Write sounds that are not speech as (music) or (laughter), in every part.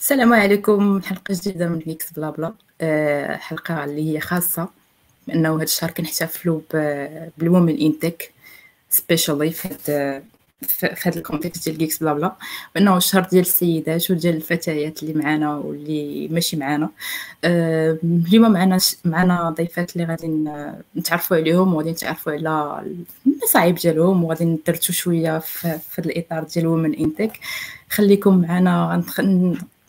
السلام عليكم. حلقة جديدة من Geeks Blabla حلقة اللي هي خاصة بأنه هذا الشهر كنحتفلوا بال women in tech specially في هاد في هذا ال context ديال Geeks Blabla بأنه الشهر ديال السيدات وديال الفتيات اللي معانا واللي ماشي معانا. أه اليوم معنا معنا ضيفات اللي غادي نتعرفوا عليهم وغادي نتعرفوا على المصاعب ديالهم وغادي ندرتو شوية في, في الإطار ديال women in tech خليكم معنا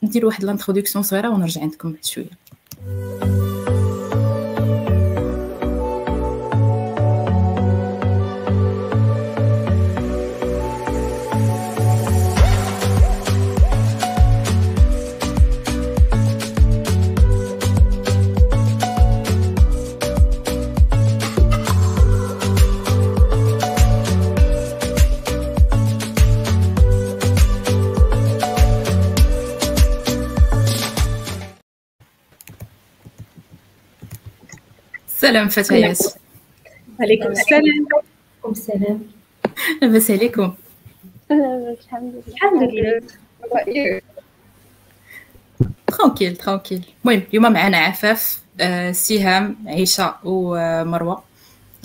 ندير واحد لانتروداكسيون صغيرة ونرجع عندكم بعد شوية. سلام فتيات عليكم السلام. عليكم السلام لاباس عليكم. الحمد لله. الحمد لله. tranquille tranquille المهم اليوم معنا عفاف آه، سهام عيشة ومروه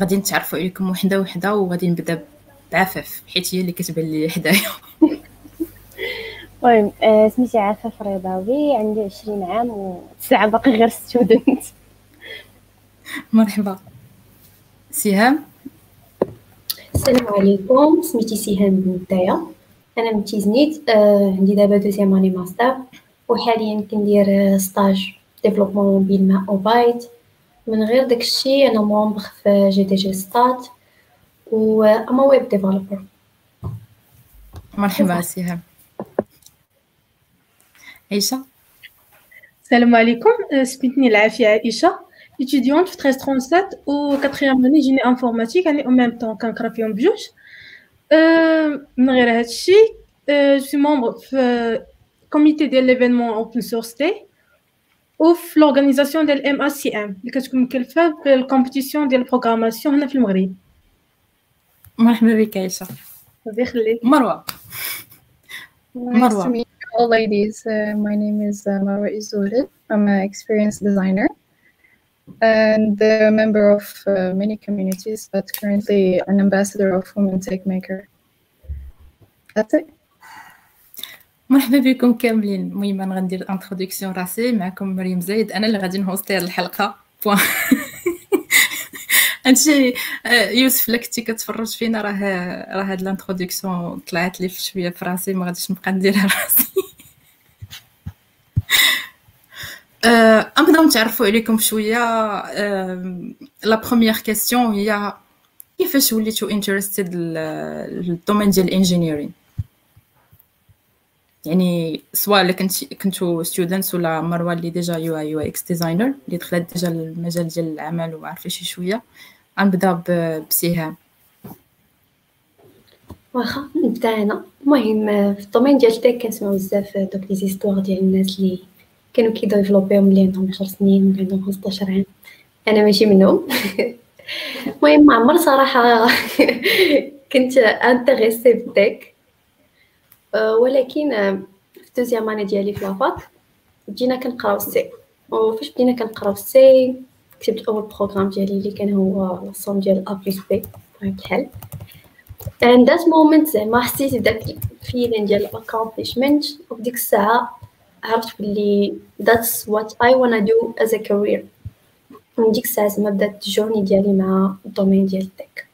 غادي نتعرفوا عليكم وحدة وحدة وغادي نبدأ بعفاف حيت هي اللي كتبان لي حدايا. (laughs) المهم آه، سميتي عفاف رضاوي عندي عشرين عام وتسعة باقي غير student مرحبا سهام السلام عليكم. سميتي سهام بنتايا. أنا من تيزنيت. آه عندي دابا deuxième année master. وحاليا كندير stage développement mobile مع اوبايت من غير داكشي أنا membre في GDG ستات. و I'm a web developer. مرحبا سهام عيشة؟ السلام عليكم. سميتني العافية عائشة. Étudiante في 1337 و 4 année génie informatique يعني au même temps كنقرا فيهم بجوج من غير هادشي je suis membre في comité ديال l'événement Open Source Day وفي l'organisation ديال MACM اللي كتكون مكلفه بال compétition ديال ال programmation هنا في المغرب مرحبا بك عائشه ربي يخليك مروه Nice to meet you all ladies. Uh, my name is uh, Marwa Izurid. I'm an experienced designer. And a member of uh, many communities, but currently an ambassador of Women Tech Maker. That's it. مرحبا بكم كاملين. المهم أنا غندير introduction راسي معكم مريم زايد. أنا اللي غادي ن host ي الحلقة. bon (laughs) هادشي يوسف لك كنتي كتفرج فينا راه راه هاد ال introduction طلعت لي شوية في راسي ما غاديش نبقى نديرها (laughs) راسي. نبداو نتعرفوا عليكم شوية la première question هي كيفاش وليتو interested لل domaine ديال ال engineering يعني سواء الا كنت كنتو students ولا مروه اللي ديجا UI UX designer اللي دخلت ديجا المجال ديال العمل وعارفه شي شوية غنبدا بسهام واخا نبدا أنا المهم في ال domaine ديال ال tech كنسمعو بزاف دوك les histoires ديال الناس اللي كانوا كي développer و ملي عندهم 10 سنين ملي عندهم 15 عام. أنا ماشي منهم. (laughs) المهم ما عمر صراحة (laughs) كنت intéressée بال tech ولكن في deuxième année ديالي في la fac بدينا كنقراو ال C. وفاش بدينا كنقراو ال C كتبت اول programme ديالي اللي كان هو la somme ديال a plus b بطبيعه الحال and that moment زعما حسيت بداك ال feeling ديال ال accomplishment وفديك الساعة عرفت بلي that's what I wanna do as a career. من ديك الساعة زعما بدات ال journey ديالي مع ال domaine ديال ال tech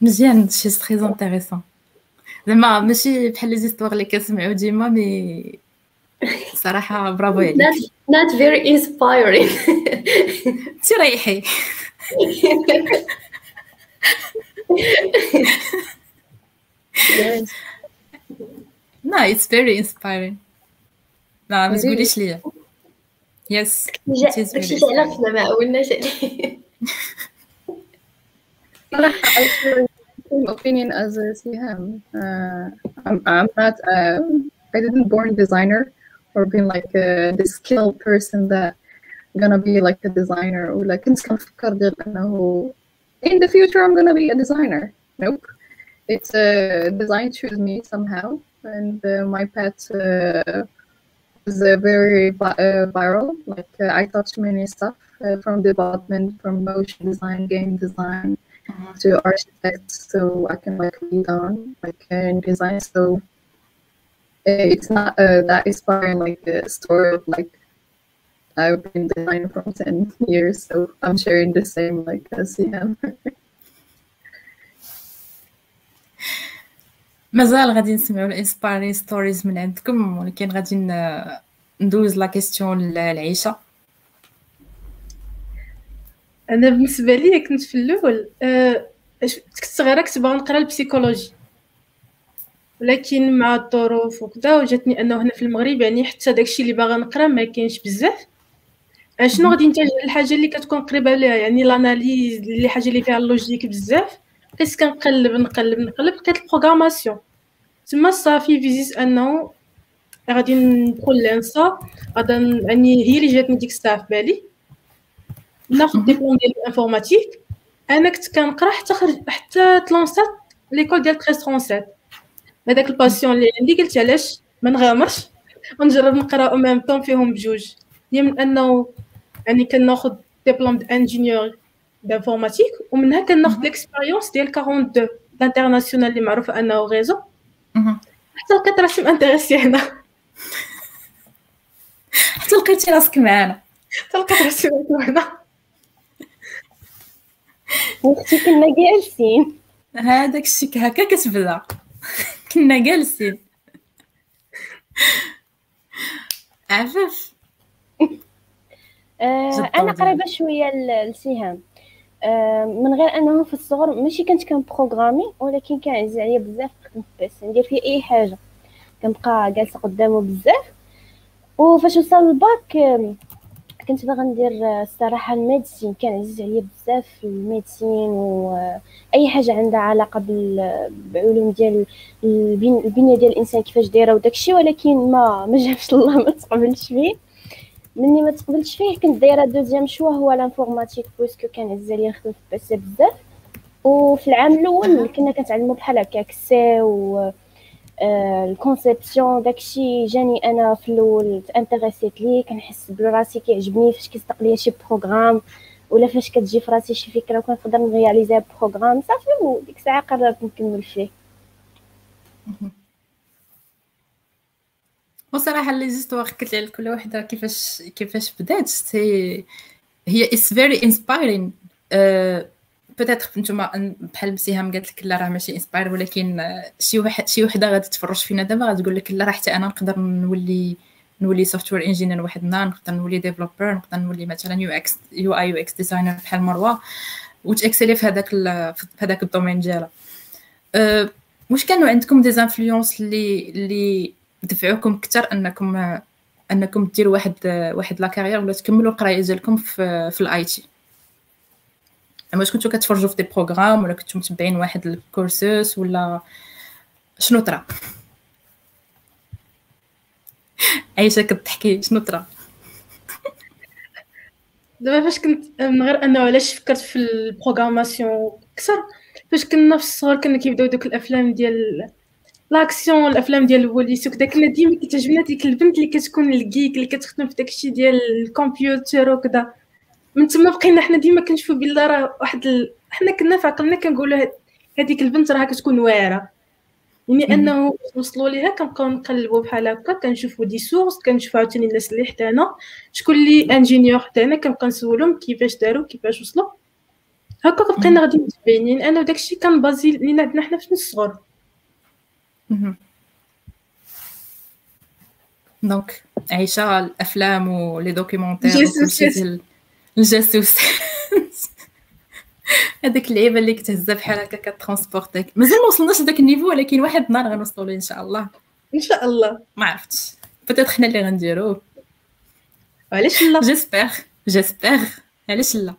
مزيان شي très intéressant زعما ماشي بحال لي زيستوار اللي كنسمعو ديما مي صراحة برافو عليك not, not very inspiring. (laughs) تريحي (laughs) (laughs) Yes. No, it's very inspiring. لا ما تقوليش ليا. Yes, it is very داكشي inspiring. علاش حنا ما عولناش عليه I share the same opinion as uh, Siham. Uh, I'm, I'm not, uh, I didn't born designer or being like uh, the skilled person that gonna be like a designer or like كنت كنفكر ديال انه in the future I'm gonna be a designer. Nope. It's a uh, design choose me somehow and uh, my pet uh, uh, very vi- uh, viral. Like uh, I touched many stuff uh, from development, from motion design, game design, to architects, so I can like lead on like in design. So it's not uh, that inspiring like the story of like I've been designing for (laughs) ten years, so I'm sharing the same like as him. (laughs) مازال غادي نسمعوا الانسبايرين ستوريز من عندكم ولكن غادي ندوز لا كيسيون لعيشه أنا بالنسبة لي كنت في الأول آه، كنت صغيرة كنت باغا نقرا ال psychologie. ولكن مع الظروف وكذا وجاتني أنه هنا في المغرب يعني حتى داكشي اللي باغا نقرا ما كاينش بزاف. آه، شنو غادي نتجه للحاجه اللي كتكون قريبة ليها يعني l'analyse اللي حاجة اللي فيها ال logique بزاف. بقيت كنقلب نقلب نقلب؟ لقيت ال programmation. تما صافي فيزيت أنه غادي ندخل l'ENSA غادا يعني هي اللي جاتني ديك الساعة في بالي. ناخذ. ديبلوم ديال ال informatique. أنا كنت كنقرأ حتى خرج حتى تلونسات l'école ديال 1337 هذاك ال passion اللي عندي قلت علاش ما نغامرش؟ ونجرب نقرأ au même temps فيهم بجوج. هي من أنه يعني كناخذ diplôme d'ingénieur d'informatique ومنها كناخذ l'expérience ديال 42 ال international اللي معروفه انه réseau. حتى لقيت راسي مانتيريسي هنا حتى لقيتي راسك معانا حتى لقيت راسي هنا وقتي كنا جالسين هذاك الشيء هكا كتبدا (laughs) كنا جالسين عفاف. (laughs) آه، أنا قريبة شوية لسهام. من غير أنه في الصغر ماشي كنت كنبروغرامي ولكن كان عزيز عليا بزاف نخدم ندير فيه أي حاجة. كنبقى جالسة قدامه بزاف. وفاش وصل الباك آم، كنت باغا ندير آه، الصراحة ال médecine كان عزيز عليا بزاف ال médecine واي حاجة عندها علاقة بال- بعلوم ديال البن- البنية ديال الإنسان كيفاش دايرة وداكشي ولكن ما ما جابش الله (laughs) ما تقبلش فيه. مني ما تقبلتش فيه كنت دايرة deuxième choix هو l'informatique puisque كان عزيز عليا نخدم في PC بزاف. وفي العام الأول كنا كنتعلموا بحال هكاك C و آه، ال conception داكشي. جاني أنا في الأول تانتريسيت ليه كنحس براسي كيعجبني فاش كيصدق ليا شي programme ولا فاش كتجي في راسي شي فكرة وكنقدر ن réaliser programme صافي وديك الساعة قررت نكمل فيه. وصراحه les histoires حكيت على كل وحدة كيفاش كيفاش بدات c'est هي it's very inspiring peut-être نتوما بحال سهام قالت لك لا راه ماشي inspire ولكن شي واحد شي وحدة غادي تفرج فينا دابا غتقول لك لا راه حتى أنا نقدر نولي نولي software engineer واحد النهار نقدر نولي developer نقدر نولي مثلا UX UI UX designer بحال مروة وت exceller في هذاك في هذاك ال domaine ديالها. أه، واش كانوا عندكم des influences اللي اللي دفعوكم أكثر أنكم أنكم ديروا واحد واحد la carrière ولا تكملوا القراية ديالكم في في ال IT واش كنتو كتفرجوا في des programmes ولا كنتو متبعين واحد ال cursus ولا شنو طرا؟ (laughs) عايشة كتحكي شنو طرا؟ (laughs) دابا فاش كنت من غير أنه علاش فكرت في ال programmation أكثر؟ فاش كنا في الصغر كنا كيبداو دوك الأفلام ديال l'action الافلام ديال البوليس وكذا كنا ديما كتعجبنا ديك البنت اللي كتكون ال geek اللي كتخدم في داكشي ديال الكمبيوتر وكذا من تما بقينا حنا ديما كنشوفوا بلا راه واحد ال... حنا كنا في عقلنا كنقولوا هذيك البنت راها كتكون واعره يعني. انه وصلوا ليها كنبقاو نقلبوا بحال هكا كنشوفوا des sources كنشوفوا عاوتاني الناس اللي حدانا شكون اللي ingénieur حدانا كنبقى نسولهم كيفاش داروا كيفاش وصلوا هكا بقينا غادي متبينين أنا وداكشي كان باقي لينا عندنا حنا في الصغر مهم. دونك عايشه الافلام ولي دوكيومونتير. ديال الجاسوس هذيك اللعيبه اللي كتهزها بحال هكا كترونسبورتيك مازال ما وصلناش لذاك النيفو ولكن واحد النهار غنوصلوا ليه إن شاء الله. إن شاء الله. ما عرفتش. بوتيت حنا اللي غنديروه علاش لا؟ جيسبر جيسبر علاش لا؟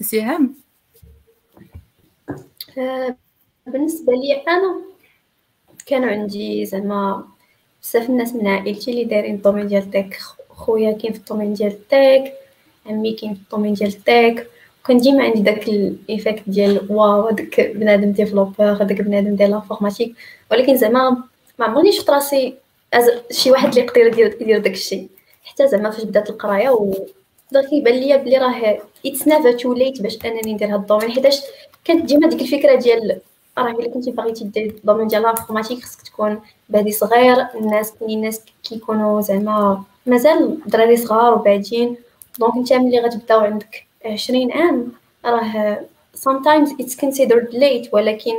سهام بالنسبة لي أنا كانوا عندي زعما بزاف الناس من عائلتي اللي دايرين ال domaine ديال ال tech خويا كاين في ال domaine ديال ال tech عمي كاين في ال domaine ديال ال tech كان ديما عندي داك ال effect ديال waw هذاك بنادم développeur هذاك بنادم ديال l'informatique ولكن زعما ما عمرني شفت راسي شي واحد اللي يقدر يدير يدير داك الشيء. حتى زعما فاش بدات القراية و كيبان ليا بلي راه it's never too late باش أنني ندير هاد ال domaine حيتاش كانت ديما ديك الفكرة ديال راه إلا كنتي باغي دير ال domaine ديال l'informatique خصك تكون بادي صغير. الناس الناس كيكونوا زعما مازال دراري صغار وبعدين donc نتا ملي غتبداو عندك عشرين عام راه sometimes it's considered late ولكن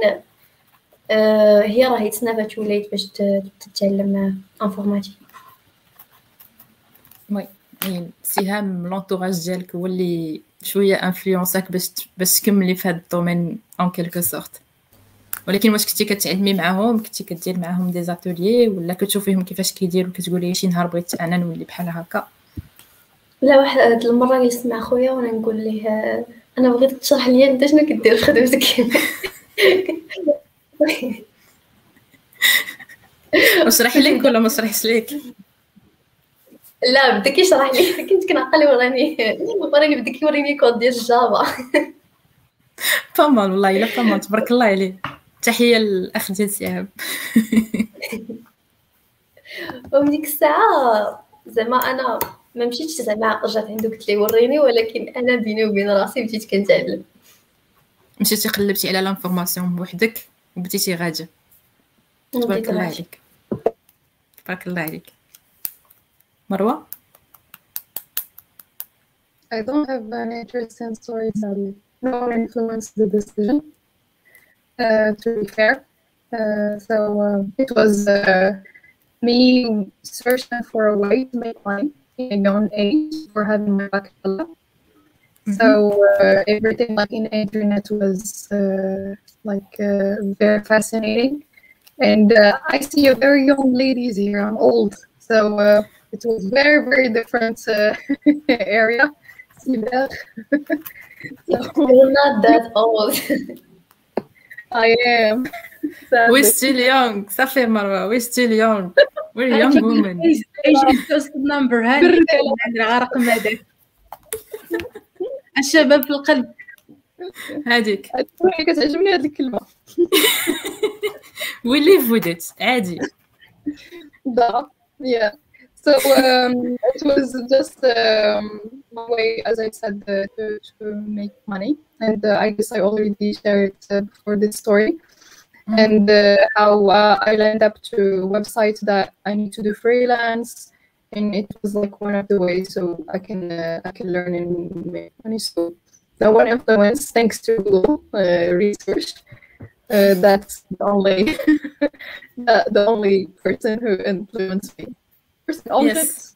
آه هي راه it's never too late باش تتعلم informatique. oui سهام l'entourage ديالك هو اللي شوية influença ك باش باش تكملي في هذا ال domaine en quelque sorte ولكن واش كنتي كتعلمي معاهم؟ كنتي كدير معاهم des ateliers ولا كتشوفيهم كيفاش كيديروا كتقولي شي نهار بغيت أنا نولي بحال هكا؟ لا واحد المرة جلست مع خويا وأنا نقول ليه أنا بغيتك تشرح لي انت شنو كدير في خدمتك اشرح لك ولا ما اشرحش لك لا بدا كيشرح لي. (laughs) كنت كنعقل وراني وراني بدا كيوريني كود ديال الجافا بامال والله إلا بامال تبارك الله عليه تحيه للاخ ديال سياب (laughs) ومن ديك الساعة زعما أنا ما مشيتش زعما رجعت عنده قلت لي وريني ولكن أنا بيني وبين راسي بديت كنتعلم. مشيتي قلبتي على لانفورماسيون بوحدك وبديتي غاده تبارك الله عليك. تبارك الله عليك. مروة؟ I don't have an interesting story sadly. No one influenced the decision, to be fair. Uh, so uh, it was uh, me searching for a way to make money a young age for having my bachelor. Mm-hmm. So uh, everything like in internet was uh, like uh, very fascinating, and uh, I see a very young ladies here. I'm old, so uh, it was very very different uh, (laughs) area. so, (laughs) (laughs) You're not that old. I am. We're still young. صافي مروة. We're still young. We're young women. إيش الجوست نمبر هذه عندنا رقم هذاك الشباب في القلب هذيك كتعجبني هذه الكلمة we live with it عادي yeah so um, it was just um, my way as I said uh, to, to make money and uh, I guess I already shared uh, before this story mm-hmm. and uh, how uh, I landed up to a website that I need to do freelance and it was like one of the ways so I can uh, I can learn and make money. So the one influence, thanks to Google uh, research, uh, that's the only (laughs) the, the only person who influenced me. Person, all yes.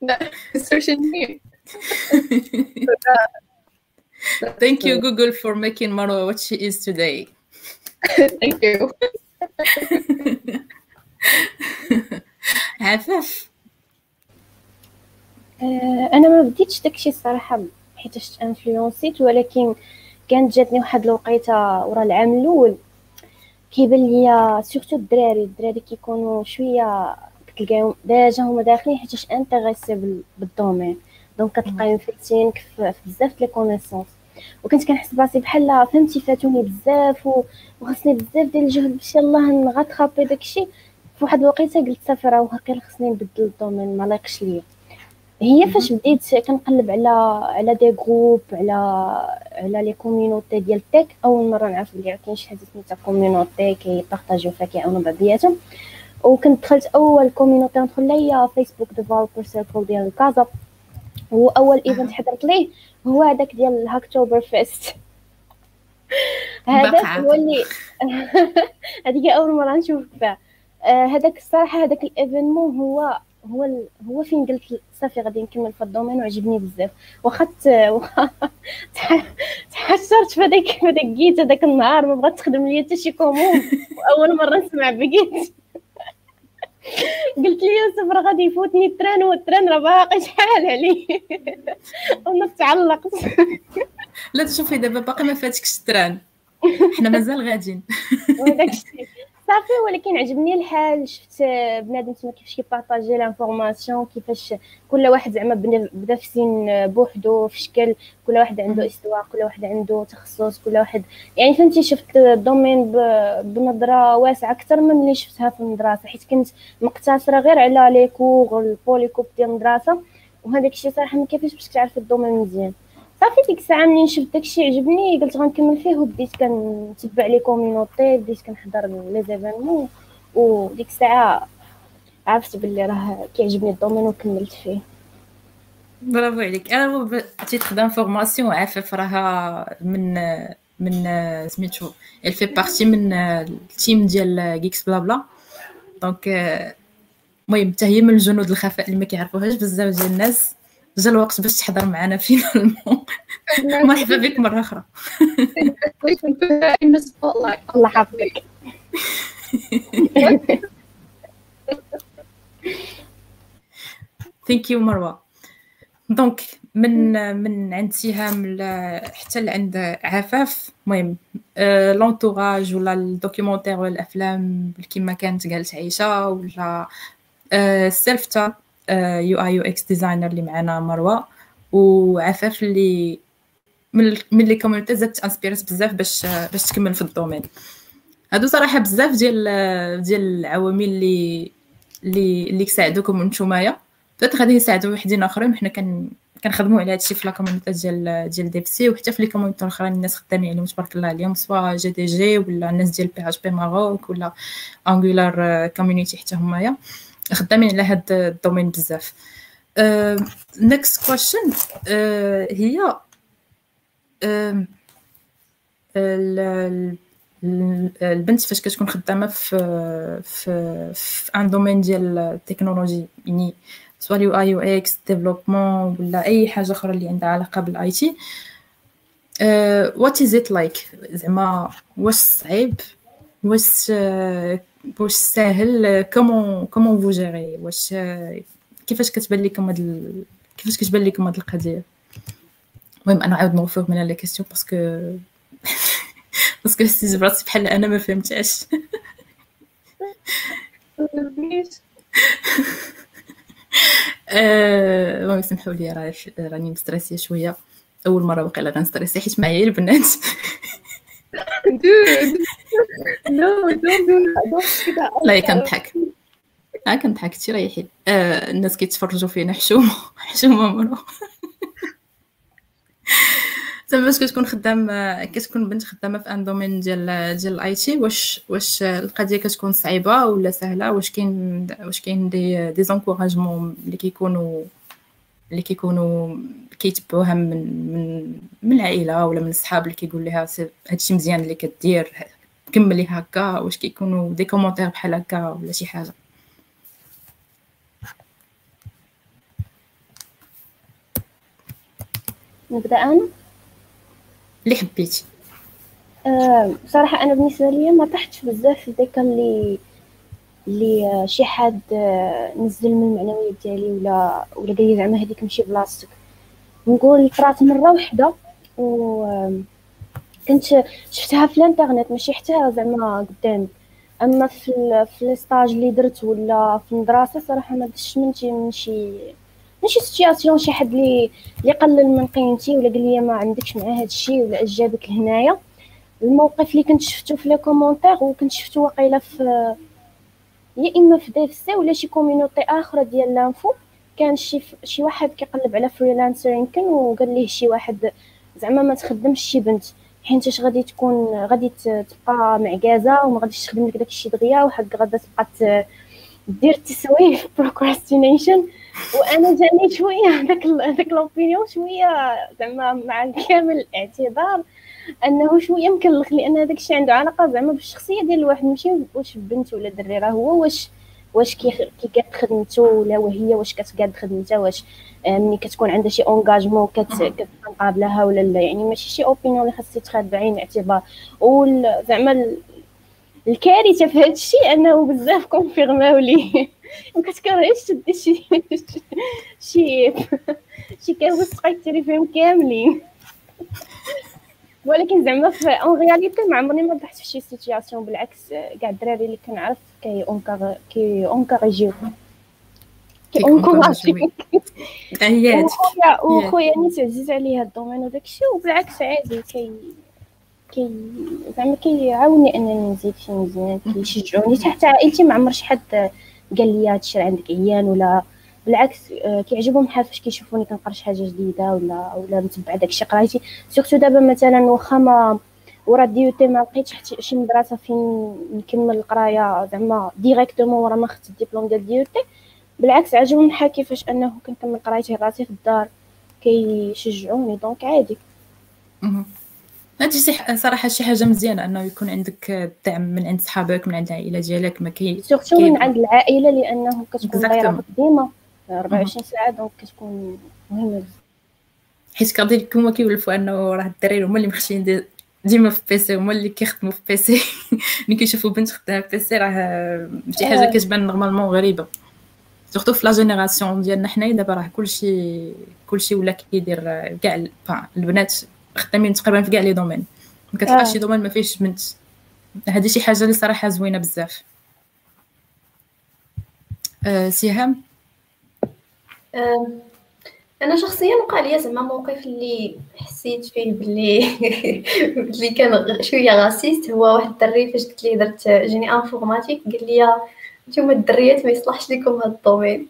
(laughs) Thank you, Google, for making Marwa what she is today. (laughs) Thank you. (laughs) عفاف آه، أنا ما بديتش داكشي الصراحة حيتاش influencée ت ولكن كانت جاتني واحد الوقيتة ورا العام الأول كيبان ليا surtout الدراري الدراري كيكونوا شوية كتلقاهم déjà هما داخلين حيتاش intéressés بال domaine. donc كتلقاهم فاتين في بزاف les connaissances. وكنت كنحس براسي بحال فهمتي فاتوني بزاف وخصني بزاف ديال الجهد باش يلاه n rattraper داكشي. في واحد الوقيته قلت صافي راه واقيلا خصني نبدل ال domaine ما لايقش ليا. هي فاش بديت كنقلب على على des groupes على على les communities ديال ال tech أول مرة نعرف بلي كاين شي حاجة سميتها community كيبارطاجيو فيها كيعاونوا بعضياتهم. وكنت دخلت أول community ندخل هي Facebook Developer Circle ديال كازا. واول event حضرت ليه؟ هو هذاك ديال ال Hacktoberfest (laughs) هذاك هو اللي (laughs) هذيك أول مرة نشوفك فيها. هذاك الصراحة هذاك ال événement هو هو ال... هو فين قلت صافي غادي نكمل في ال domaine وعجبني بزاف. واخا (laughs) تحشرت في هذاك في هذاك جيت هذاك النهار ما بغات تخدم ليا حتى شي commande واول مرة نسمع بقيت قلت لي يوسف راه غادي يفوتني ال train و ال train راه باقي شحال عليه؟ (laughs) وأنا تعلقت. لا تشوفي دابا باقي ما فاتكش التران. (laughs) حنا مازال غاديين. صافي ولكن عجبني الحال. شفت بنادم تما كيفاش كيبارطاجي لانفورماسيون كيفاش كل واحد زعما بدا في سين بوحدو في شكل. كل واحد عنده استواء كل واحد عنده تخصص كل واحد. يعني فهمتي شفت الدومين بنظرة واسعة أكثر من اللي شفتها في المدرسة حيت كنت مقتصرة غير على لي كور البوليكوب ديال المدرسة وهذاك الشيء صراحة ما كيفاش باش تعرف ال domaine مزيان. صافي ديك الساعة ملي شفت داكشي عجبني قلت غنكمل فيه وبديت كنتبع les communities بديت كنحضر les événements. وديك الساعة عرفت باللي راه كيعجبني ال domaine وكملت فيه. برافو عليك. à titre d'information عفاف راها من من سميتو elle fait partie من ال team ديال Geeks Blabla donc المهم حتى هي من الجنود الخفاء اللي ما كيعرفوهاش بزاف ديال الناس. جا الوقت باش تحضر معنا finalement مرحبا بك مرة أخرى. الله يحفظك. thank you مروه donc من من عند سهام حتى لعند عفاف المهم l'entourage ولا les documentaires ولا الافلام كيما كانت قالت عيشة ولا self-taught UI UX designer اللي معنا مروة وعفاف اللي من من les communities زادت انسبيرات بزاف باش باش تكمل في ال domaine. هادو صراحة بزاف ديال ديال العوامل اللي اللي اللي كيساعدوكم نتومايا بغيت غادي يساعدوا وحدين آخرين حنا كن كنخدموا على هادشي في la community ديال ديال DevC وحتى في les communities الأخرين الناس خدامين عليهم تبارك الله عليهم soit GDG ولا الناس ديال PHP Maroc ولا Angular community حتى همايا. خدامين على هاد ال domaine بزاف. Next question uh, هي البنت فاش كتكون خدامة في في في un domaine ديال التكنولوجي يعني سواء UI UX développement ولا أي حاجة أخرى اللي عندها علاقة بال IT. What is it like زعما واش صعيب؟ واش واش ساهل comment comment faut gérer؟ واش كيفاش كتبان لكم هاد. كيفاش كتبان لكم هاد القضية؟ المهم أنا عاود نفورمي la question parce que parce que حسيت براسي بحال أنا ما فهمتهاش المهم سمحوا لي راني مستريسية شوية اول مره واقيلا غنستريسي حيت معايا البنات لا كنضحك. ها كنضحك. شي ريحي آه الناس كيتفرجوا فينا. حشومة. (laughs) حشومة مروة زعما باش كتكون خدام كتكون بنت خدامة في un domaine ديال ديال ال IT. واش واش القضية كتكون صعيبة ولا سهلة؟ واش كاين واش كاين des des encouragements اللي كيكونوا اللي كيكونوا كيتبعوها من من من العائلة ولا من الصحاب اللي كيقول لها هادشي مزيان اللي كدير كملي هكا واش كيكونوا دي كومونتير بحال هكا ولا شي حاجة. نبدأ أنا؟ اللي حبيتي. أه صراحة أنا بالنسبة لي ما طحتش بزاف في ديك اللي اللي شي حد نزل من المعنويات ديالي ولا ولا قال لي زعما هذيك ماشي بلاصتك. نقول طرات مره واحدة و كنت شفتها في الانترنت ماشي حتى زعما قدامي أما في في ال stage اللي درت ولا في المدرسة صراحة ما درتش من شي من شي ماشي situation شي حد اللي اللي قلل من قيمتي ولا قال لي ما عندكش مع هذا الشيء ولا جابك لهنايا. الموقف اللي كنت شفتو في les commentaires وكنت شفتو واقيلا في يا إما في DevC ولا شي community أخرى ديال l'info كان شي شي واحد كيقلب على freelancer يمكن وقال ليه شي واحد زعما ما تخدمش شي بنت حيت غادي تكون غادي تبقى معكازه وما غاديش تخدم لك داكشي دغيا وحتى غادا تبقى دير التسويف procrastination (laughs) وأنا جاني شوية داك داك l'opinion شوية زعما مع كامل الاعتذار أنه شوية مكلخ لأن هذاك الشيء عنده علاقة زعما بالشخصية ديال الواحد ماشي واش بنت ولا دري راه هو واش واش كي كي قاد خدمته ولا وهي واش كتقاد خدمتها واش آه، ملي كتكون عندها شي engagement كتقابلها ولا لا. يعني ماشي شي opinion اللي خاص يتخاد بعين الاعتبار زعما الكارثة في هذا الشيء أنه بزاف كونفيرماو لي. (laughs) ما كتكرهيش تدي شي (laughs) شي شي كابوس تبقاي فيهم كاملين. (laughs) ولكن زعما في اون رياليتي ما عمرني ما طحت في شي سيتياسيون بالعكس كاع الدراري اللي كنعرف كي اونكار كي اونكاريجيو كي اونكوراجي عيات (laughs) وخويا نيت عزيز عليه هاد الدومين وداك الشيء وبالعكس عادي كي كي زعما كيعاوني أنني نزيد شي مزيان كيشجعوني. حتى عائلتي ما عمر شي حد قال لي هادشي عندك عيان ولا بالعكس آه، كيعجبهم بحال فاش كيشوفوني كنقرا شي حاجة جديدة ولا ولا نتبع داكشي قرايتي surtout دابا مثلا واخا مورا DUT ما لقيتش حتى شي مدرسة فين نكمل القراية زعما directement ورا ما خدت الدبلوم ديال DUT بالعكس عجبهم بحال كيفاش أنه كنكمل قرايتي راسي في الدار كيشجعوني donc عادي. هادشي شي صراحة شي حاجة مزيانة أنه يكون عندك الدعم من عند صحابك من عند العائلة ديالك ما كي surtout من عند العائلة لأنه كتكون دايرة ديما 24 ساعة donc كتكون مهمة بزاف. حيت كذلك هما كيولفوا انه راه الدراري هما اللي مخشين ديما في PC هما اللي كيخدموا في PC (laughs) ملي كيشوفوا بنت خدامة في PC راه شي حاجة كتبان normalement غريبة. surtout في la génération ديالنا حنايا دابا راه كلشي كلشي ولا كيدير كاع البنات خدامين تقريبا في كاع les domaines. ما كتلقاش شي domaine ما فيهش بنت. هذه شي حاجة اللي صراحة زوينة بزاف. أه سهام. أنا شخصيا وقع لي زعما موقف اللي حسيت فيه باللي اللي (laughs) كان شوية raciste هو واحد الدري فاش قلت ليه درت génie informatique قال لي نتوما الدريات ما يصلحش لكم هذا ال domaine.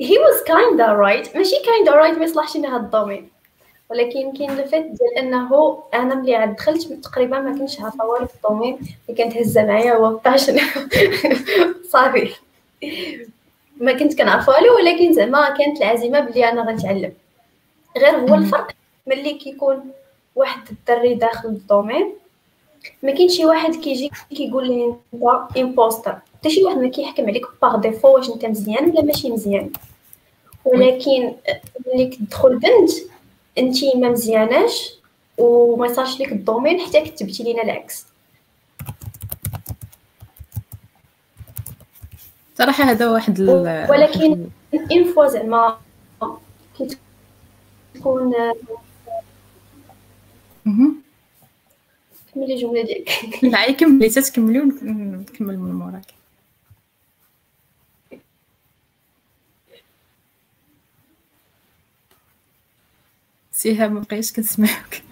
he was kinda right ماشي kinda right ما يصلحش لنا هذا ال domaine. ولكن كاين ال fait ديال أنه أنا ملي عاد دخلت تقريبا ما كنتش عارفة والو في ال domaine اللي كانت هزة معايا هو passion (laughs) صافي. ما كنت كنعرف والو ولكن زعما كانت العزيمه بلي أنا غنتعلم. غير هو الفرق ملي كيكون واحد الدري داخل ال domaine ما كاين شي واحد كيجي كيقول لي أنت imposteur حتى شي واحد ما كيحكم عليك par défaut واش أنت مزيان ولا ماشي مزيان. ولكن ملي كتدخل بنت انت ما مزياناش وما يصالش لك الدومين حتى كتبتي لينا العكس. صراحة هذا واحد ولكن إن فوا زعما كتكون كملي الجملة ديالك. (laughs) لا كملي تتكملي ونكمل من موراك. سيها ما بقيتش كنسمعك.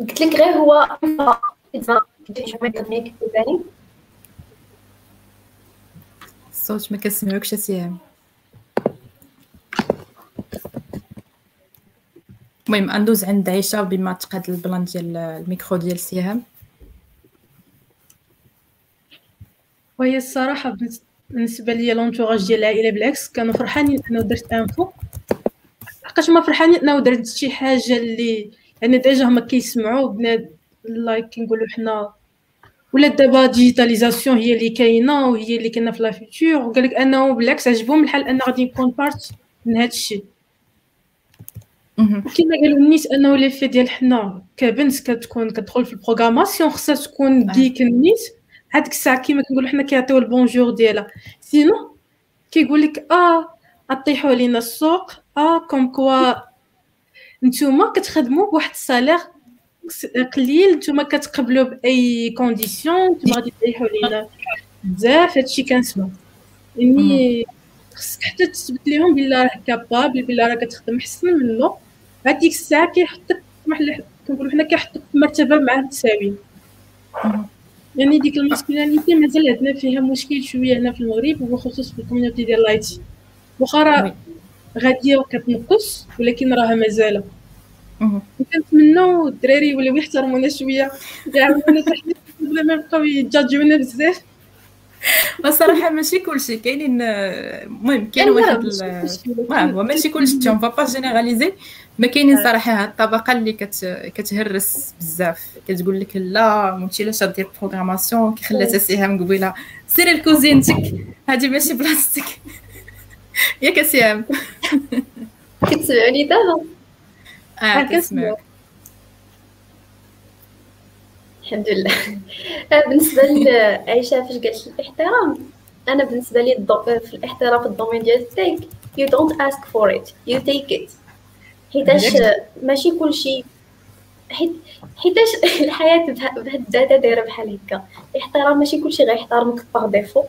قلت لك غير هو الصوت ما كنسمعوكش سيام. المهم ندوز عند عيشة بما تقاد البلان ديال الميكرو ديال سيهام وهي الصراحة بالنسبة ليا l'entourage ديال العائلة بالعكس كانوا فرحانين أنه درت info. حقاش ما فرحانين انه درت شي حاجة اللي يعني déjà هما كيسمعوا بلي like كنقولوا حنا ولا دابا digitalisation هي اللي كاينة وهي اللي كاينة في le futur وقال لك أنه بالعكس عجبهم الحال أن غادي نكون part من هذا الشيء كما قالوا النيت أنه لي في ديال حنا كبنت كتكون كتدخل في البروغراماسيون خصها تكون ديك النيت هذيك الساعة كما كنقولوا حنا كيعطيو البونجور ديالها. سينو كيقول لك آه اطيحوا لينا السوق. آه كوم كوا نتوما كتخدموا بواحد السالير قليل نتوما كتقبلوا بأي كونديسيون نتوما غادي تريحوا لينا بزاف. هادشي كنسمع. يعني خصك حتى تثبت لهم بلا راه capable بلا راه كتخدم أحسن منه هذيك الساعة كيحطك كنقولوا حنا كيحطك في مرتبة مع المتساويين يعني ديك ال masculinité مازال عندنا فيها مشكل شوية هنا في المغرب وبخصوص في ال community ديال l'IT واخا راه غادية وكتنقص ولكن راها مازال. كنتمنوا الدراري ولاو يحترمونا شوية. يعاونونا تحت بلا ما يبقاو يجاجونا بزاف. الصراحه ماشي كلشي كاينين المهم كاين واحد هو ماشي كلشي. on va généraliser ما كاينين صراحة هاد الطبقة اللي كت... كتهرس بزاف. كتقول لك لا ماشي لاش دير programmation كي خلاتها سهام قبيلة. سيري لكوزينتك هادي ماشي بلاصتك. (laughs) ياك سهام (laughs) كتسمعوني دابا آه كنسمعك الحمد لله. آه، بالنسبة لعائشه (laughs) فاش قالت الاحترام أنا بالنسبة لي في الاحترام في ال domaine ديال ال tech you don't ask for it you take it. حيتاش ماشي كلشي حيت حيتاش الحياة بهاد الداتا دايرة بحال هكا. الاحترام ماشي كلشي غيحترمك par défaut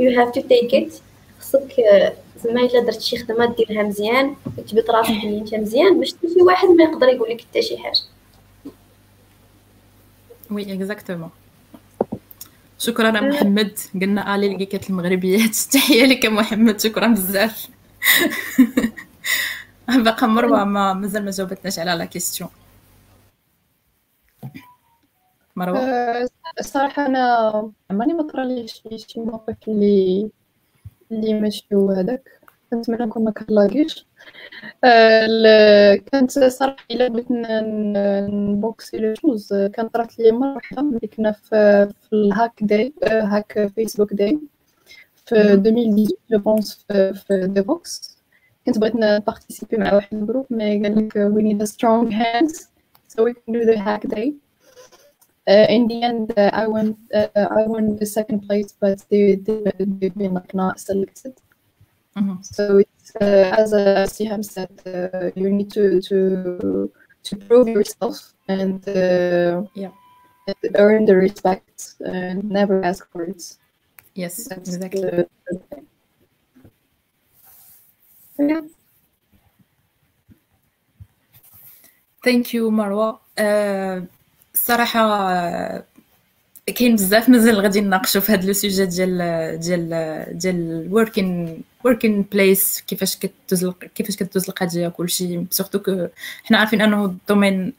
you have to take it. خصك زعما إلا درت شي خدمة ديرها مزيان وتثبت راسك بلي أنت مزيان باش شي واحد ما يقدر يقول لك حتى شي حاجة. oui exactement. شكرا محمد. قلنا allez لقيت المغربيات. (laughs) تحية لك محمد. شكرا بزاف. (laughs) باقا مروة ما مازال ما جاوبتناش على la question مروة؟ الصراحه أنا عمرني ما طراليش شي موقف اللي اللي ماشي هو هذاك. كنتمنى نكون ما كنلاقيش. آه، كانت صراحة إلا بغيت نبوكسي لو شوز كانت طرات لي مرة واحدة ملي كنا في, في الهاك داي هاك فيسبوك داي. في 2018 جو بونس في, في ديفوكس كنت بغيت نبارتيسيبي مع واحد الجروب مي قال لك a strong hands so we can do the hack day. Uh, Uh, in the end, uh, I won. Uh, I won the second place, but they they they've been like not selected. Mm -hmm. So it's as uh, Siham said, you need to to to prove yourself and yeah earn the respect and never ask for it. Yes, That's exactly. The, the yeah. Thank you, Marwa. Uh, الصراحه كاين بزاف مازال غادي نناقشوا في هذا le sujet ديال ديال ديال ال working working place كيفاش كتدوز كيفاش كتدوز القضية كلشي surtout que حنا عارفين أنه ال domaine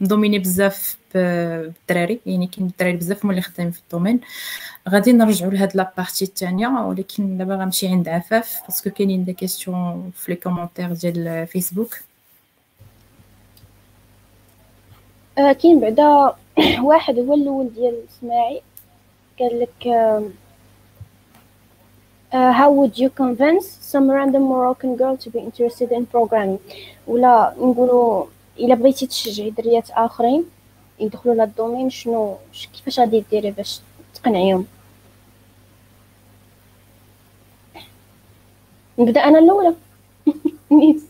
dominé بزاف بالدراري. يعني كاين الدراري بزاف هما اللي خدامين في ال domaine غادي نرجعوا لهاد la partie الثانية ولكن دابا غنمشي عند عفاف parce que كاينين des questions في les commentaires ديال فيسبوك آه كاين بعدا (clears throat) واحد هو الأول ديال سماعي قال لك uh, how would you convince some random Moroccan girl to be interested in programming? ولا نقولوا إلا بغيتي تشجعي دريات آخرين يدخلوا لهاد ال domaine شنو كيفاش غادي ديري باش تقنعيهم؟ نبدأ أنا الاولى (laughs) نيس.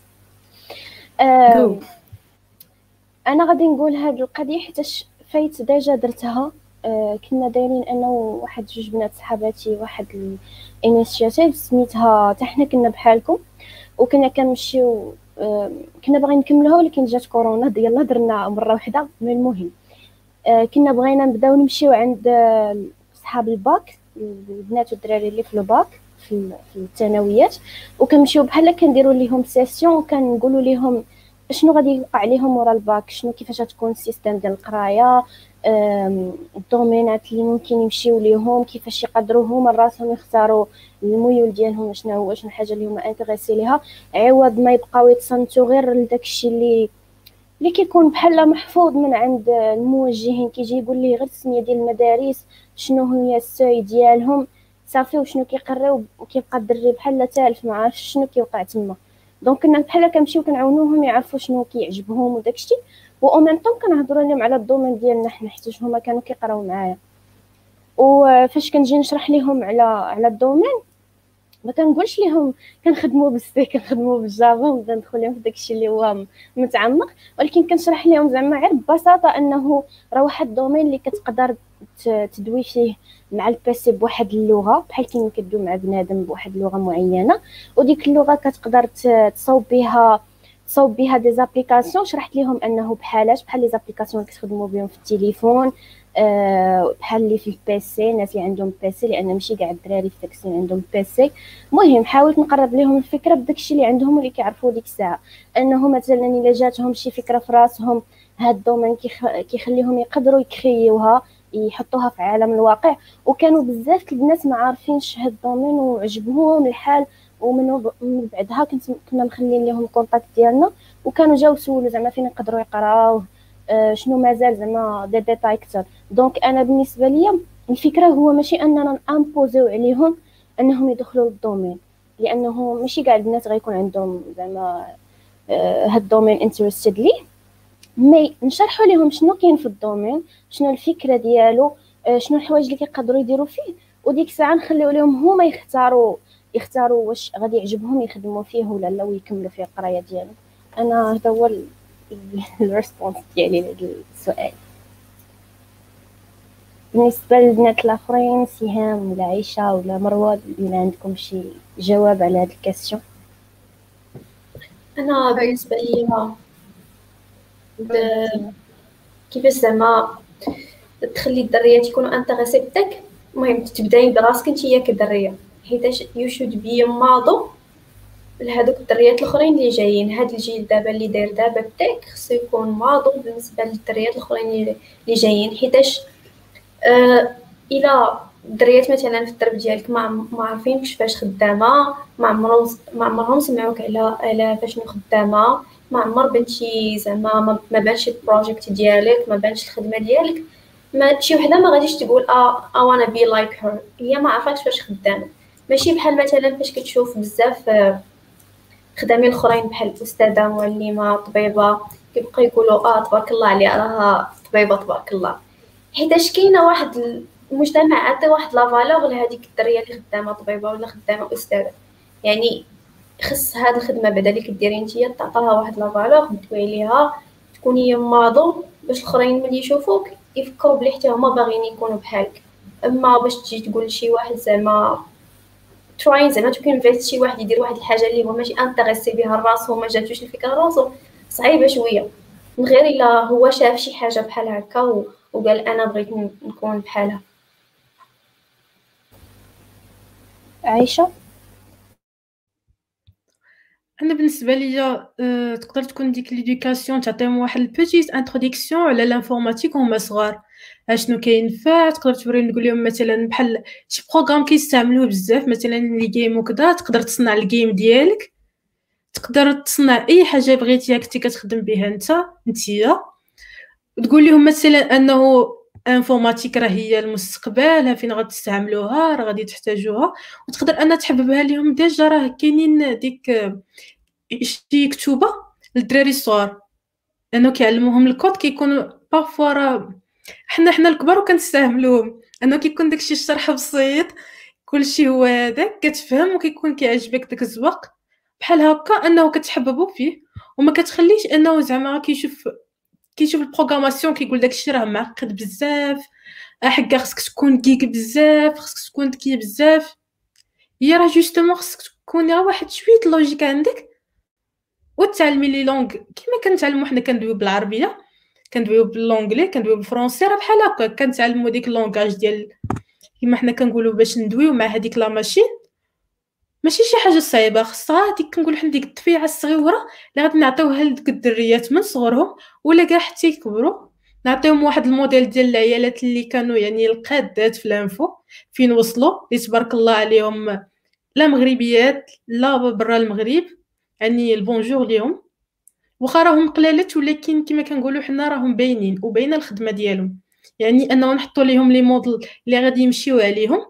أنا غادي نقول هاد القضية حيتاش فايت déjà درتها. آه كنا دايرين أنا وواحد جوج بنات صحاباتي واحد ال initiative سميتها حتى حنا كنا بحالكم. وكنا كنمشيو آه كنا باغيين نكملوها ولكن جات كورونا يلا درنا مرة واحدة من المهم آه كنا بغينا نبداو نمشيو عند صحاب الباك البنات والدراري اللي في الباك في الثانويات. وكنمشيو بحال كنديروا ليهم session وكنقولوا ليهم شنو غادي يوقع عليهم ورا الباك؟ شنو كيفاش تكون ال système ديال القراية؟ ال domaineات اللي ممكن يمشيو ليهم كيفاش يقدروا هما راسهم يختاروا الميول ديالهم شنو هو شنو الحاجة اللي هما intéressés ليها. عوض ما يبقاو يتصنتوا غير لداك الشيء اللي اللي كيكون بحال محفوظ من عند الموجهين. كيجي يقول ليه غير التسميه ديال المدارس شنو هي ال seuil ديالهم؟ صافي وشنو كيقراو وكيبقى الدري بحال تالف ما عارفش شنو كيوقع تما. donc كنا بحال كنمشيو كنعاونوهم يعرفوا شنو كيعجبهم وداكشي و au même temps كنهضروا لهم على ال domaine ديالنا حنا حيت هما كانوا كيقراو معايا. وفاش كنجي نشرح لهم على على ال domaine ما كنقولش لهم كنخدموا بال C (laughs) كنخدموا بال Java ونبدا ندخل لهم في داكشي اللي هو متعمق. ولكن كنشرح لهم زعما غير ببساطة أنه راه واحد ال domaine اللي كتقدر تدوي فيه مع ال PC بواحد اللغة بحال كيما كدوي مع بنادم بواحد اللغة معينة. وديك اللغة كتقدر تصاوب بها تصاوب بها des applications شرحت لهم أنه بحالاش بحال les applications اللي كتخدموا بهم في التليفون أه بحال اللي في ال PC الناس اللي عندهم PC لأن ماشي كاع الدراري في السن عندهم PC المهم حاولت نقرب لهم الفكرة بداك الشيء اللي عندهم واللي كيعرفوا ديك الساعة. انه مثلا إلا جاتهم شي فكرة في راسهم هاد ال domaine كيخليهم يقدروا يكريوها. يحطوها في عالم الواقع. وكانوا بزاف الناس ما عارفينش هاد ال domaine وعجبهم الحال. ومن بعدها كنت كنا مخلين لهم ال contact ديالنا. وكانوا جاو سولوا زعما فين يقدروا يقراو آه شنو مازال زعما دي ديتاي كثر donc أنا بالنسبة ليا الفكرة هو ماشي أننا نامبوزيو عليهم أنهم يدخلوا لل domaine لأنه ماشي كاع البنات غيكون عندهم زعما آه هاد ال domaine interested ليه. mais نشرحوا لهم شنو كاين في ال domaine شنو الفكرة ديالو آه، شنو الحوايج اللي كيقدروا يديروا فيه. وديك الساعة نخليو لهم هما يختاروا يختاروا واش غادي يعجبهم يخدموا فيه ولا لا ويكملوا فيه القراية ديالهم. أنا هذا هو ال response (laughs) ديالي لهذا السؤال. بالنسبة للبنات الآخرين سهام ولا عيشه ولا مروة الا عندكم شي جواب على هاد ال question أنا بالنسبة لي كيفاش زعما تخلي الدريات يكونوا intéressées بداك المهم تبداي براسك نتيا كدريه حيتاش you should be model لهذوك الدريات الأخرين اللي جايين. هاد الجيل دابا اللي داير دابا بداك خصو يكون ماضو بالنسبة للدريات الأخرين اللي جايين. حيتاش آه إلى الدريات مثلا في الدرب ديالك ما ما عارفين كيفاش خدامة ما عمرهم ما عمرهم سمعوك على على فاشنو خدامة. ما عمر بنتي زعما ما بانش ال project ديالك ما بانش الخدمة ديالك. ما شي وحدة ما غاديش تقول آه I wanna be like her. هي ما عرفاتش فاش خدامة. ماشي بحال مثلا فاش كتشوف بزاف آه، خدامين الاخرين بحال الأستاذة معلمه طبيبة كيبقى يقولوا آه تبارك الله عليها راها طبيبة تبارك الله. حيتاش كاينة واحد المجتمع عطي واحد لا فالور لهذيك الدرية اللي خدامة طبيبة ولا خدامة أستاذة. يعني خص هاد الخدمة بعدا اللي كديري نتيا تعطاها واحد لا فالور تدوي عليها تكون هي ماضو باش الأخرين ملي يشوفوك يفكروا بلي حتى هما باغيين يكونوا بحالك. أما باش تجي تقول لشي واحد زعما train زعما ت convert شي واحد يدير واحد الحاجة اللي هو ماشي intéressé بها راسو ما جاتوش الفكرة راسو صعيبة شوية. من غير إلا هو شاف شي حاجة بحال هكا وقال أنا بغيت نكون بحالها. عايشة؟ أنا بالنسبة ليا أه تقدر تكون ديك l'éducation تعطيهم واحد ال petite introduction على l'informatique وهما صغار. أشنو كينفع تقدر توري نقول لهم مثلا بحال شي programme كيستعملوه بزاف مثلا les games وكذا تقدر تصنع ال game ديالك. تقدر تصنع أي حاجة بغيتيها كنتي كتخدم بها أنت نتيا تقول لهم مثلا أنه informatique راه هي المستقبل فين غتستعملوها راه غادي تحتاجوها. وتقدر ان تحببها لهم déjà راه كاينين ديك شي كتوبة للدراري الصغار. لأنه كيعلموهم الكود كيكون parfois راه حنا حنا الكبار وكنستعملوهم. أنه كيكون داكشي الشرح بسيط كلشي هو هذاك كتفهم وكيكون كيعجبك داك الزواق. بحال هكا أنه كتحببو فيه وما كتخليش أنه زعما كيشوف كيشوف ال programmation كيقول داكشي راه معقد بزاف. حكا خصك تكون geek بزاف خصك تكون ذكي بزاف. هي راه justement خصك تكون واحد شوية logique عندك. وتعلمي les langues كيما كنتعلمو حنا كندويو بالعربية كندويو ب l'anglais كندويو بال français راه بحال هكا كنتعلمو ديك ال langage ديال كيما حنا كنقولوا باش ندويو مع هذيك la machine. ماشي شي حاجة صعيبة خصها ديك كنقول حنا ديك الدفيعة الصغيره اللي غادي نعطيوها لديك الدريات من صغرهم ولا كاع حتى يكبروا. نعطيهم واحد الموديل ديال العيالات اللي كانوا يعني القادات في ال info فين وصلوا اللي تبارك الله عليهم لا مغربيات لا برا المغرب. يعني البونجور ليهم. واخا راهم قلالات ولكن كما كنقولوا حنا راهم باينين وباينة الخدمة ديالهم. يعني أنه نحطوا ليهم لي موديل اللي غادي يمشيو عليهم.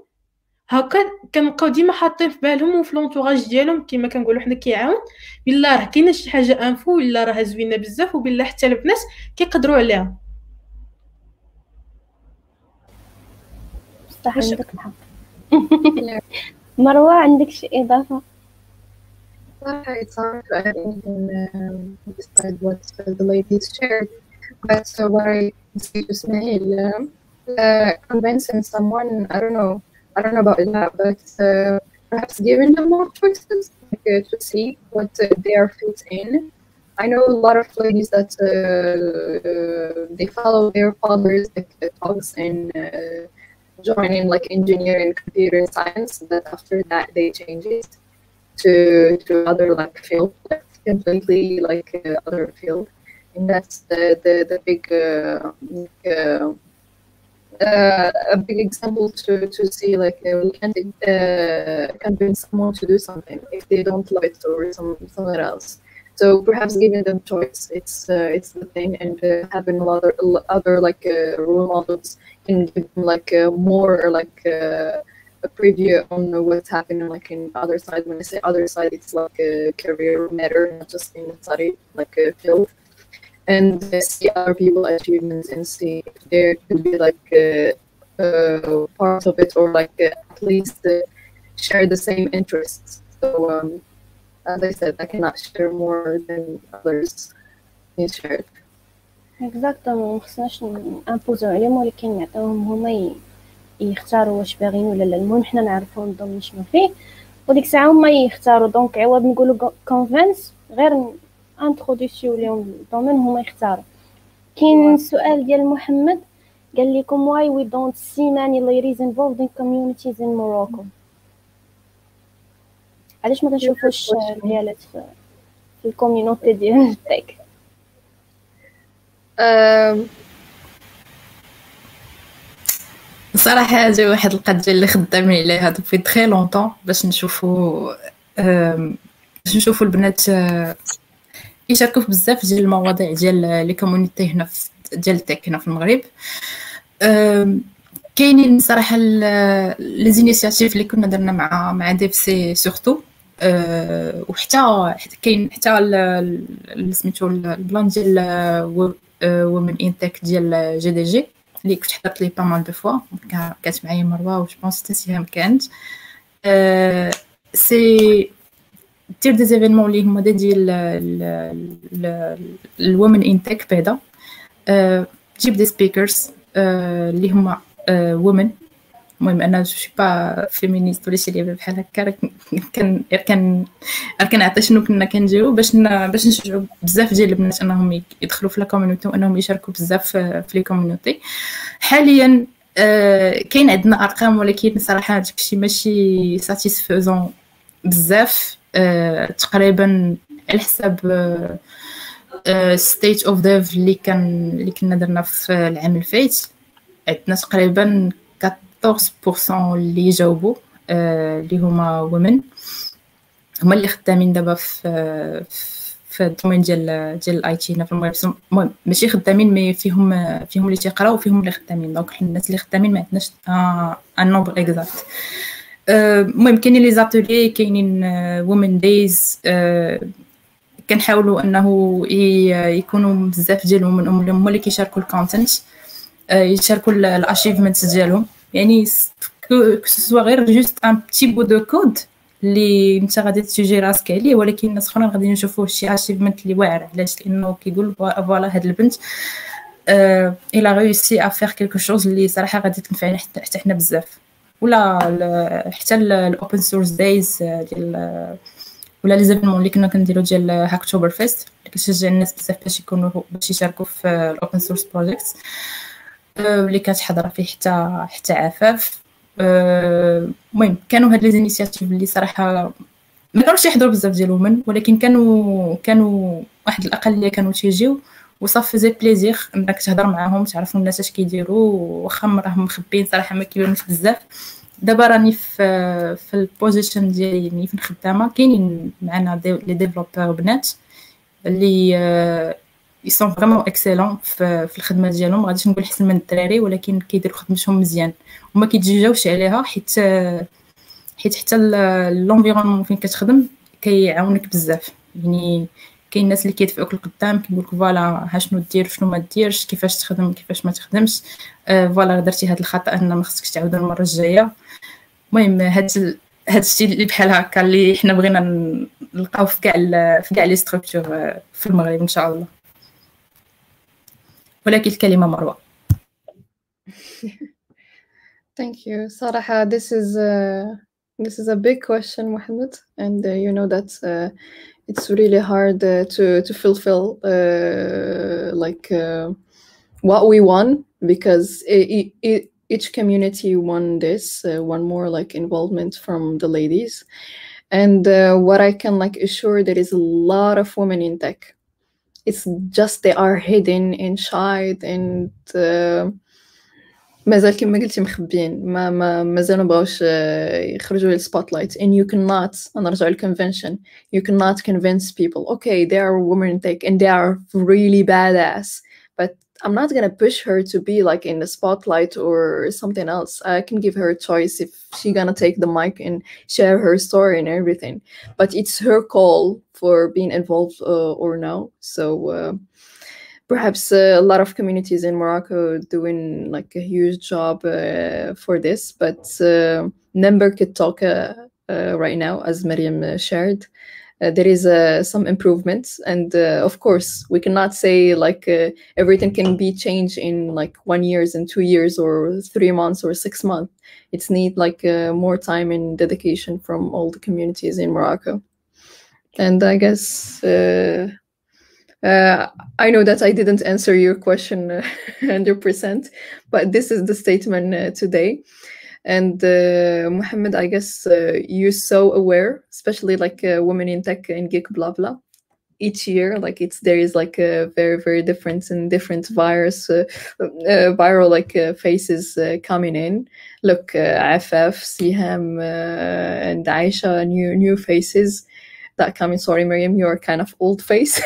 هكا كنبقاو ديما حاطين في بالهم وفي لونطوراج ديالهم كما كنقولوا حنا كيعاون. بالله راه كاينة شي حاجة إنفو ولا راه زوينة بزاف وبالله حتى البنات كيقدروا عليها. صح عندك الحق. (laughs) مروة عندك شي إضافة؟ It's hard to add anything um, beside what the ladies shared. But so what I see to Ismail, uh, convincing someone, I don't know, I don't know about that, but uh, perhaps giving them more choices like, uh, to see what uh, they are fit in. I know a lot of ladies that uh, they follow their fathers like talks and uh, join in like engineering, computer science, but after that they change it to to other like field, completely like uh, other field, and that's the the, the big uh, uh, uh, a big example to, to see like uh, we can't uh, convince someone to do something if they don't love it or some somewhere else. So perhaps giving them choice, it's uh, it's the thing, and uh, having a lot of other like uh, role models can give them like more like a preview on what's happening like in other side. When I say other side, it's like a career matter, not just in the study like a field. and see other people achievements and see if there could be like a, a part of it or like at least uh, share the same interests. So um, as I said, I cannot share more than others can share. اكزاكتومون مخصناش امبوزو عليهم ولكن نعطيوهم هما يختاروا واش باغيين ولا لا. المهم حنا نعرفوا ال domaine شنو فيه. وديك الساعة هما يختاروا. donc عوض نقولوا convince غير انتروديسيو ليهم ال domaine هما يختاروا. كاين سؤال ديال محمد قال لكم why we don't see many ladies involved in communities in Morocco. علاش ما كنشوفوش العيالات في ال community ديال (laughs) ال tech صراحة جا واحد القضية اللي خدامين عليها depuis très longtemps باش نشوفو باش نشوفو البنات يشاركوا في بزاف ديال المواضيع ديال les communities هنا في ديال ال tech هنا في المغرب. كاينين صراحة les initiatives اللي كنا درنا مع مع DevC surtout. وحتى كاين حتى سميتو ال plan ديال Women in Tech ديال GDG. اللي كنت حضرت ليه pas mal de fois كانت معايا مروة و je pense حتى سهام كانت c'est-à-dire des événements اللي هما ديال ال Women in Tech بعدا. تجيب des speakers اللي هما women المهم أنا je suis pas féministe ولا شي لعبه بحال هكا كان كان كنعطي شنو كنا كنديرو باش باش نشجعوا بزاف ديال البنات أنهم يدخلوا في la community وأنهم يشاركوا بزاف في les communities حاليا كاين عندنا أرقام ولكن صراحة داكشي ماشي satisfaisant بزاف. تقريبا على حساب State of Dev اللي كان اللي كنا درنا في العام الفايت عندنا تقريبا 14% اللي جاوبوا اللي هما women هما اللي خدامين دابا في في ال domaine ديال ديال ال IT هنا في المغرب المهم ماشي خدامين mais فيهم فيهم اللي تيقراو وفيهم اللي خدامين donc الناس اللي خدامين ما عندناش un nombre exact المهم كاينين les ateliers كاينين women days كنحاولوا أنه يكونوا بزاف ديالهم. هما اللي كيشاركوا ال content يشاركوا ال achievement ديالهم. يعني que ce soit غير juste un petit bout de code اللي انت غادي تسجي راسك عليه ولكن الناس اخرين غادي نشوفوه شي achievement اللي واعر علاش؟ لأنه كيقول voilà هاد البنت elle a réussi à faire quelque chose اللي صراحة غادي تنفعنا حتى حنا بزاف. ولا حتى ال open source days ديال ولا les événements اللي كنا كنديرو ديال Hacktoberfest اللي كتشجع الناس بزاف باش يكونوا باش يشاركوا في ال open source project اللي كانت حاضرة فيه حتى حتى عفاف. المهم كانوا هاد les initiatives اللي صراحة ما كانوش يحضروا بزاف ديال ال women ولكن كانوا كانوا واحد الاقليه كانوا تيجيو. وصافي c'est plaisir إنك تهضر معاهم تعرفوا الناس اش كيديروا واخا راهم مخبيين صراحة ما كيبانوش بزاف. دابا راني في في ال position ديالي يعني في الخدامة كاينين معنا les développeurs بنات اللي ils sont vraiment excellents في, في الخدمة ديالهم. غاديش نقول احسن من الدراري ولكن كيديروا خدمتهم مزيان. وما كيتجاوبش عليها حيت حيت حتى l'environnement فين كتخدم كيعاونك بزاف. يعني كاين الناس اللي كيدفعوك لقدام كيقول لك voilà ها شنو دير شنو ما ديرش كيفاش تخدم كيفاش ما تخدمش. voilà درتي هذا الخطأ أن ما خصكش تعاود المرة الجاية. المهم هاد هاد الشيء اللي بحال هكا اللي حنا بغينا نلقاو في كاع في كاع لي ستركتور في المغرب إن شاء الله. ولكن الكلمه مروه (laughs) Thank you. صراحة this is a, this is a big question, Mohammed, and uh, you know that uh, it's really hard uh, to to fulfill uh, like uh, what we want because it, it, each community want this, uh, one more like involvement from the ladies, and what I can like assure there is a lot of women in tech. It's just they are hidden and shy and مازال كما قلتي مخبيين ما ما مازال ما بغاوش يخرجوا للسبوت لايت and you cannot نرجع للconvention you cannot convince people okay they are women in tech and they are really badass but I'm not gonna push her to be like in the spotlight or something else. I can give her a choice if she gonna take the mic and share her story and everything. But it's her call for being involved uh, or no. So uh, perhaps uh, a lot of communities in Morocco doing like a huge job uh, for this, but uh, Nember could talk uh, uh, right now, as Miriam uh, shared. There is some improvements, and of course, we cannot say like everything can be changed in like one years and two years or three months or six months. It's need like more time and dedication from all the communities in Morocco. And I guess uh, I know that I didn't answer your question uh, (laughs) 100%, but this is the statement uh, today. And uh, Muhammad, I guess uh, you're so aware, especially like uh, women in tech and geek blah blah. Each year, like it's there is like a very very different and different virus, viral like faces coming in. Look, Afaf, Siham, and Aisha, new new faces that come in. Sorry, Miriam, you're kind of old face.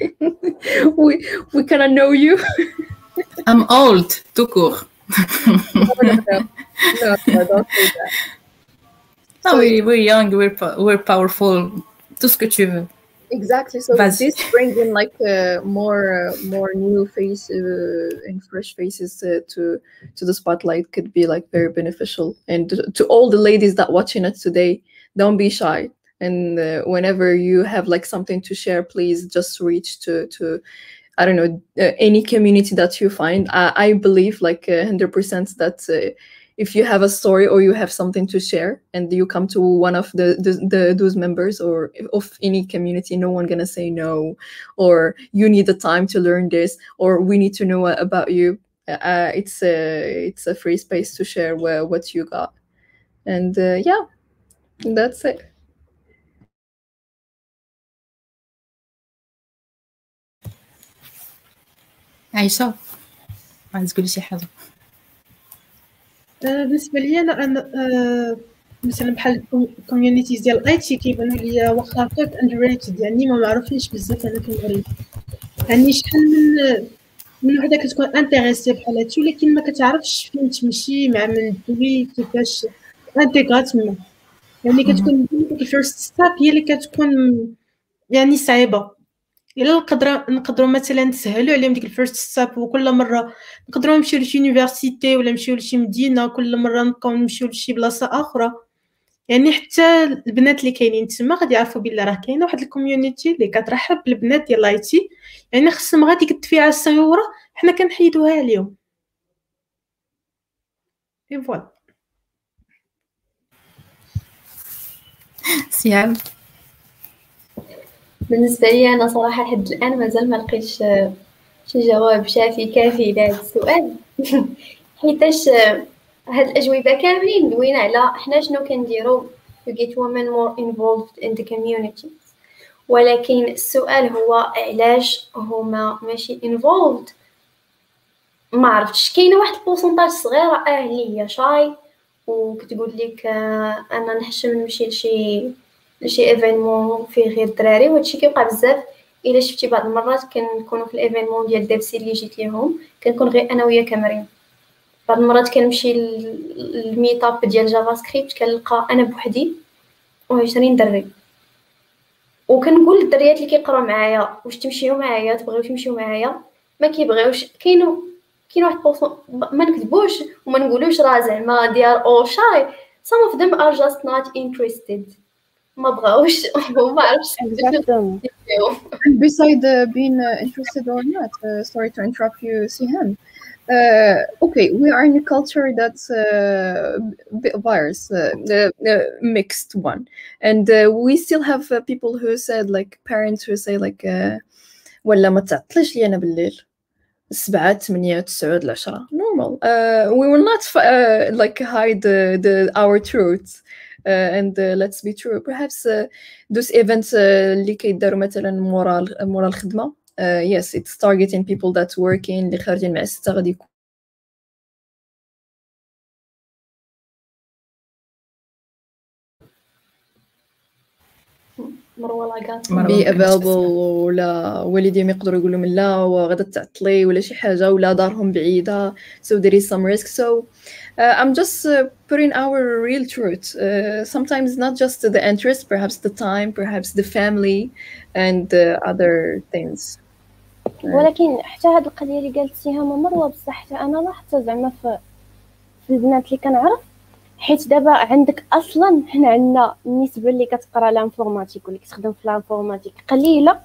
(laughs) we we kind of know you. I'm old, tout court. No, no, no, don't say that. No, so, we, we're young, we're, we're powerful, tout ce que tu veux. Exactly. So this brings in like uh, more uh, more new faces uh, and fresh faces to to the spotlight could be like very beneficial. And to, to all the ladies that watching us today, don't be shy and uh, whenever you have like something to share please just reach to to i don't know uh, any community that you find i, I believe like 100% that uh, if you have a story or you have something to share and you come to one of the, the, the those members or of any community no one gonna say no or you need the time to learn this or we need to know about you uh, it's a it's a free space to share where, what you got. And uh, yeah that's it عايشة؟ عايز تقولي شي حاجة؟ آه، بالنسبة لي أنا أنا آه، مثلا بحال ال communities ديال IT كيبانوا ليا واخا هكاك underrated يعني ما معروفينش بزاف هنا في المغرب يعني شحال من من وحدة كتكون intéressée بحال هادشي ولكن ما كتعرفش فين تمشي مع من دوي كيفاش intégrer تما يعني كتكون ال first step هي اللي كتكون يعني صعيبة. إلا نقدر نقدروا مثلا نسهلوا عليهم ديك ال first step وكل مرة نقدروا نمشيو لشي university ولا نمشيو لشي مدينة كل مرة نبقاو نمشيو لشي بلاصة أخرى. يعني حتى البنات اللي كاينين تما غادي يعرفوا بلي راه كاينة واحد ال community اللي كترحب بالبنات ديال l'IT يعني خصهم غير ديك الدفيعه الصغيره حنا كنحيدوها اليوم. et voilà بالنسبة لي أنا صراحة لحد الآن مازال ما لقيتش شي جواب شافي كافي لهذا السؤال. (laughs) حيتاش هاد الأجوبة كاملين دوينا على حنا شنو كنديرو؟ To get women more involved in the community. ولكن السؤال هو علاش هما ماشي involved ما عرفتش. كاينة واحد ال pourcentage صغيره آه اللي هي shy وكتقول لك آه أنا نحشم نمشي لشي لشي événement فيه غير الدراري وهادشي كيوقع بزاف. إلا شفتي بعض المرات كنكونوا في ال événement ديال دابسي اللي جيت ليهم كنكون غير أنا ويا كامرين. بعض المرات كنمشي لل meetup ديال JavaScript كنلقى أنا بوحدي وعشرين دري. وكنقول للدريات اللي كيقراو معايا واش تمشيو معايا تبغيو تمشيو معايا؟ ما كيبغيوش. كاينو كاين واحد بوصو ما نكذبوش وما نقولوش راه زعما ديال أو شاي some of them are just not interested. ما بغاوش (laughs) وما عرفتش and beside uh, being uh, interested or not uh, sorry to interrupt you Sihan uh, okay we are in a culture that's uh, a bit virus uh, uh, mixed one and uh, we still have uh, people who said like parents who say like uh, ولا ما تعطلش لي انا بالليل السبعة ثمانية تسعة العشرة normal uh, we will not uh, like hide the, the our truths uh, and uh, let's be true perhaps uh, those events اللي كيداروا مثلا مورا مورا الخدمه yes it's targeting people that working اللي خارجين مع الستة غادي يكون be available ولا والديهم يقدروا يقولوا من لا وغادا تعطلي ولا شي حاجة ولا دارهم بعيدة. So there is some risk. So uh, I'm just uh, putting our real truth. Uh, sometimes not just the interest, perhaps the time, perhaps the family, and other things. ولكن حتى هاد القضية اللي قالت سهام مروه بصح حتى أنا لاحظت زعما في في البنات اللي كنعرف حيت دابا عندك أصلا حنا عندنا النسبة اللي كتقرأ l'informatique واللي كتخدم في l'informatique قليلة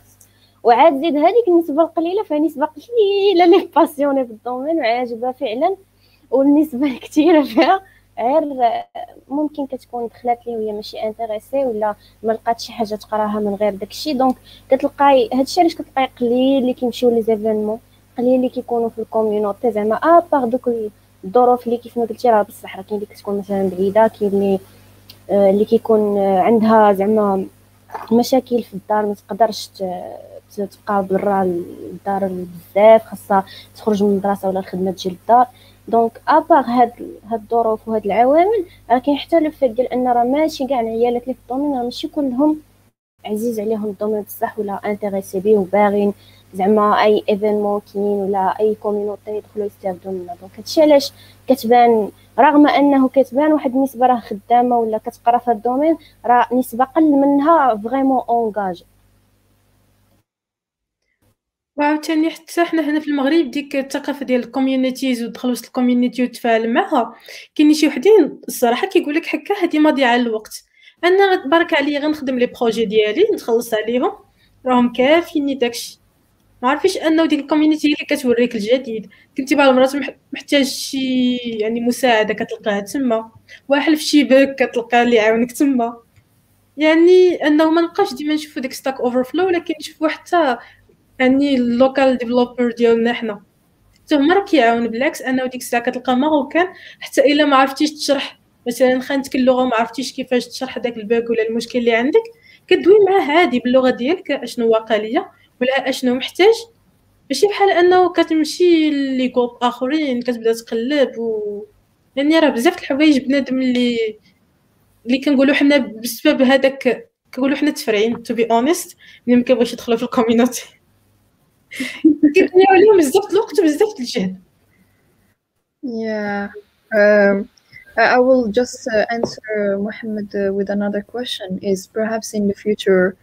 وعاد زيد هذيك النسبة القليلة فيها نسبة قليلة اللي passionnée بال domaine وعاجبها فعلا والنسبة الكثيره فيها. غير ممكن كتكون دخلات لي وهي ماشي intéressée ولا ما لقات شي حاجة تقراها من غير داكشي. donc كتلقاي هادشي علاش كتلقاي قليل اللي كيمشيو les événements قليل اللي كيكونوا في ال community زعما à part دوك الظروف اللي كيف ما قلتي راه بصح راه كاين اللي كتكون مثلا بعيدة كاين اللي آه، اللي كيكون عندها زعما مشاكل في الدار ما تقدرش تبقى برا الدار بزاف خاصها تخرج من المدرسة ولا الخدمة تجي للدار. donc à part هاد هاد الظروف وهاد العوامل راه كاين حتى le fait ديال أن راه ماشي كاع العيالات اللي في ال domaine راه ماشي كلهم عزيز عليهم ال domaine بصح ولا intéressée بيه وباغين زعما أي événement كاين ولا أي community يدخلوا يستافدوا منها donc هادشي علاش كتبان؟ رغم أنه كتبان واحد النسبة راه خدامة ولا كتقرا في ال domaine راه نسبة قل منها vraiment engagée وعاوتاني حتى حنا هنا في المغرب ديك الثقافة ديال ال communities ودخل وسط ال community وتفاعل معها كاين شي وحدين الصراحة كيقول لك هكا هادي مضيعه الوقت. أنا بارك عليا غنخدم les projets ديالي نخلص عليهم. راهم كافيني داكشي. ما عرفيش أنه ديك ال community اللي كتوريك الجديد. كنتي بعض المرات محتاج شي يعني مساعدة كتلقاها تما. واحل في شي bug كتلقى اللي يعاونك تما. يعني أنه ما نبقاش ديما نشوفو ديك Stack Overflow ولكن نشوفو حتى يعني ال local developer ديالنا حنا. حتى هما راه كيعاون بالعكس انه ديك الساعة كتلقى marocain حتى إلا ما عرفتيش تشرح. مثلا خانتك اللغة ما عرفتيش كيفاش تشرح داك ال bug ولا المشكل اللي عندك كدوي معاه عادي باللغة ديالك أشنو واقع ليا ولا أشنو محتاج. ماشي بحال أنه كتمشي les groupes آخرين كتبدا تقلب و يعني راه بزاف الحوايج بنادم اللي اللي كنقولوا حنا بسبب هذاك كنقولوا حنا تفرعين to be honest ملي ما كيبغيش يدخلوا في ال community كيضيعوا عليهم بزاف الوقت وبزاف الجهد Yeah. Um, I will just uh, answer Mohammed uh, with another question. Is perhaps in the future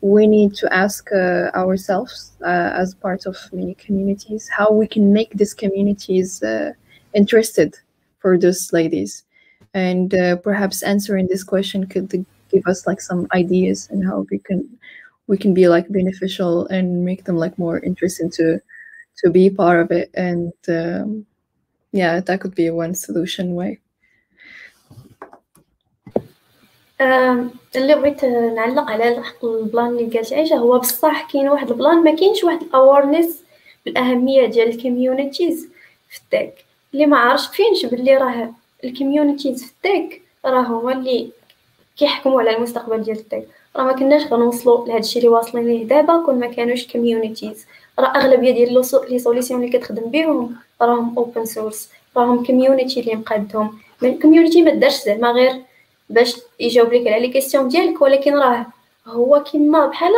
we need to ask uh, ourselves uh, as part of many communities how we can make these communities uh, interested for those ladies and uh, perhaps answering this question could give us like some ideas and how we can we can be like beneficial and make them like more interested to to be part of it. And um, yeah that could be one solution way. اللي بغيت نعلق على ال plan اللي قالت عايشه هو بصح كاين واحد ال plan ما كاينش واحد ال awareness بالأهمية ديال ال communities في ال tech. اللي ما عارفش فينش باللي راه ال communities في ال tech راه هما اللي كيحكموا على المستقبل ديال ال tech. راه ما كناش غنوصلوا لهذا الشيء اللي واصلين ليه دابا كون ما كانوش communities راه أغلبية ديال les solutions اللي كتخدم بهم راهم open source راهم community اللي مقادهم. ال community ما دارش زعما غير باش يجاوب لك على les questions ديالك ولكن راه هو كيما بحال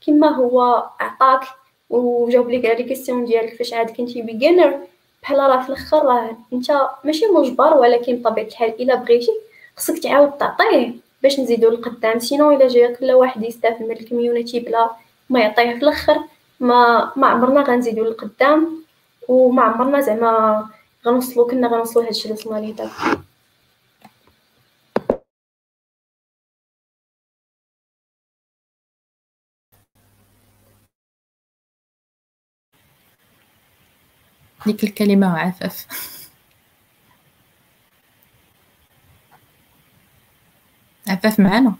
كيما هو عطاك وجاوب لك على les questions ديالك فاش عاد كنتي beginner بحال راه في الأخر راه أنت ماشي مجبر ولكن بطبيعة الحال إلا بغيتي خصك تعاود تعطيه. باش نزيدو لقدام sinon إلا جا كل واحد يستافد من ال community بلا ما يعطيه في الأخر ما ما عمرنا غنزيدو لقدام وما عمرنا زعما غنوصلو كنا غنوصلو لهادشي اللي وصلنا ليه دابا. ديك الكلمة عفاف. عفاف معانا.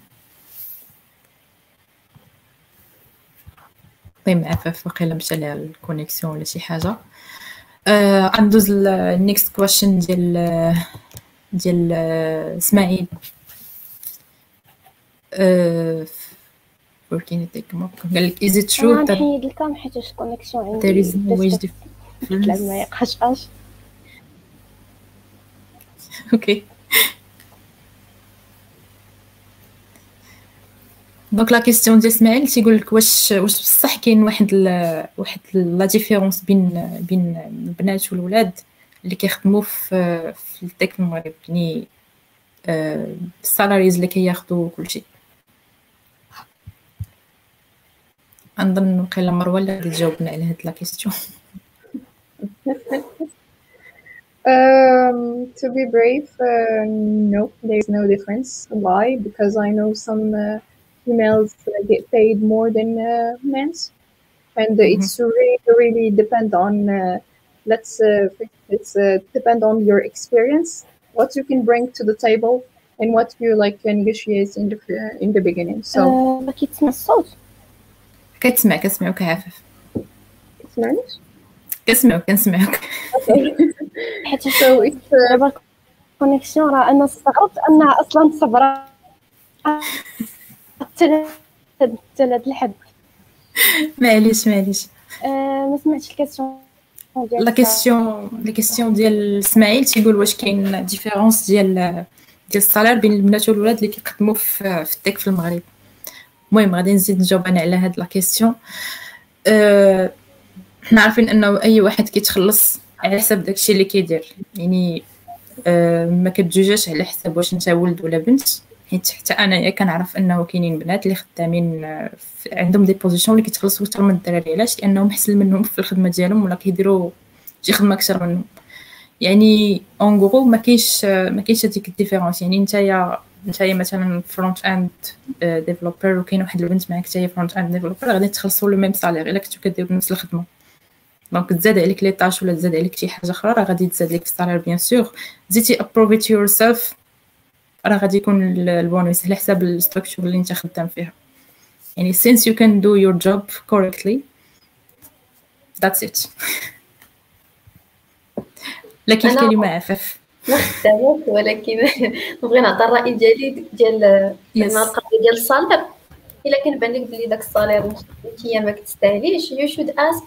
طيب عفاف وقيلا مشى ليها الكونيكسيون ولا شي حاجة. آه غندوز النيكست كويشن ديال ديال إسماعيل. آه working take more? قال لك is it true أنا that نحيد حيت الكونيكسيون عندي. there is no (laughs) قشقاش OK (laughs) donc la question ديال اسماعيل تيقول لك واش واش بصح كاين واحد ال واحد la différence بين بين البنات والولاد اللي كيخدموا في في ال tech المغرب يعني ال salaries اللي كياخذوا كلشي نظن وقيلا مروه اللي غادي تجاوبنا على هاد la question Um, to be brave, uh, no, there's no difference. Why? Because I know some uh, females uh, get paid more than uh, men's, and it's really, really depend on. Uh, let's uh, it's uh, depend on your experience, what you can bring to the table, and what you like negotiate in the in the beginning. So, آه، ما كيتسمع الصوت كتسمع كنسمعوك عفاف تسمعنيش؟ كنسمعوك كنسمعوك حيت so it's uh, دابا الكونيكسيون راه انا استغربت انها اصلا صبرا حتى حتى لهاد الحد. معليش معليش آه، ما سمعتش ال question la question la question ديال إسماعيل تيقول واش كاين différence ديال ديال ال salaire بين البنات والولاد اللي كيخدموا في في ال tech في المغرب. المهم غادي نزيد نجاوب أنا على هاد la question أه حنا عارفين أنه أي واحد كيتخلص على حسب داكشي اللي كيدير. يعني أه ما كتجوجاش على حسب واش أنت ولد ولا بنت. حيت حتى انايا كنعرف انه كاينين بنات اللي خدامين آه، في- عندهم des positions اللي كيتخلصوا أكثر من الدراري. علاش؟ لأنهم أحسن منهم في الخدمة ديالهم ولا كيديروا شي خدمة أكثر منهم. يعني en gros ما كاينش ما كاينش هذيك ال différence. يعني نتايا نتايا مثلا front-end developer وكاين واحد البنت معاك حتى هي front-end developer غادي تخلصوا le même salaire. إلا كنتو كديروا نفس الخدمة. donc تزاد عليك les tâches ولا تزاد عليك شي حاجة أخرى راه غادي تزاد لك ال salaire bien sûr زيتي improved yourself راه غادي يكون ال- البونوس على حساب ال structure اللي انت خدام فيها. يعني since you can do your job correctly that's it. (laughs) أنا- كلمة عفاف. ما خدامك ولكن (laughs) نبغي نعطي الرأي ديالي ديال القضية ديال الصالير. إلا كان بان لك بلي داك الصالير انت ما كتستاهليش you should ask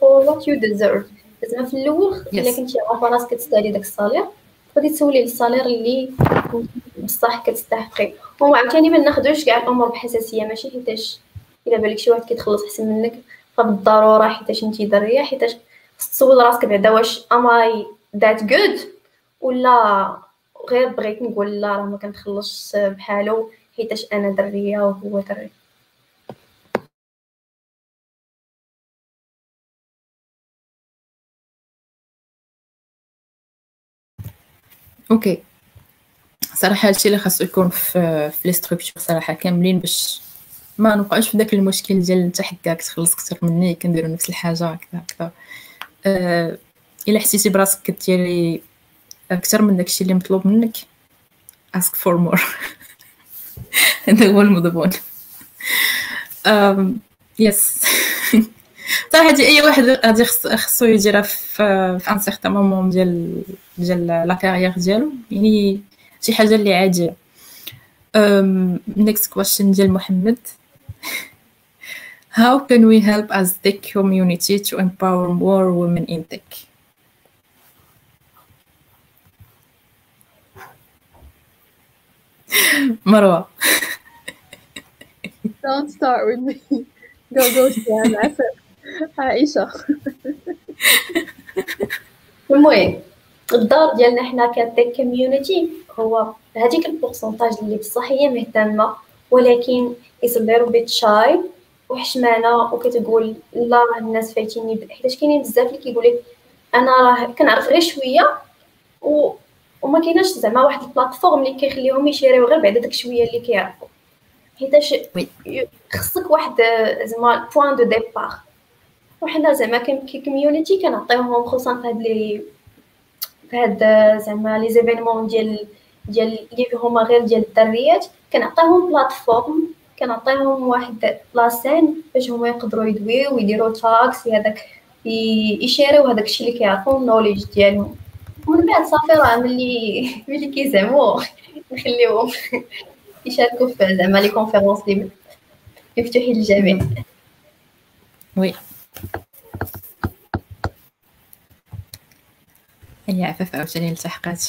for what you deserve. زعما في الأول إلا. كنتي عارفه راسك كتستاهلي داك الصالير غادي تسولي على الصالير اللي بصح كتستحقي. وعاوتاني ما ناخذوش كاع الأمور بحساسيه ماشي حيتاش الا بالك شي واحد كيتخلص احسن منك فبالضروره حيتاش انت دريه حيتاش تسول راسك بعدا واش I that good ولا غير بغيت نقول لا راه ما كنخلصش بحالو حيتاش أنا دريه وهو دري أوكي. صراحة هادشي اللي خاصو يكون في في لي صراحة كاملين باش ما نوقعوش في داك المشكل ديال أنت حكاك تخلص أكثر مني كنديروا نفس الحاجة هكذا هكذا. أه إلا حسيتي براسك كديري أكثر من داكشي اللي مطلوب منك ask for more. (laughs) هذا هو المضمون yes (laughs) صراحة أي واحد غادي خص- خصو يديرها في في un certain moment ديال ديال la carrière ديالو. يعني شي حاجة اللي عادية. next question ديال محمد. How can we help as tech community to empower more women in tech? (laughs) مروة. Don't start with me. Go go عفاف. (laughs) عائشة. (laughs) المهم الدور ديالنا حنا ك tech community هو هذيك ال pourcentage اللي بصح هي مهتمة ولكن little bit shy. وحشمانه وكتقول لا راه الناس فايتيني حيتاش كاينين بزاف اللي كيقول لك أنا راه كنعرف غير شوية و وما كايناش زعما واحد ال plateforme اللي كيخليهم يشريو غير بعدا داك شوية اللي كيعرفوا. حيتاش خصك واحد زعما point de départ وحنا زعما ك community كنعطيوهم خصوصا في هاد لي في هاد زعما les événements ديال ديال اللي هما غير ديال الدريات كنعطيهم plateforme كنعطيهم واحد la scène باش هما يقدروا يدويو ويديروا talks هذاك ي- ي share يو هذاك الشيء اللي كيعرفوا ال knowledge ديالهم. ومن بعد صافي راه ملي ملي كيزعموا نخليوهم (laughs) يشاركوا في زعما les conférences اللي مفتوحين للجميع. oui هي عفاف عاوتاني التحقات.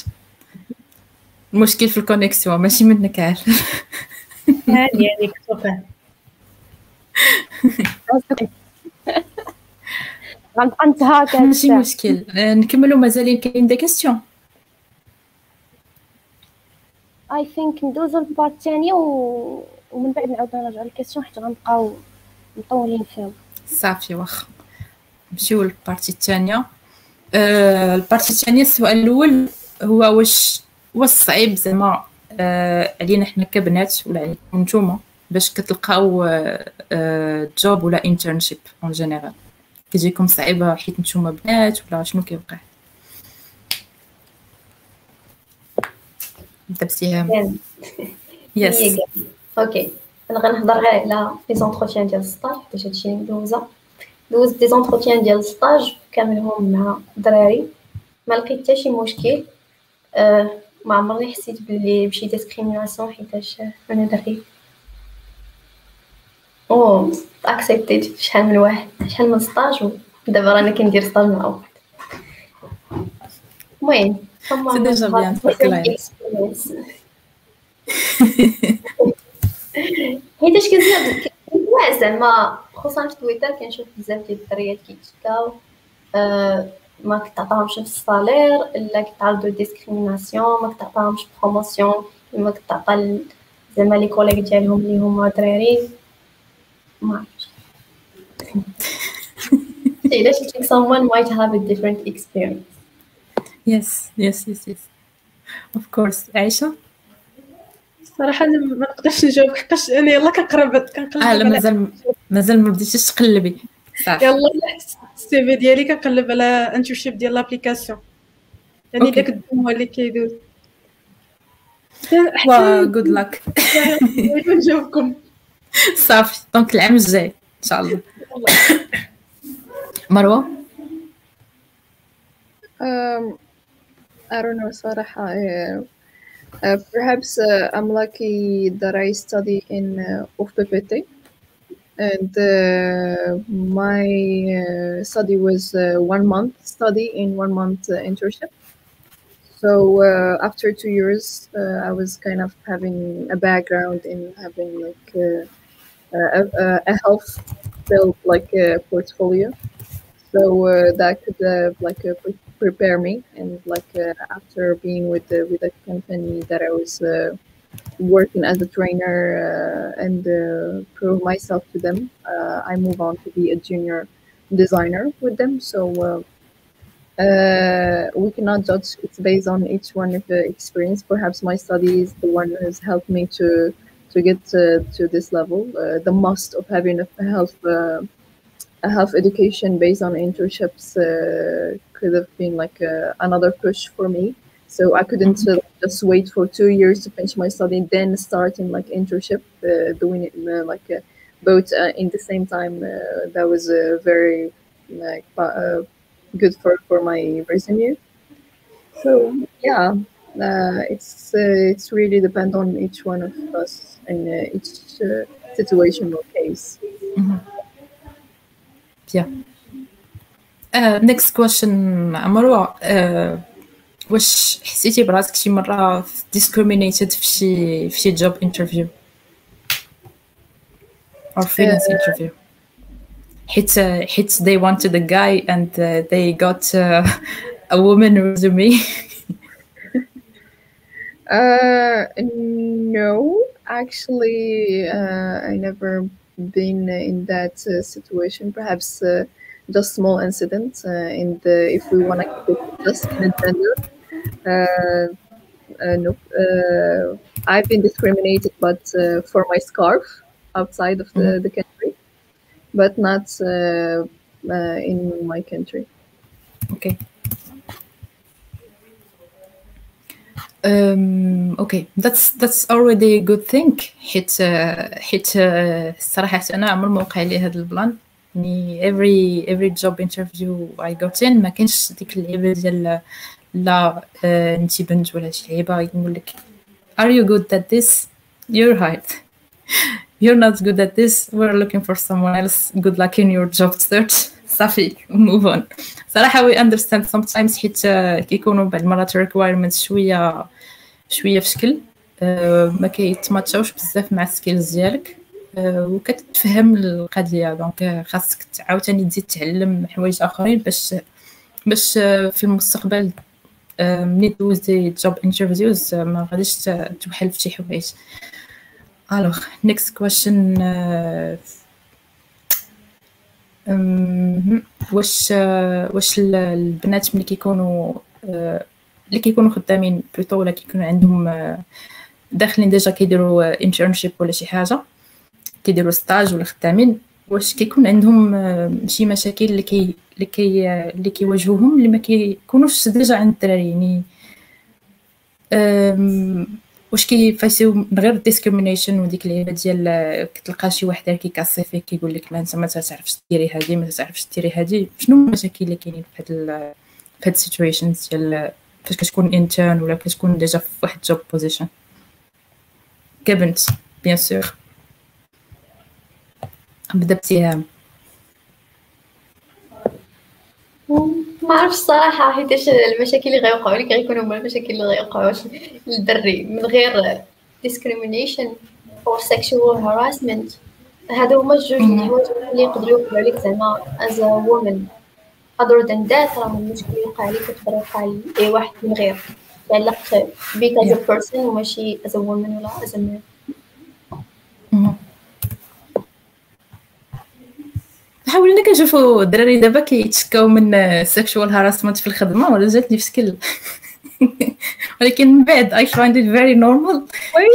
المشكل في ال connexion ماشي منك عارف عادي هذيك غنبقى نتهاكا ماشي مشكل. آه، نكملوا مازالين كاين des questions. I think ندوزو لل part الثانية. ومن بعد نعاود نرجع لل questions حيت غنبقاو مطولين فيهم. صافي واخا. نمشيو لل partie الثانية آه ال partie الثانية السؤال الأول هو واش واش صعيب زعما آه علينا حنا كبنات ولا عليكم نتوما باش كتلقاو آه آه job ولا internship en général كتجيكم صعيبة حيت نتوما بنات ولا شنو كيوقع؟ نبدا بسهام yes okay أنا غنهضر غير على les entretiens ديال ال stage حيت هادشي اللي مدوزة. دوزت des entretiens ديال ال stage كاملهم مع دراري ما لقيت حتى شي مشكل. أه ما عمرني حسيت بلي بشي discrimination حيتاش أنا دري. أو accepté ت شحال من واحد شحال من stage ودابا راني كندير stage مع واحد. المهم c'est déjà bien حيتاش كنزيد كنوع زعما خصوصا في تويتر كنشوف بزاف ديال الدريات كيتشكاو أه ما كتعطاهمش ال salaire الا كيتعرضوا discrimination ما كتعطاهمش promotion كما كتعطى زعما les collègues ديالهم اللي هما دراري ما عرفتش علاش think someone might have a different experience yes yes yes yes عائشه صراحة أنا ما نقدرش نجاوب حقاش أنا يلا كنقرب كنقلب آه لا مازال مازال ما بديتيش تقلبي. صافي. يلا السي في ديالي كنقلب على انترشيب ديال لابليكاسيون يعني. داك الدوم هو اللي كيدوز وا جود لاك نجاوبكم. صافي. دونك العام الجاي إن شاء الله. مروة؟ Um, I don't know, صراحة. Uh, perhaps uh, I'm lucky that I study in uh, UFPPT. And uh, my uh, study was uh, one month study in one month internship. So after two years, I was kind of having a background in having like a, a, a health built like a portfolio. So uh, that could uh, like uh, pre- prepare me and like uh, after being with the with a company that I was uh, working as a trainer uh, and prove myself to them, I move on to be a junior designer with them. So we cannot judge. It's based on each one of the experience. Perhaps my studies, the one has helped me to to get to, to this level. The must of having a health a health education based on internships uh, could have been like uh, another push for me. So I couldn't uh, just wait for two years to finish my study, then start in like internship, uh, doing it uh, like uh, both in the same time. That was very like good for for my resume. So yeah, it's it's really depend on each one of us and each situation or case. نيكست كويشن مروه آه، واش حسيتي براسك شي مره discriminated في شي في شي job interview or freelance interview حيت حيت they wanted a guy and uh, they got uh, (laughs) a woman resume (laughs) Uh, no, actually, uh, I never been in that uh, situation. Perhaps uh, just small incidents. Uh, in the if we want to keep it just in a gender. Uh, uh, nope. Uh, I've been discriminated, but uh, for my scarf outside of the, the country, but not uh, uh, in my country. Okay. Um, okay, that's that's already a good thing حيت uh, حيت uh, الصراحة أنا عمر ما وقع لي هذا البلان يعني every every job interview I got in ما كانش ديك اللعيبة ديال لا uh, انتي بنت ولا شي لعيبة يقول لك are you good at this you're hired (laughs) you're not good at this we're looking for someone else good luck in your job search (laughs) صافي move on صراحة we understand sometimes حيت uh, كيكونوا بعض المرات requirements شوية شوية في شكل uh, ما كيتماتشاوش بزاف مع ال skills ديالك. uh, وكتفهم القضية. donc خاصك عاوتاني تزيد تعلم حوايج آخرين باش باش uh, في المستقبل ملي دوزي job interviews uh, ما غاديش توحل في شي حوايج. alors uh, أم، واش واش ال- البنات ملي كيكونوا آه، اللي كيكونوا خدامين plutôt ولا كيكونوا عندهم آه، داخلين déjà كيديروا internship ولا شي حاجة كيديروا stage ولا خدامين واش كيكون عندهم آه، شي مشاكل اللي كي اللي كي اللي كيواجهوهم اللي ما كيكونوش déjà عند الدراري يعني واش كي face يو من غير discrimination وديك اللعيبه ديال آه، كتلقى شي واحد كي casse ي فيك كيقول لك لا انت ما تعرفش ديري هادي ما تعرفش ديري هادي. شنو المشاكل اللي كاينين في هاد في هاد ال situations ديال فاش كتكون intern ولا كتكون déjà في واحد job position كبنت bien sûr نبدا بسهام ما عرفتش الصراحه حيتاش المشاكل اللي غيوقعوا لك غيكونوا هما المشاكل اللي غيوقعوا للدري من غير discrimination or sexual harassment. هادو هما الجوج. الحوايج اللي يقدروا يوقعوا لك زعما as a woman. Other than that راه المشكل يوقع لك يقدر يوقع لاي واحد من غير يعلق بيك as a person وماشي as a woman ولا as a man. مهم. حاولنا كنشوفوا الدراري دابا كيتشكاو من sexual harassment في الخدمة ولا جاتني في school (laughs) ولكن من بعد I find it very normal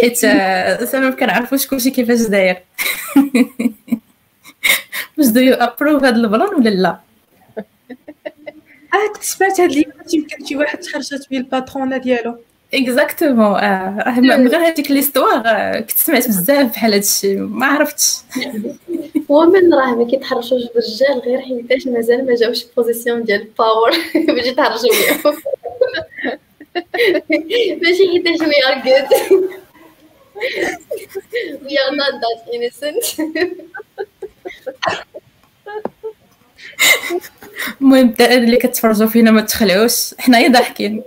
حيت آه، زعما كنعرفوش كلشي كيفاش داير. (laughs) واش do you approve هاد ال plan ولا لا؟ آه سمعت هاد اليوم يمكن شي واحد تخرجت بيه ال patronne ديالو exactement آه من غير هذيك l'histoire آه، كنت سمعت بزاف بحال هادشي ما عرفتش ومن راه ما كيتحرشوش بالرجال غير حيتاش مازال ما جاوش position ديال power باش يتحرشوا بيهم ماشي حيتاش we are good. (laughs) We are not that innocent. (laughs) المهم الدراري اللي كتفرجوا فينا ما تخلعوش حنايا ضاحكين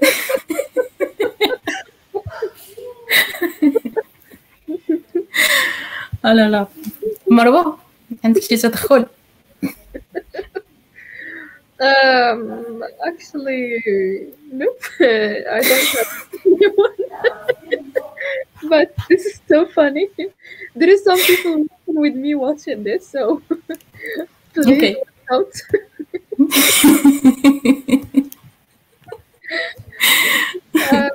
لا لا مروه عندك شي تدخل Um, actually, nope. I don't have anyone. but this is so funny. There is some people with me watching this, so please Okay. Out. (laughs) uh,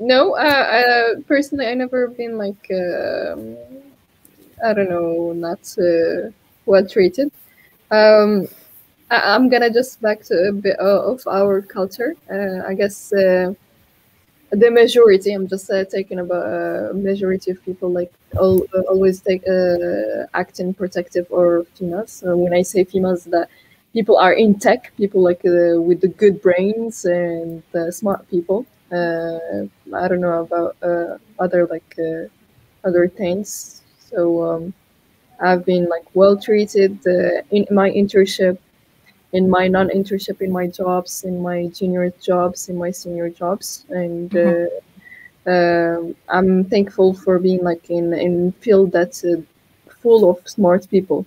no, uh, uh, personally, I never been like um, I don't know, not uh, well treated. Um, I- I'm gonna just back to a bit of our culture. Uh, I guess uh, the majority. I'm just uh, taking about a majority of people like al- uh, always take uh, acting protective or females. So when I say females, that people are in tech, people like uh, with the good brains and uh, smart people. Uh, I don't know about uh, other like uh, other things. So um, I've been like well treated uh, in my internship in my non-internship in my jobs in my junior jobs in my senior jobs. And uh, um, i'm thankful for being like in in field that's uh, full of smart people.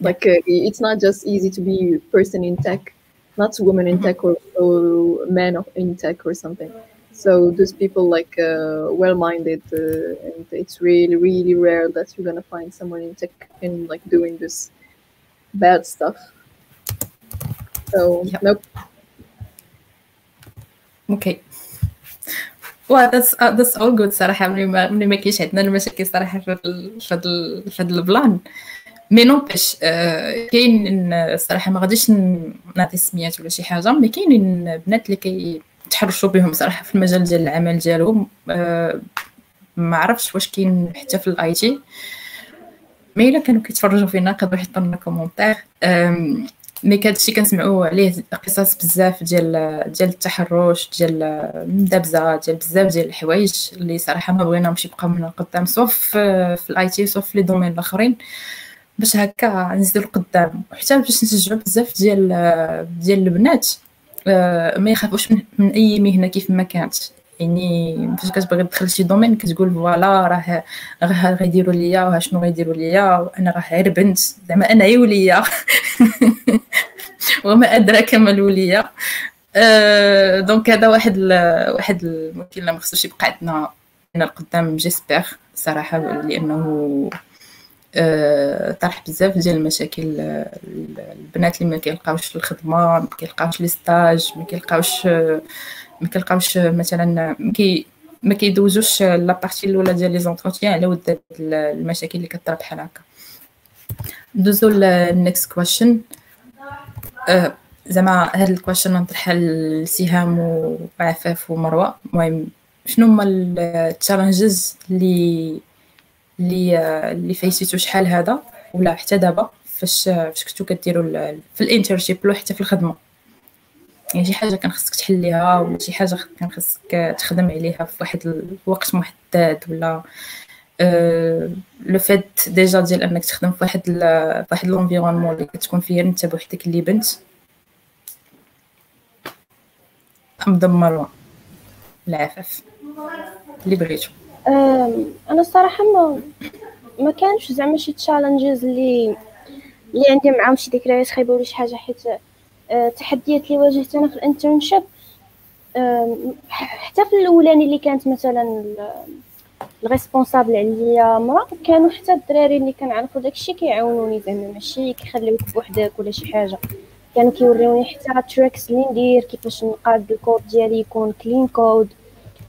Like uh, it's not just easy to be a person in tech not women in tech or, or men in tech or something. So those people like uh, well-minded uh, and it's really really rare that you're gonna find someone in tech and like doing this bad stuff so Yep. nope. وا that's that's all good صراحة ملي ما ملي ما كاينش عندنا المشاكل صراحة في ال- في هاد ال- في هاد ال plan mais نوبش آه، كاين الصراحه ما غاديش نعطي سميات ولا شي حاجة مي كاينين بنات اللي كيتحرشوا بهم صراحة في المجال ديال العمل ديالهم آه، ما عرفتش واش كاين حتى في ال IT مي الا كانوا كيتفرجوا فينا يقدروا يحطوا لنا commentaire مي كهادشي كنسمعوا عليه قصص بزاف ديال ديال التحرش ديال المدابزه ديال بزاف ديال الحوايج اللي صراحة ما بغيناهمش يبقاو من القدام سواء في ال IT سواء في les domaines الآخرين. باش هكا نزيدو القدام وحتى باش نشجعوا بزاف ديال ديال البنات آه، ما يخافوش من, من أي مهنة كيف ما كانت. يعني فاش كتبغي تدخل شي domaine كتقول voilà راه راه غيديروا ليا وها شنو غيديروا ليا أنا راه غير بنت زعما أنا غي وليا. (laughs) وما أدراك ما الولية. أه donc هذا واحد ال- واحد المشكل ما خصوش يبقى عندنا هنا القدام j'espère صراحة لأنه آه، طرح بزاف ديال المشاكل البنات اللي ما كيلقاوش الخدمة ما كيلقاوش les stages ما كيلقاوش ما كيلقاوش مثلا ما كي ما كيدوزوش la partie الأولى ديال les entretiens على ود المشاكل اللي كطرا بحال هكا. ندوزو لل next question زعما هاد ال question نطرحها لسهام وعفاف ومروه المهم شنو هما ال challenges اللي اللي اللي face يتو شحال هذا؟ ولا حتى دابا فاش فاش كنتو كديروا في ال internship ولا حتى في الخدمة؟ يعني شي حاجة كان خصك تحليها ولا شي حاجة كان خصك تخدم عليها في واحد الوقت محدد ولا le fait déjà ديال أنك تخدم في واحد في واحد l'environnement اللي كتكون فيه أنت بوحدك اللي بنت. مدام عفاف اللي بغيتو. أنا الصراحة ما ما كانش زعما شي challenges اللي اللي عندي معاهم شي ذكريات خايبة ولا شي حاجة حيت التحديات اللي واجهت أنا في ال internship. حتى في الأولاني اللي كانت مثلا ال responsable عليا مرا كانوا حتى الدراري اللي كنعرفوا داكشي كيعاونوني زعما ماشي كيخليوك بوحدك ولا شي حاجة. كانوا كيوريوني حتى tricks اللي ندير كيفاش نقاد الكود ديالي يكون clean code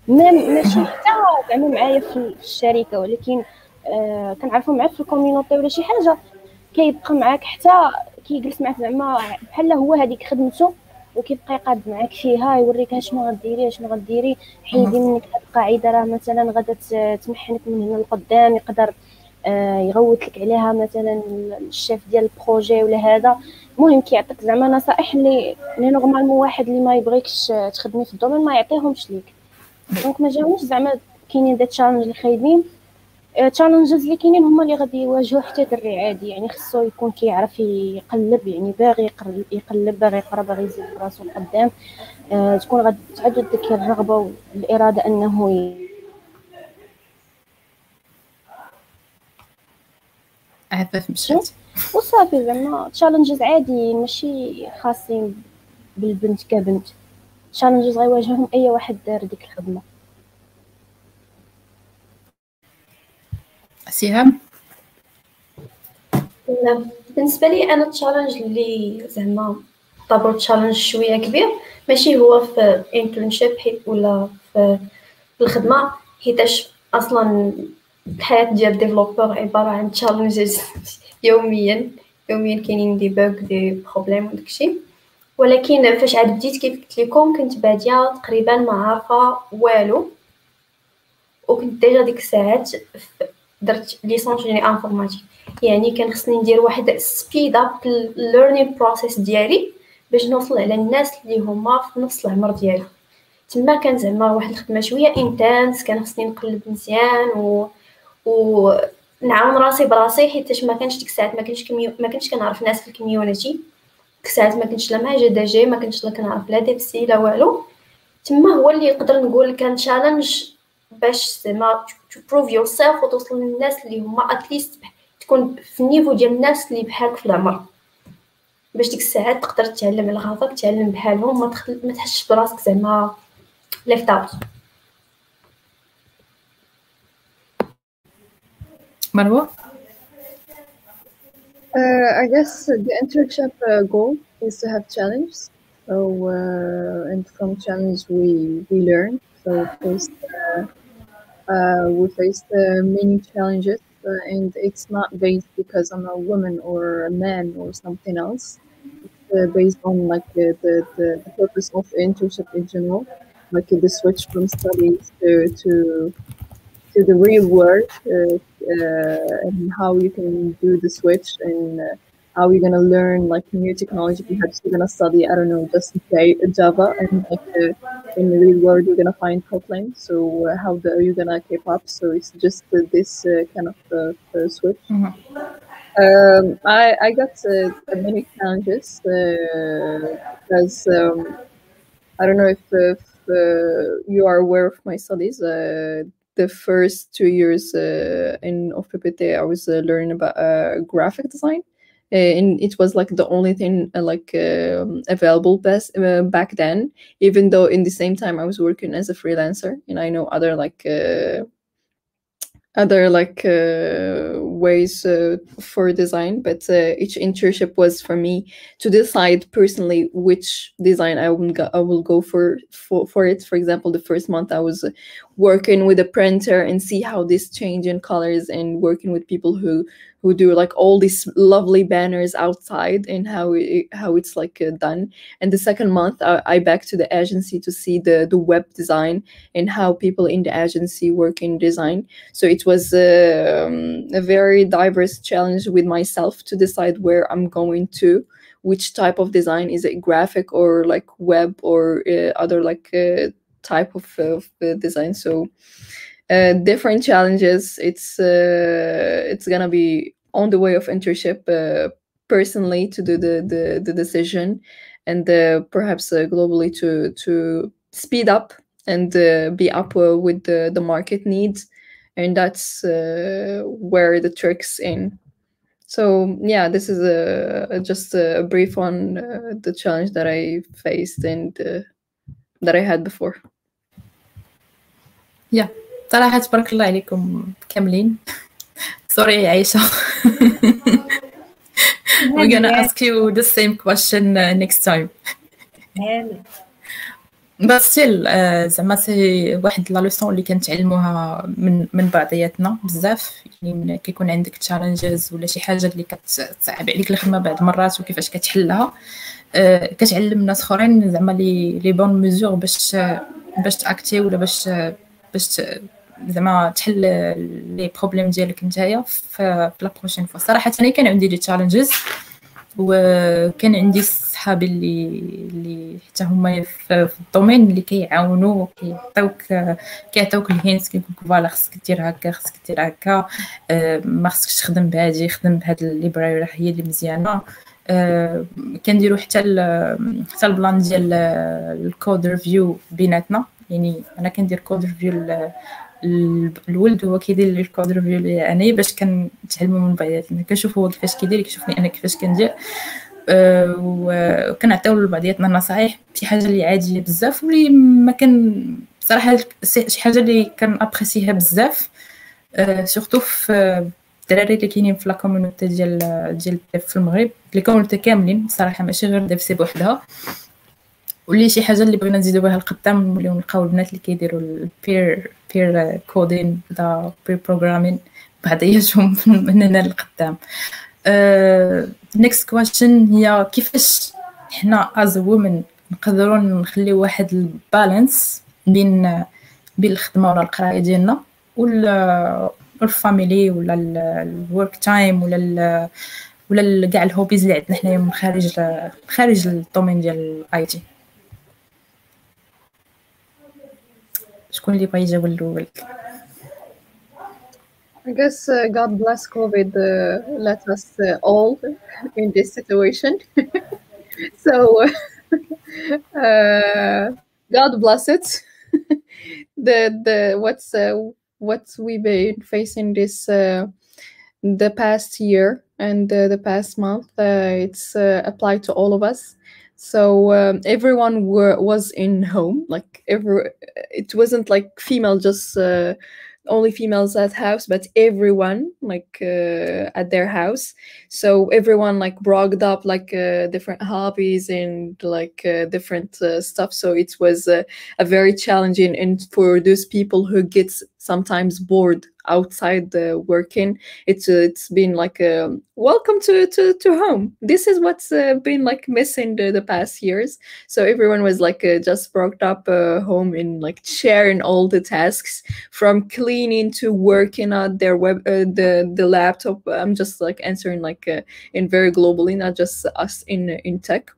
ماشي حتى زعما معايا في الشركة ولكن آه كنعرفو معاك في ال community ولا شي حاجة. كيبقى معاك حتى كيجلس معاك زعما بحال هو هذيك خدمته وكيبقى يقاد معاك فيها يوريك شنو غديري شنو غديري حيدي منك هاد القاعدة راه مثلا غادا تمحنك من هنا لقدام يقدر آه يغوت لك عليها مثلا الشيف ديال ال projet ولا هذا. المهم كيعطيك زعما نصائح اللي اللي normalement واحد اللي ما يبغيكش تخدمي في ال domaine ما يعطيهمش ليك. (laughs) donc ما جاونيش زعما كاينين des challenges اللي خايبين. challenges آه، اللي كاينين هما اللي غادي يواجهوا حتى دري عادي يعني خصو يكون كيعرف يقلب يعني باغي يقلب باغي يقرأ باغي يزيد راسو لقدام أه تكون غادي تعدد ديك الرغبة والإرادة أنه ي... عفاف مشات وصافي زعما challenges عادي ماشي خاصين بالبنت كبنت. challenges غيواجههم أي واحد دار ديك الخدمة. سهام لا. بالنسبة لي أنا ال challenge اللي زعما طابور challenge شوية كبير ماشي هو في internship حيت ولا في الخدمة حيتاش أصلا الحياة ديال developer عبارة عن challenges (laughs) يوميا. يوميا كاينين des bugs des problèmes وداكشي ولكن فاش عاد بديت كيف قلت لكم كنت بادية تقريبا ما عارفة والو. وكنت déjà ديك الساعات درت licence génie informatique يعني كان خصني ندير واحد speed up learning process ديالي باش نوصل على الناس اللي هما في نفس العمر ديالي تما كان زعما واحد الخدمة شوية intense كان خصني نقلب مزيان و و نعاون راسي براسي حيت ما كانش ديك الساعات ما كانش commu... ما كنتش كنعرف ناس في ال community ديك الساعات ما كنتش لا مع GDG ما كنتش لا كنعرف لا ديبسي لا والو. تما هو اللي نقدر نقول كان challenge باش زعما to prove yourself وتوصل للناس اللي هما at least تكون في ال niveau ديال الناس اللي بحالك في العمر باش ديك الساعات تقدر تعلم على غلطك تعلم بحالهم ما, تخل... ما تحسش براسك زعما ليفت اوت مروة Uh, I guess the internship uh, goal is to have challenges. So, uh, and from challenge we we learn. So first, uh, uh, we faced uh, many challenges, uh, and it's not based because I'm a woman or a man or something else. It's uh, based on like the, the, the, purpose of internship in general, like the switch from studies to to to the real world uh, uh, and how you can do the switch and how you're gonna learn like new technology. Perhaps you're gonna study, I don't know, just Java, and like uh, in the real world you're gonna find Kotlin. So uh, how the, are you gonna keep up? So it's just uh, this uh, kind of uh, switch. Mm-hmm. Um, I I got uh, many challenges because um, I don't know if, if you are aware of my studies the first two years uh, in of PPT, I was uh, learning about uh, graphic design, and it was like the only thing uh, like um, available best uh, back then even though in the same time i was working as a freelancer and i know other like uh, other like uh, ways uh, for design but uh, each internship was for me to decide personally which design I will go, I will go for, for for it. For example the first month I was working with a printer and see how this change in colors and working with people who who do like all these lovely banners outside and how it, how it's like uh, done. And the second month I, I back to the agency to see the the web design and how people in the agency work in design. So it was uh, a very diverse challenge with myself to decide where i'm going to which type of design is it graphic or like web or uh, other like uh, type of, of design. So uh, different challenges. It's uh, it's gonna be on the way of internship uh, personally to do the the, the decision, and uh, perhaps uh, globally to to speed up and uh, be up with the the market needs, and that's where the tricks in. So yeah, this is a, a just a brief on the challenge that I faced and that I had before. Yeah. صراحة تبارك الله عليكم كاملين سوري عايشة (laughs) we're gonna ask you the same question uh, next time. بس still uh, زعما c'est واحد la leçon اللي كنتعلموها من من بعضياتنا بزاف. يعني كيكون عندك challenges ولا شي حاجة اللي كتصعب عليك الخدمة بعض المرات وكيفاش كتحلها. Uh, كتعلم ناس أخرين زعما les les bonnes mesures باش باش ت acter ولا باش باش زعما تحل les problèmes ديالك نتايا في la prochaine fois صراحة أنا كان عندي les challenges وكان عندي صحابي اللي اللي حتى هما في ال domaine اللي كيعاونوا كيعطيوك كيعطيوك ال hint كيقول لك voilà خصك دير هكا خصك دير هكا آه، ما خصكش تخدم بهادي خدم بهاد ال library راه هي اللي مزيانة. كنديروا حتى حتى ال plan ديال ال code review بيناتنا يعني أنا كندير code review الولد هو كيدير لي ال code review لي أنا باش كنتعلموا من بعضياتنا كنشوف هو كيفاش كيدير كيشوفني أنا كيفاش كندير. أه وكنعطيو لبعضياتنا النصائح شي حاجة اللي عادية بزاف واللي ما كان صراحة شي حاجة اللي كان ابريسيها بزاف. أه surtout في الدراري اللي كاينين في la communauté ديال ديال في المغرب. les communautés كاملين. صراحة ماشي غير DevC بوحدها. واللي شي حاجة اللي بغينا نزيدو بها القدام نوليو نلقاو البنات اللي كيديروا ال pair pair coding ولا pair programming بعضياتهم من هنا للقدام. next uh, question هي كيفاش حنا as women نقدروا نخليو واحد ال balance بين بين الخدمة ولا القراية ديالنا ولا ال family ولا ال work time ولا ولا كاع ال hobbies اللي عندنا حنايا من خارج خارج ال domaine ديال ال IT شكون اللي بغى يجاوب الاول I guess uh, God bless COVID uh, let us uh, all in this situation. (laughs) so (laughs) uh, God bless it. (laughs) the the what's uh, what we've been facing this uh, the past year and the past month. it's applied to all of us so um, everyone were was in home like every it wasn't like female just uh, only females at house but everyone like uh, at their house. So everyone like brought up like uh, different hobbies and like uh, different uh, stuff. So it was a very challenging and for those people who gets sometimes bored outside the working. It's uh, it's been like a um, welcome to to, to home. This is what's uh, been like missing the, the past years. So everyone was like uh, just brought up uh, home in like sharing all the tasks from cleaning to working on their web uh, the the laptop. I'm just like answering like uh, in very globally not just us in in tech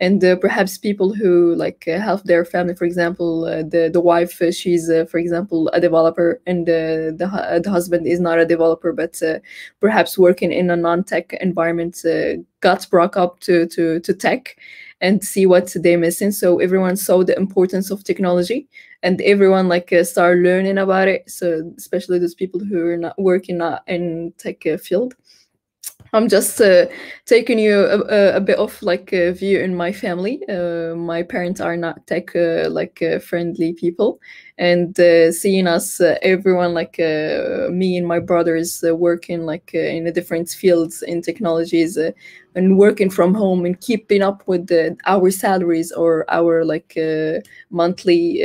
and uh, perhaps people who like uh, help their family for example uh, the the wife uh, she's uh, for example a developer and the the husband is not a developer but perhaps working in a non-tech environment got brought up to to to tech and see what they're missing. So everyone saw the importance of technology and everyone like uh, started learning about it. So especially those people who are not working in tech uh, field I'm just uh, taking you a, a, bit of like a view in my family. Uh, my parents are not tech uh, like uh, friendly people, and uh, seeing us, uh, everyone like me and my brothers working like in the different fields in technologies and working from home and keeping up with the, our salaries or our like monthly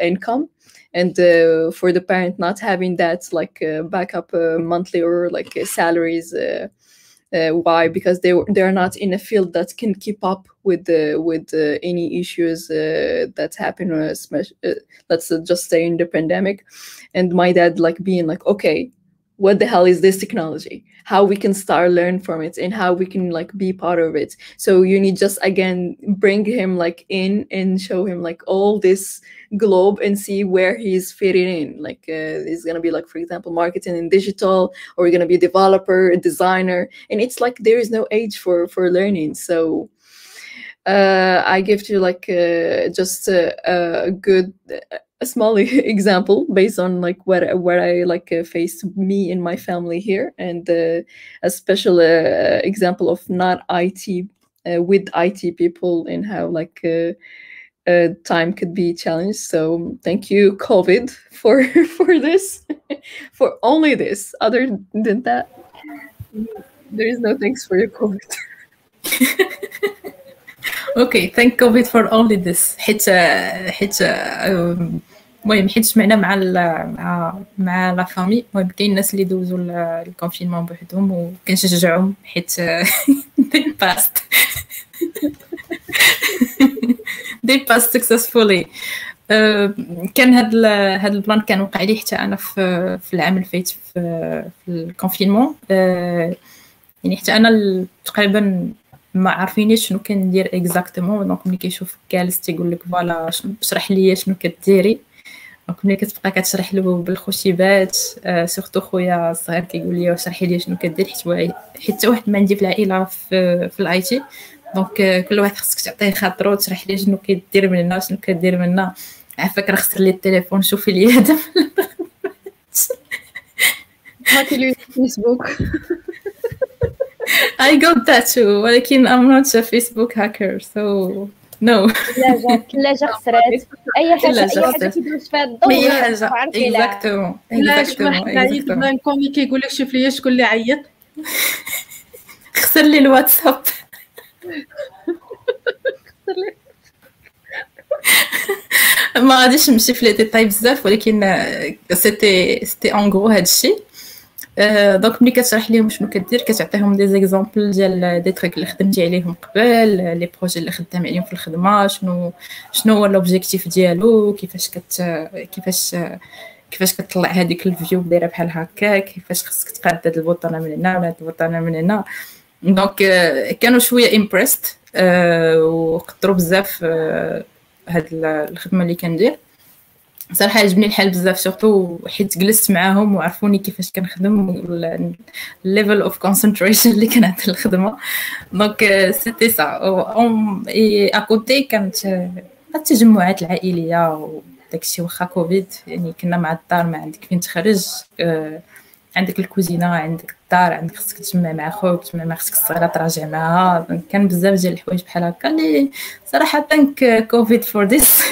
income and uh, for the parent not having that like uh, backup uh, monthly or like salaries uh, why? Because they they are not in a field that can keep up with the with uh, any issues uh, that happen. Uh, uh, let's just say in the pandemic, and my dad like being like, okay, what the hell is this technology? How we can start learn from it and how we can like be part of it. So you need just again bring him like in and show him like all this globe and see where he's fitting in. Like uh, he's gonna be like for example marketing and digital or you're gonna be a developer a designer and it's like there is no age for for learning. So uh, I give you like uh, just a, a good a small (laughs) example based on like what what I like uh, faced me and my family here, and uh, a special uh, example of not IT uh, with IT people and how like uh, uh, time could be challenged. So thank you, COVID, (laughs) for for this, (laughs) for only this. Other than that, there is no thanks for your COVID. okay thank كوفيد for only this حيت حيت المهم حيت سمعنا مع مع مع la famille المهم كاين الناس اللي دوزوا ال confinement بوحدهم وكنشجعهم حيت they passed they passed successfully كان هاد هاد ال plan كان وقع لي حتى أنا في في العام الفايت في, في ال confinement يعني حتى أنا تقريبا ما عارفينيش شنو كندير exactement donc ملي كيشوف جالس تيقول لك voilà شرح لي شنو كديري. donc ملي كتبقى كتشرح له بالخشيبات آه surtout خويا الصغير كيقول لي وشرحي لي شنو كدير حيت حيت واحد ما عندي في العائلة في, في ال IT donc آه كل واحد خصك تعطيه خاطرو تشرح لي شنو كدير من هنا شنو كدير من هنا عافاك راه خسر لي التليفون شوفي لي هذا هاتي لي فيسبوك I got that too ولكن I'm not a Facebook hacker so no. ثلاجة ثلاجة خسرات أي حاجة أي حاجة كيدوز فيها الضوء أي حاجة exactement لا شكون حنا كيقول لك شوف لي شكون اللي عيط. (laughs) خسر لي الواتساب. ما غاديش نمشي في les détails بزاف ولكن c'était c'était en gros هادشي. donc ملي كتشرح لهم شنو كدير كتعطيهم des exemples ديال des trucs اللي خدمتي عليهم قبل les projets اللي خدام عليهم في الخدمة شنو شنو هو l'objectif ديالو كيفاش كت كيفاش كيفاش كتطلع هذيك ال view دايرة بحال هكا كيفاش خصك تقاد هاد ال bouton من هنا ولا هاد ال bouton من هنا. donc كانوا شوية impressed وقدروا بزاف هاد الخدمة اللي كندير. صراحة عجبني الحال بزاف surtout حيت جلست معاهم وعرفوني كيفاش كنخدم ال level of concentration اللي كانت الخدمة. donc c'était ça et à côté كانت التجمعات العائلية وداكشي واخا كوفيد يعني كنا مع الدار ما عندك فين تخرج عندك الكوزينة عندك الدار عندك خصك تجمع مع خوك تجمع مع أختك الصغيره تراجع معاها. كان بزاف ديال الحوايج بحال هكا. اللي صراحة كوفيد for this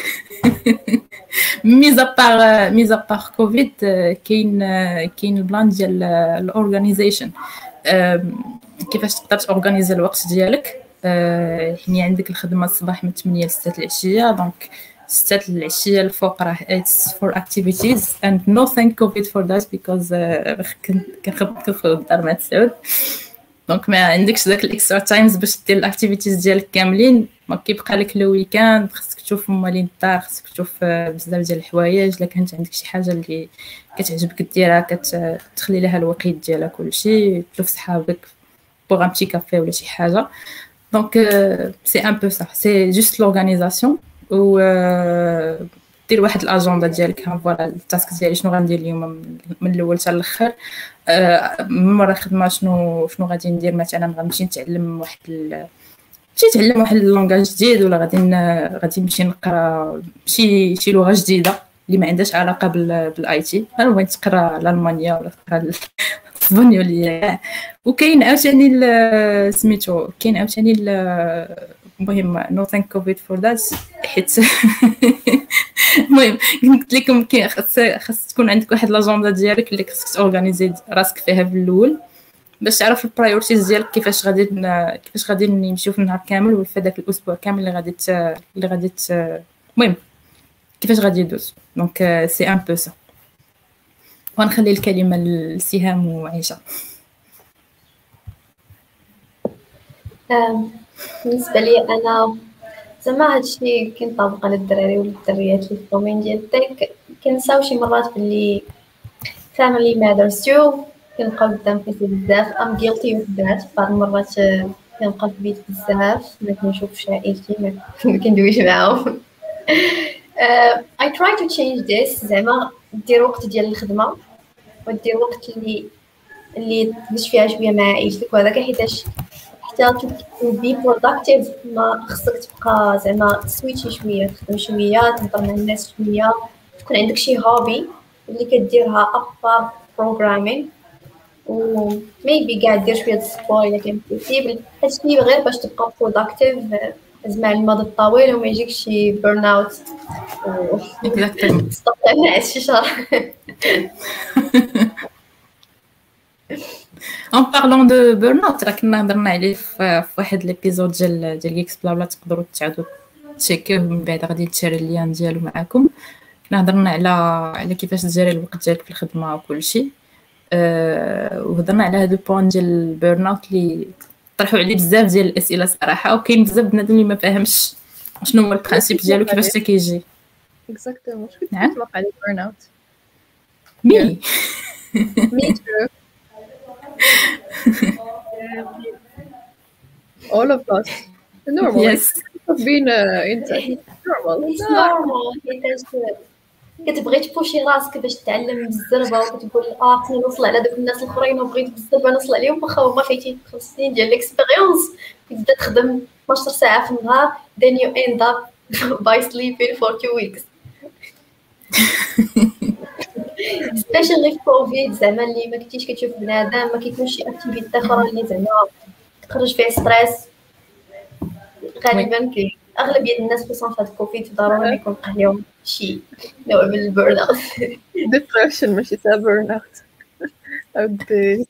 mis à part mis à part كوفيد كاين كاين ال plan ديال ال organization كيفاش تقدر تorganisي الوقت ديالك يعني عندك الخدمه الصباح من 8 ل 6 العشيه donc 6 العشيه الفوق راه it's for activities and no thank كوفيد for that because كنخدم في الدار مع تسعود donc ما عندكش داك ال extra times باش دير ال activities ديالك كاملين ما كيبقى لك le weekend خصك تشوف مالين الدار خصك تشوف بزاف ديال الحوايج إلا كانت عندك شي حاجة اللي كتعجبك ديرها كتخلي لها الوقت ديالها كلشي تشوف صحابك pour un petit café ولا شي حاجة. donc c'est un peu ça c'est juste l'organisation و دير واحد الاجنده ديالك. ها voilà ال task ديالي شنو غندير اليوم؟ من الأول حتى الأخر. من مرة الخدمه شنو شنو غادي ندير؟ مثلا غنمشي نتعلم واحد مشي نتعلم واحد ال langage جديد ولا غادي غادي نمشي نقرا شي شي لغة جديدة اللي ما عندهاش علاقة بال IT أنا بغيت تقرا الألمانية ولا تقرا سبانيولي (laughs) وكاين عاوتاني سميتو كاين عاوتاني المهم no thank كوفيد for that حيت (laughs) المهم قلت لكم خاص خاص تكون عندك واحد l'agenda ديالك اللي خاصك تorganisي راسك فيها في الأول باش تعرف ال priorities ديالك كيفاش غادي كيفاش غادي نمشيو في النهار كامل ولا في هذاك الأسبوع كامل اللي غادي اللي غادي المهم كيفاش غادي يدوز؟ donc c'est un peu ça ونخلي الكلمة لسهام وعيشة. بالنسبة لي أنا زعما هادشي كينطبق على الدراري والدريات اللي في ال domaine ديال ال tech كنساو شي مرات باللي family matters too. كنبقى قدام PC بزاف I'm guilty with that. بعض المرات كنبقى في البيت بزاف. ما كنشوفش عائلتي ما (laughs) كندويش معاهم. (laughs) I try to change this. زعما دير وقت ديال الخدمة ودير وقت اللي اللي تدش فيها شوية مع عائلتك وهذاك حيتاش حتى be productive ما خصك تبقى زعما تswitchي شوية تخدم شوية تهضر مع الناس شوية. تكون عندك شي hobby اللي كديرها apart programming. و maybe كاع دير شوية sport الا كان possible هادشي غير باش تبقى productive زعما على المدى الطويل وما يجيك شي burn out تستطيع شي شهر. en parlant de burn out راه كنا هضرنا عليه في واحد l'épisode ديال ديال GeeksBlabla تقدروا تعاودوا تشيكيوه من بعد غادي نشاري le lien ديالو معاكم. كنا هضرنا على على كيفاش تجري الوقت ديالك في الخدمة وكلشي. وهضرنا على هاد ال point ديال ال burn out اللي طرحوا عليه بزاف ديال الأسئلة صراحة وكاين بزاف بنادم اللي ما فاهمش شنو هو ال principe ديالو كيفاش حتى كيجي exactement شكون نعم. كيطلق عليه burn out mais (laughs) Me too. All of us. Normal. Of being uh, in tech. Normal. It's normal حيتاش كتبغي تبوشي راسك باش تتعلم بالزربة وكتقول آه خصني نوصل على دوك الناس الأخرين وبغيت بالزربة نوصل عليهم. واخا هما فايتين خمس سنين ديال ال expérience كتبدا تخدم 12 ساعة في النهار then you end up (laughs) by sleeping for two weeks. specially في كوفيد زعما اللي ما كنتيش كتشوف بنادم ما كيكونش شي activité أخرى اللي زعما تخرج فيها stress غالبا كي اغلبيه الناس خصوصا في هاد الكوفيد ضروري يكون وقع لهم شي نوع من ال burn out (laughs) Depression ماشي تاع burn out. (laughs) أودي.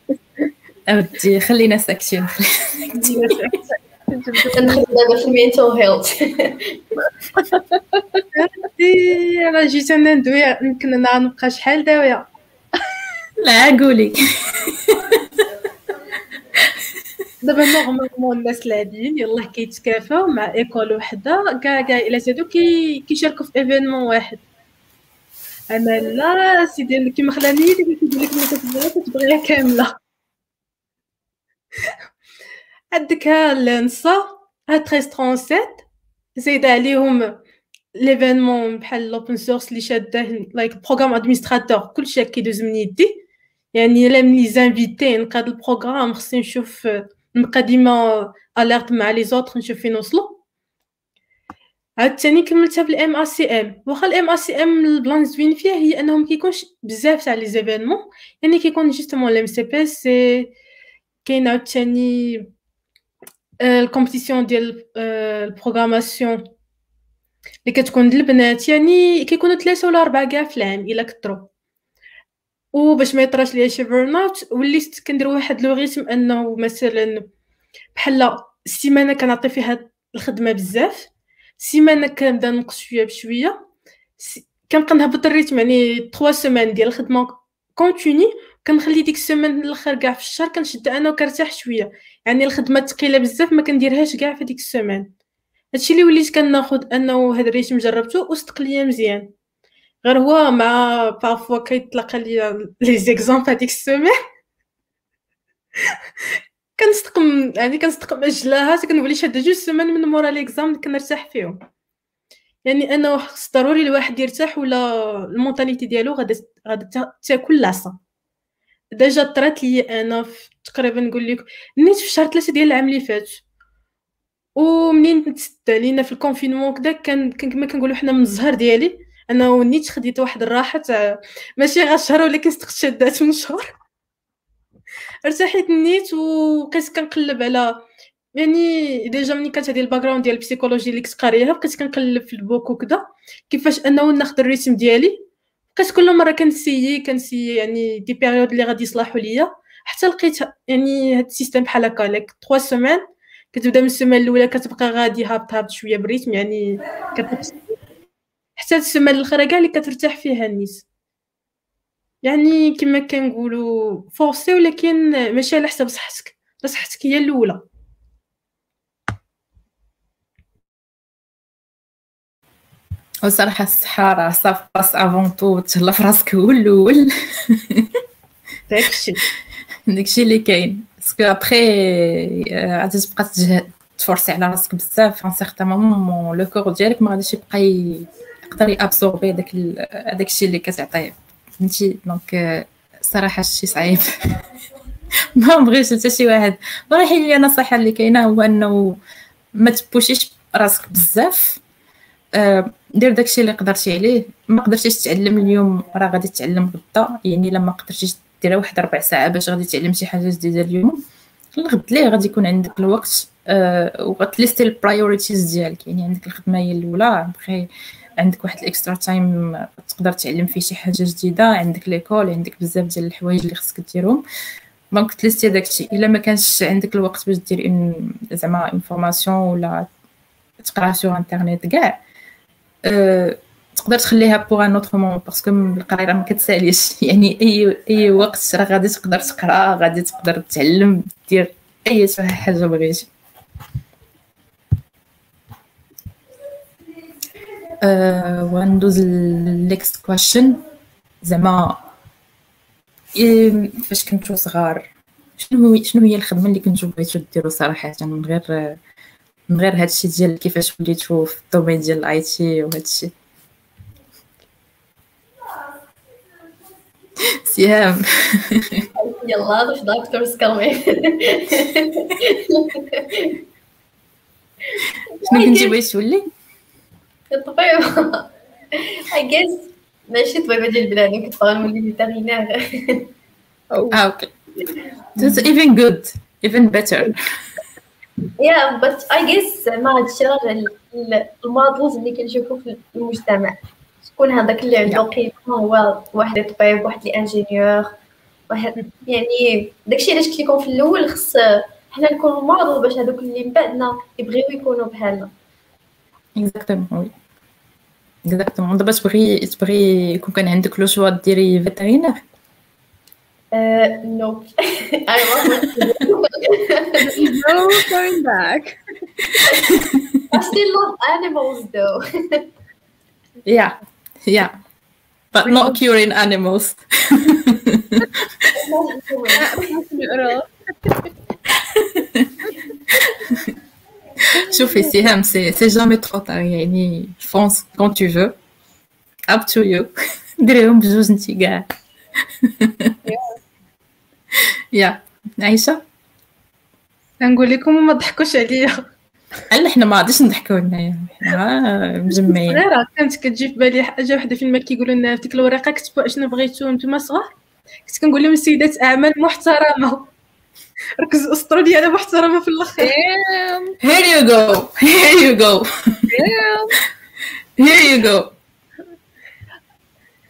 أودي خلينا ساكتين كندخل (laughs) دابا في ال mental health راه جيت أنا ندوي يمكن أنا نبقى شحال داوية؟ لا قولي. دابا normalement الناس العاديين يلاه كيتكافاو مع école وحدة. كاع كاع إلا زادو كي كيشاركوا في événement واحد. أنا لا سيدي كيما خلاني كيقول لك ما كتبغيها كتبغيها كاملة. عندك ها النصا ها 1337 زايد عليهم ليفينمون بحال الاوبن سورس اللي شادة لايك بروغرام ادمينستراتور كلشي كيدوز من يدي. يعني لا من لي زانفيتي نقاد البروغرام خصني نشوف نبقى ديما اليرت مع لي زوطخ نشوف فين وصلوا عاوتاني كملتها بالام ا سي ام واخا الام ا سي ام البلان زوين فيها هي انه ما كيكونش بزاف تاع لي زيفينمون. يعني كيكون justement ال MCPC كاين عاوتاني ال compétition ديال ال programmation اللي كتكون للبنات يعني كيكونوا ثلاثة ولا أربعة كاع في العام إلا كثروا وباش ما يطراش ليا شي burn out وليت كندير واحد le rythme انه مثلا بحال السيمانة كنعطي فيها الخدمة بزاف سيمانه كنبدا نقص شوية بشوية كنبقى نهبط ال rythme يعني 3 semaines ديال الخدمة continu كنخلي ديك السيمانة الأخر كاع في الشهر كنشد أنا وكنرتاح شوية. يعني الخدمة ثقيله بزاف ما كنديرهاش كاع في ديك السيمان هادشي اللي وليت كناخد أنه هاد ال rythme جربته ليا مزيان. غير هو مع بارفوا كيطلق لي (laughs) لي زيكزامبل هذيك السيمين (laughs) كنستقم يعني كنستقم أجلاها كنولي شاده جوج semaines من مورا les exams كنرتاح فيهم. يعني أنه خص ضروري الواحد يرتاح ولا ال mentalité ديالو غادا تا- تاكل العصا déjà طرات لي أنا تقريبا نقول لك نيت في شهر ثلاثة ديال العام اللي فات. ومنين تسد علينا في ال confinement كدا كان كما كنقولوا حنا من الزهر ديالي. أنا نيت خديت واحد الراحة تاع ماشي غير شهر ولكن صدقت شدات من شهر. ارتحيت نيت وبقيت كنقلب على يعني déjà ملي كانت هذه ال background ديال ال psychologie اللي كنت قاريها بقيت كنقلب في ال book وكذا كيفاش انه ناخذ ال rythme ديالي؟ بقيت كل مرة كنسيي كنسيي يعني des périodes اللي غادي يصلحوا ليا. حتى لقيت يعني هاد ال système بحال هكا لك 3 semaines كتبدا من السيمانه الأولى كتبقى غادي هابط هابط شوية ب rythme يعني حتى السيمانه الاخرى كاع اللي كترتاح فيها النيس يعني كما كنقولوا فورسي ولكن ماشي على حساب صحتك. صحتك هي الأولى. وصراحة الصحة راه ça passe avant tout تهلا في راسك هو الأول. (laughs) داكشي. داكشي اللي كاين. parce que après غادي تبقى تفورسي على راسك بزاف. un certain moment le corps ديالك ما غاديش يبقى يقدر ي absorber داك داك الشيء اللي كتعطيه فهمتي؟ donc صراحة شي صعيب. (laughs) ما بغيتش حتى شي واحد. صراحة هي النصيحه اللي كاينة هو أنه ما تبوشيش راسك بزاف. آه، دير داكشي اللي قدرتي عليه. ما قدرتيش تتعلم اليوم راه غادي تتعلم غدا. يعني لما قدرتيش دير واحد ربع ساعة باش غادي تعلم شي حاجة جديدة اليوم. الغد ليه غادي يكون عندك الوقت؟ أه وغتليستي ال priorities ديالك. يعني عندك الخدمة هي الأولى. بخي عندك واحد ال extra time تقدر تعلم فيه شي حاجة جديدة عندك l'école عندك بزاف ديال الحوايج اللي خصك ديرهم. donc تليستي داكشي الا ما كانش عندك الوقت باش دير زعما une formation ولا تقرا sur internet كاع أه تقدر تخليها pour un autre moment parce que القرايه ما كتساليش يعني اي اي وقت راه غادي تقدر تقرا غادي تقدر تعلم دير اي حاجة بغيتي وندوز ليكست كويشن زعما فاش كنتو صغار شنو شنو هي الخدمة اللي كنتو بغيتو ديرو صراحة؟ من غير من غير هادشي ديال كيفاش وليتو في ال domaine ديال ال IT وهادشي. (laughs) سهام (laughs) يلا واش دكتور كامل شنو كنتي (laughs) بغيتي تولي؟ الطبيب I guess ماشي طبيبه ديال البنادم كنت باغا نولي vétérinaire آه okay. That's even good. Even better. Yeah but I guess زعما هادشي راه ال models اللي كنشوفو في المجتمع شكون هذاك اللي عنده قيمة؟ هو واحد طبيب واحد لي ingénieur واحد يعني داكشي علاش قلت لكم في الأول خص حنا نكونوا موديل باش هذوك اللي من بعدنا يبغيو يكونوا بحالنا. اكزاكتومون اكزاكتومون دابا تبغي تبغي يكون كان عندك لو شوا ديري فيترينير نو I want no going back. I still love animals though. yeah yeah but not curing animals (laughs) شوفي سهام سي سي جامي ترو طار يعني فونس كون تو فو اب تو يو ديريهم بجوج انتي كاع يا عايشه نقول لكم ما تضحكوش عليا. لا حنا ما غاديش نضحكوا هنايا حنا مجمعين صغيره كانت كتجي في بالي حاجة وحدة فين ما كيقولوا لنا في ديك الورقة كتبوا اشنو بغيتو نتوما صغار؟ كنت كنقول لهم سيدات أعمال محترمة. ركزوا اسطروا لي أنا محترمة في الآخر here you go. Here you go. Here you go.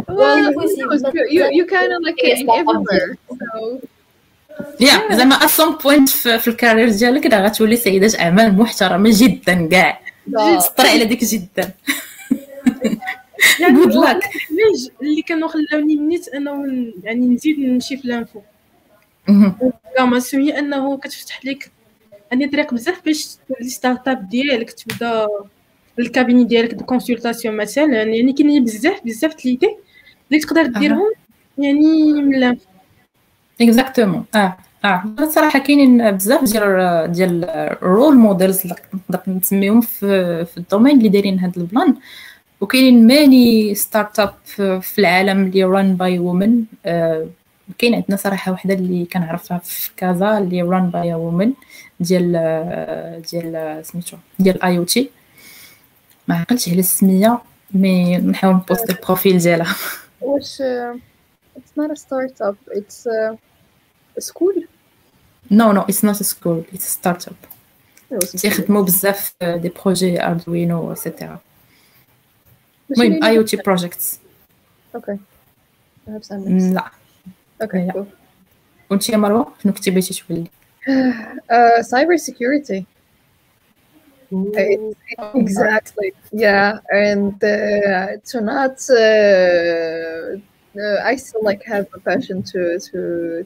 Well, you, you kind of like it in everywhere. So. يا زعما ات سون بوينت في الكارير ديالك راه غتولي سيدة اعمال محترمة جدا كاع. سطري على ديك جدا. (laughs) يعني Good luck. الحوايج اللي كانوا خلاوني نيت انه يعني نزيد نمشي في l'info الفورماسيون هي انه كتفتح لك يعني طريق بزاف باش les startups ديالك تبدا ال cabinet ديالك de consultation مثلا يعني كاينين بزاف بزاف تليتي اللي تقدر ديرهم يعني من l'info exactement آه آه. صراحة كاينين بزاف ديال ديال role models نقدر نسميهم في في ال domaine اللي دايرين هذا ال plan. وكاينين many startup في العالم اللي run by women كاين عندنا صراحة وحدة اللي كنعرفها في كازا اللي run by women ديال ديال سميتو ديال IoT ما عقلتش على السمية mais نحاول نبوست ال profil ديالها. which uh, it's not a startup. It's uh, school. no no it's not school it's startup تيخدموا بزاف des projets اردوينو et cetera المهم اي أو تي بروجيكتس next لا okay Yeah. cool وانت يا مروه شنو كنتي بغيتي تولي uh cyber security Exactly. Yeah, and uh, to not, uh, uh, I still like have a passion to to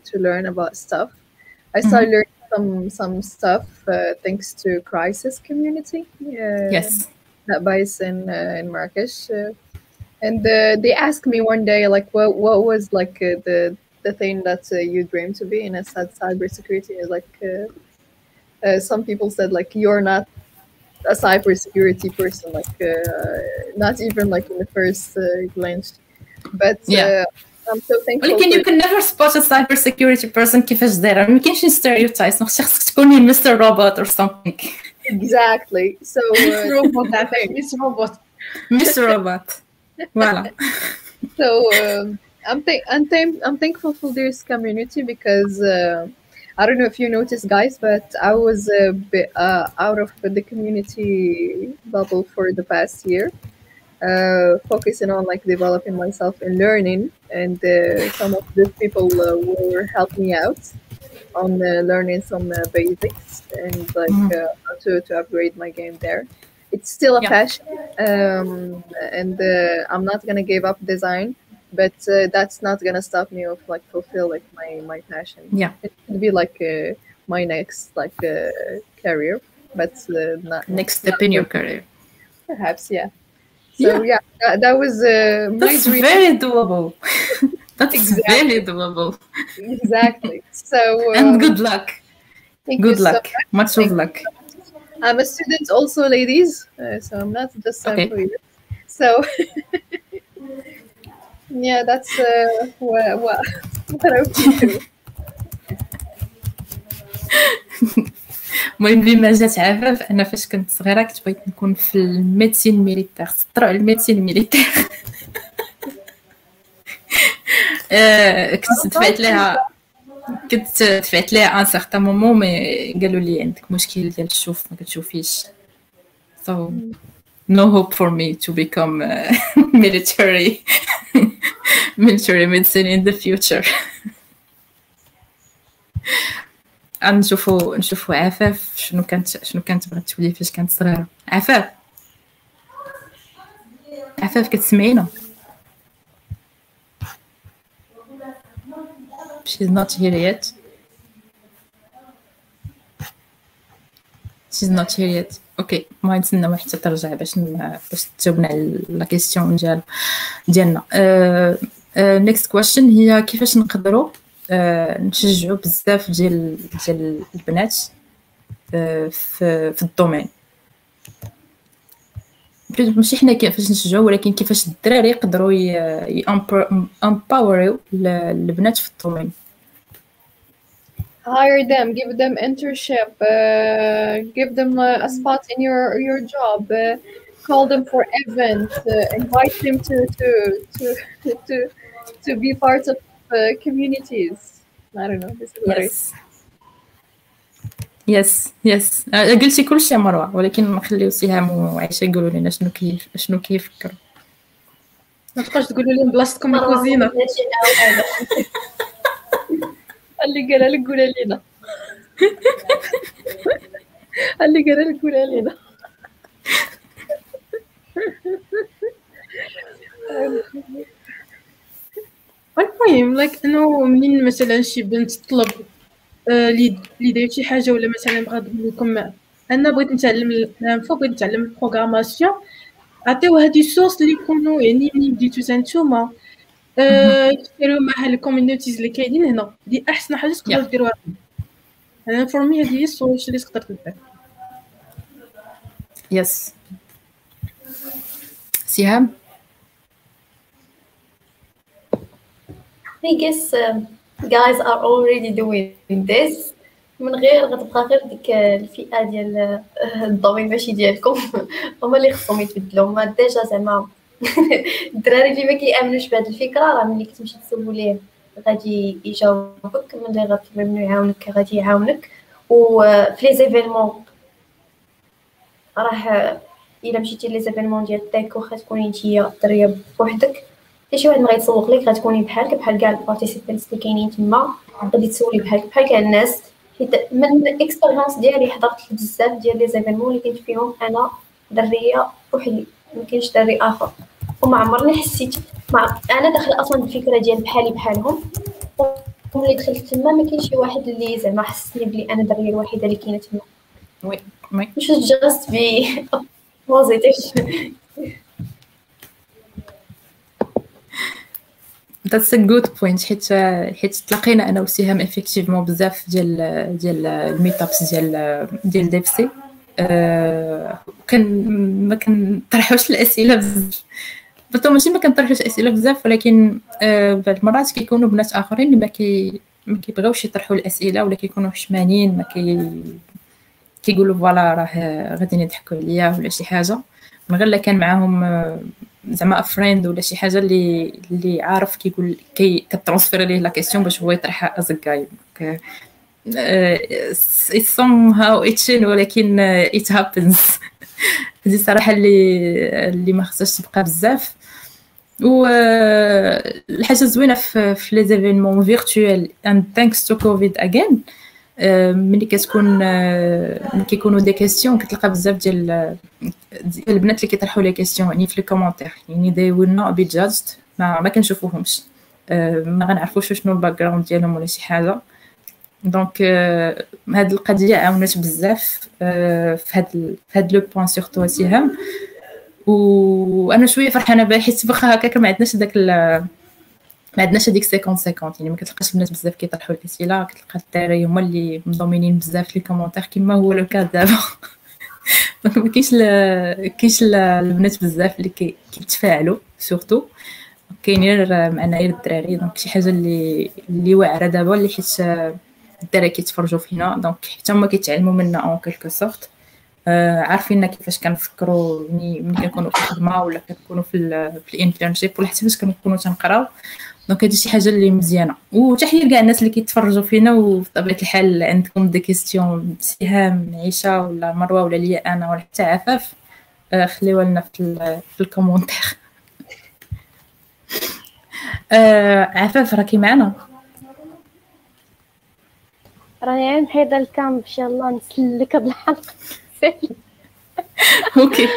to learn about stuff. I started learning some some stuff uh, thanks to Crisis Community. Uh, يس that buys in uh, in Marrakesh, uh, and uh, they asked me one day like, what what was like uh, the the thing that uh, you dream to be, and I said cybersecurity. Is like uh, uh, some people said like you're not a cybersecurity person, like uh, not even like in the first uh, glance, but Yeah. uh, I'm so thankful. ولكن for- you can never spot a cyber security person كيفاش دايره ما كاينش stereotypes خصك خصك تكوني مستر روبوت or something exactly. So (laughs) uh, روبوت عافاك ميس (laughs) روبوت مش روبوت فوالا (laughs) so um, I'm th- I'm, thank- I'm thankful for this community because uh, I don't know if you noticed, guys, but I was a bit uh, out of the community bubble for the past year, uh, focusing on like developing myself and learning. And uh, some of these people uh, were helping me out on uh, learning some uh, basics and like how to, to upgrade my game there. It's still a Yeah. passion, um, and uh, I'm not gonna give up design, but uh, that's not gonna stop me of like fulfill like my my passion. Yeah. it could be like uh, my next like uh, career, but uh, not next step in your career perhaps yeah. So Yeah. yeah, that, that was uh, that's dream. very doable (laughs) that's Exactly. very doable exactly. So (laughs) and um, good luck thank good you so luck much of luck I'm a student also, ladies. Uh, so I'm not just uh, Okay. for you. So (laughs) yeah, that's uh, what, what, what I would do. المهم بما جات عفاف أنا فاش كنت صغيره كنت بغيت نكون في الميديسين ميليتير سطروا على الميديسين ميليتير كنت دفعت لها كنت دفعت لها ان سارتان مومون مي قالوا لي عندك مشكل ديال الشوف ما كتشوفيش so no hope for me to become uh, (laughs) military (laughs) military medicine in the future نشوفوا نشوفوا عفاف شنو كانت شنو كانت بغات تولي فاش كانت صغيره عفاف عفاف كتسمعينا she's not here yet she's not here yet أوكي ما نتسناو حتى ترجع باش باش تجاوبنا على la question ديال ديالنا next question هي كيفاش نقدروا نشجعوا بزاف ديال ديال البنات في في le domaine ماشي حنا كيفاش نشجعوا ولكن كيفاش الدراري يقدروا امباوريو البنات في الدومين Hire them, give them internship, uh, give them uh, a spot in your your job, uh, call them for events, uh, invite them to to to (laughs) to to be part of uh, communities. I don't know. This is what I يس يس يس قلتي كلشي يا مروه ولكن نخليو سهام وعيشه يقولوا لنا شنو كيف شنو كيفكروا ما تبقاش تقولوا لهم بلاصتكم الكوزينه اللي قال لك قولها لنا اللي قال لك قولها لنا المهم like أنه منين مثلا شي بنت تطلب آه، لي داير شي حاجة ولا مثلا بغات تقول لكم أنا بغيت نتعلم l'info بغيت نتعلم la programmation. عطيوها des sources اللي يكونوا يعني اللي بديتو نتوما. آه، ديروا مع ال communities اللي كاينين هنا. دي أحسن حاجة تقدروا Yeah. ديروها أنا for me هذه هي ال solution اللي تقدر دير yes سهام I guess um, guys are already doing this. من غير غتبقى غير ديك الفئة ديال آه، le domaine ماشي ديالكم. (laughs) هما اللي خصهم يتبدلوا. هما déjà زعما الدراري اللي ما كيامنوش بهاد الفكرة راه ملي كتمشي تسوليه غادي يجاوبك ملي غتطلب منو يعاونك غادي يعاونك. وفي les événements راه إلا مشيتي les événements ديال ال tech واخا تكوني نتيا دريه بوحدك. حتى شي واحد ما غيتسوق لك غتكوني بحالك بحال كاع ال participants اللي كاينين تما غادي تسولي بحالك بحال كاع الناس. حيت من ال expérience ديالي حضرت بزاف ديال les événements اللي كنت فيهم أنا دريه بوحدي. ما كاينش دري اخر وما عمرني حسيت مع أنا داخله أصلا بالفكرة ديال بحالي بحالهم. وملي دخلت تما ما كاينش شي واحد اللي زعما حسني بلي أنا الدريه الوحيدة اللي كاينة تما. oui oui. مش just be positive that's a good point حيت حيت تلاقينا أنا وسهام effectivement بزاف ديال ديال ال meetups ديال ديال DevC أه كان ما كنطرحوش الأسئلة بزاف. بالطبع ماشي ما كنطرحوش اسئله بزاف ولكن أه بعض المرات كيكونوا بنات آخرين اللي ما كي ما كيبغيوش يطرحوا الأسئلة ولا كيكونوا حشمانين ما كي كيقولوا voilà راه غادي يضحكوا عليا ولا شي حاجة. من غير لا كان معاهم زعما friend ولا شي حاجة اللي اللي عارف كيقول كي كت transfère ليه la question باش هو يطرحها از جاي it's somehow itching ولكن it happens. (laughs) هذه الصراحه اللي اللي ما خصهاش تبقى بزاف. و الحاجة زوينه في, les événements virtuels and thanks to COVID again ملي كتكون ملي كيكونوا des questions كتلقى بزاف ديال البنات اللي كيطرحوا les questions يعني في les commentaires يعني they will not be judged. ما, ما كنشوفوهمش. ما غنعرفوش شنو ال background ديالهم ولا شي حاجة. donc هاد القضية عاونت بزاف في هاد في هاد le point surtout سهام وأنا شوية فرحانة بها حيت واخا هكاك ما عندناش داك ما عندناش هذيك 50 50 يعني ما كتلقاش الناس بزاف كيطرحوا الاسئله كتلقى الدراري هما اللي مضمنين بزاف les commentaires كما هو le cas دابا (laughs) ما كاينش كاينش البنات بزاف اللي كيتفاعلوا surtout كاينين معنا غير الدراري donc شي حاجة اللي اللي واعرة دابا اللي حيت الدراري كيتفرجوا فينا. donc حتى هما كيتعلموا منا en quelque sorte عارفين كيفاش كنفكروا يعني ملي كنكونوا في الخدمة ولا كنكونوا في في ال internship ولا حتى فاش كنكونوا تنقراو. donc هادي شي حاجة اللي مزيانة. وتحيه كاع الناس اللي كيتفرجوا فينا وبطبيعة الحال عندكم des questions سهام عيشة ولا مروة ولا ليا أنا ولا حتى عفاف آه خليوها لنا في, في ال commentaires (laughs) آه عفاف راكي معنا؟ راني عين محيدة الكام إن شاء الله نسلك هاد الحلقة. (laughs) Okay.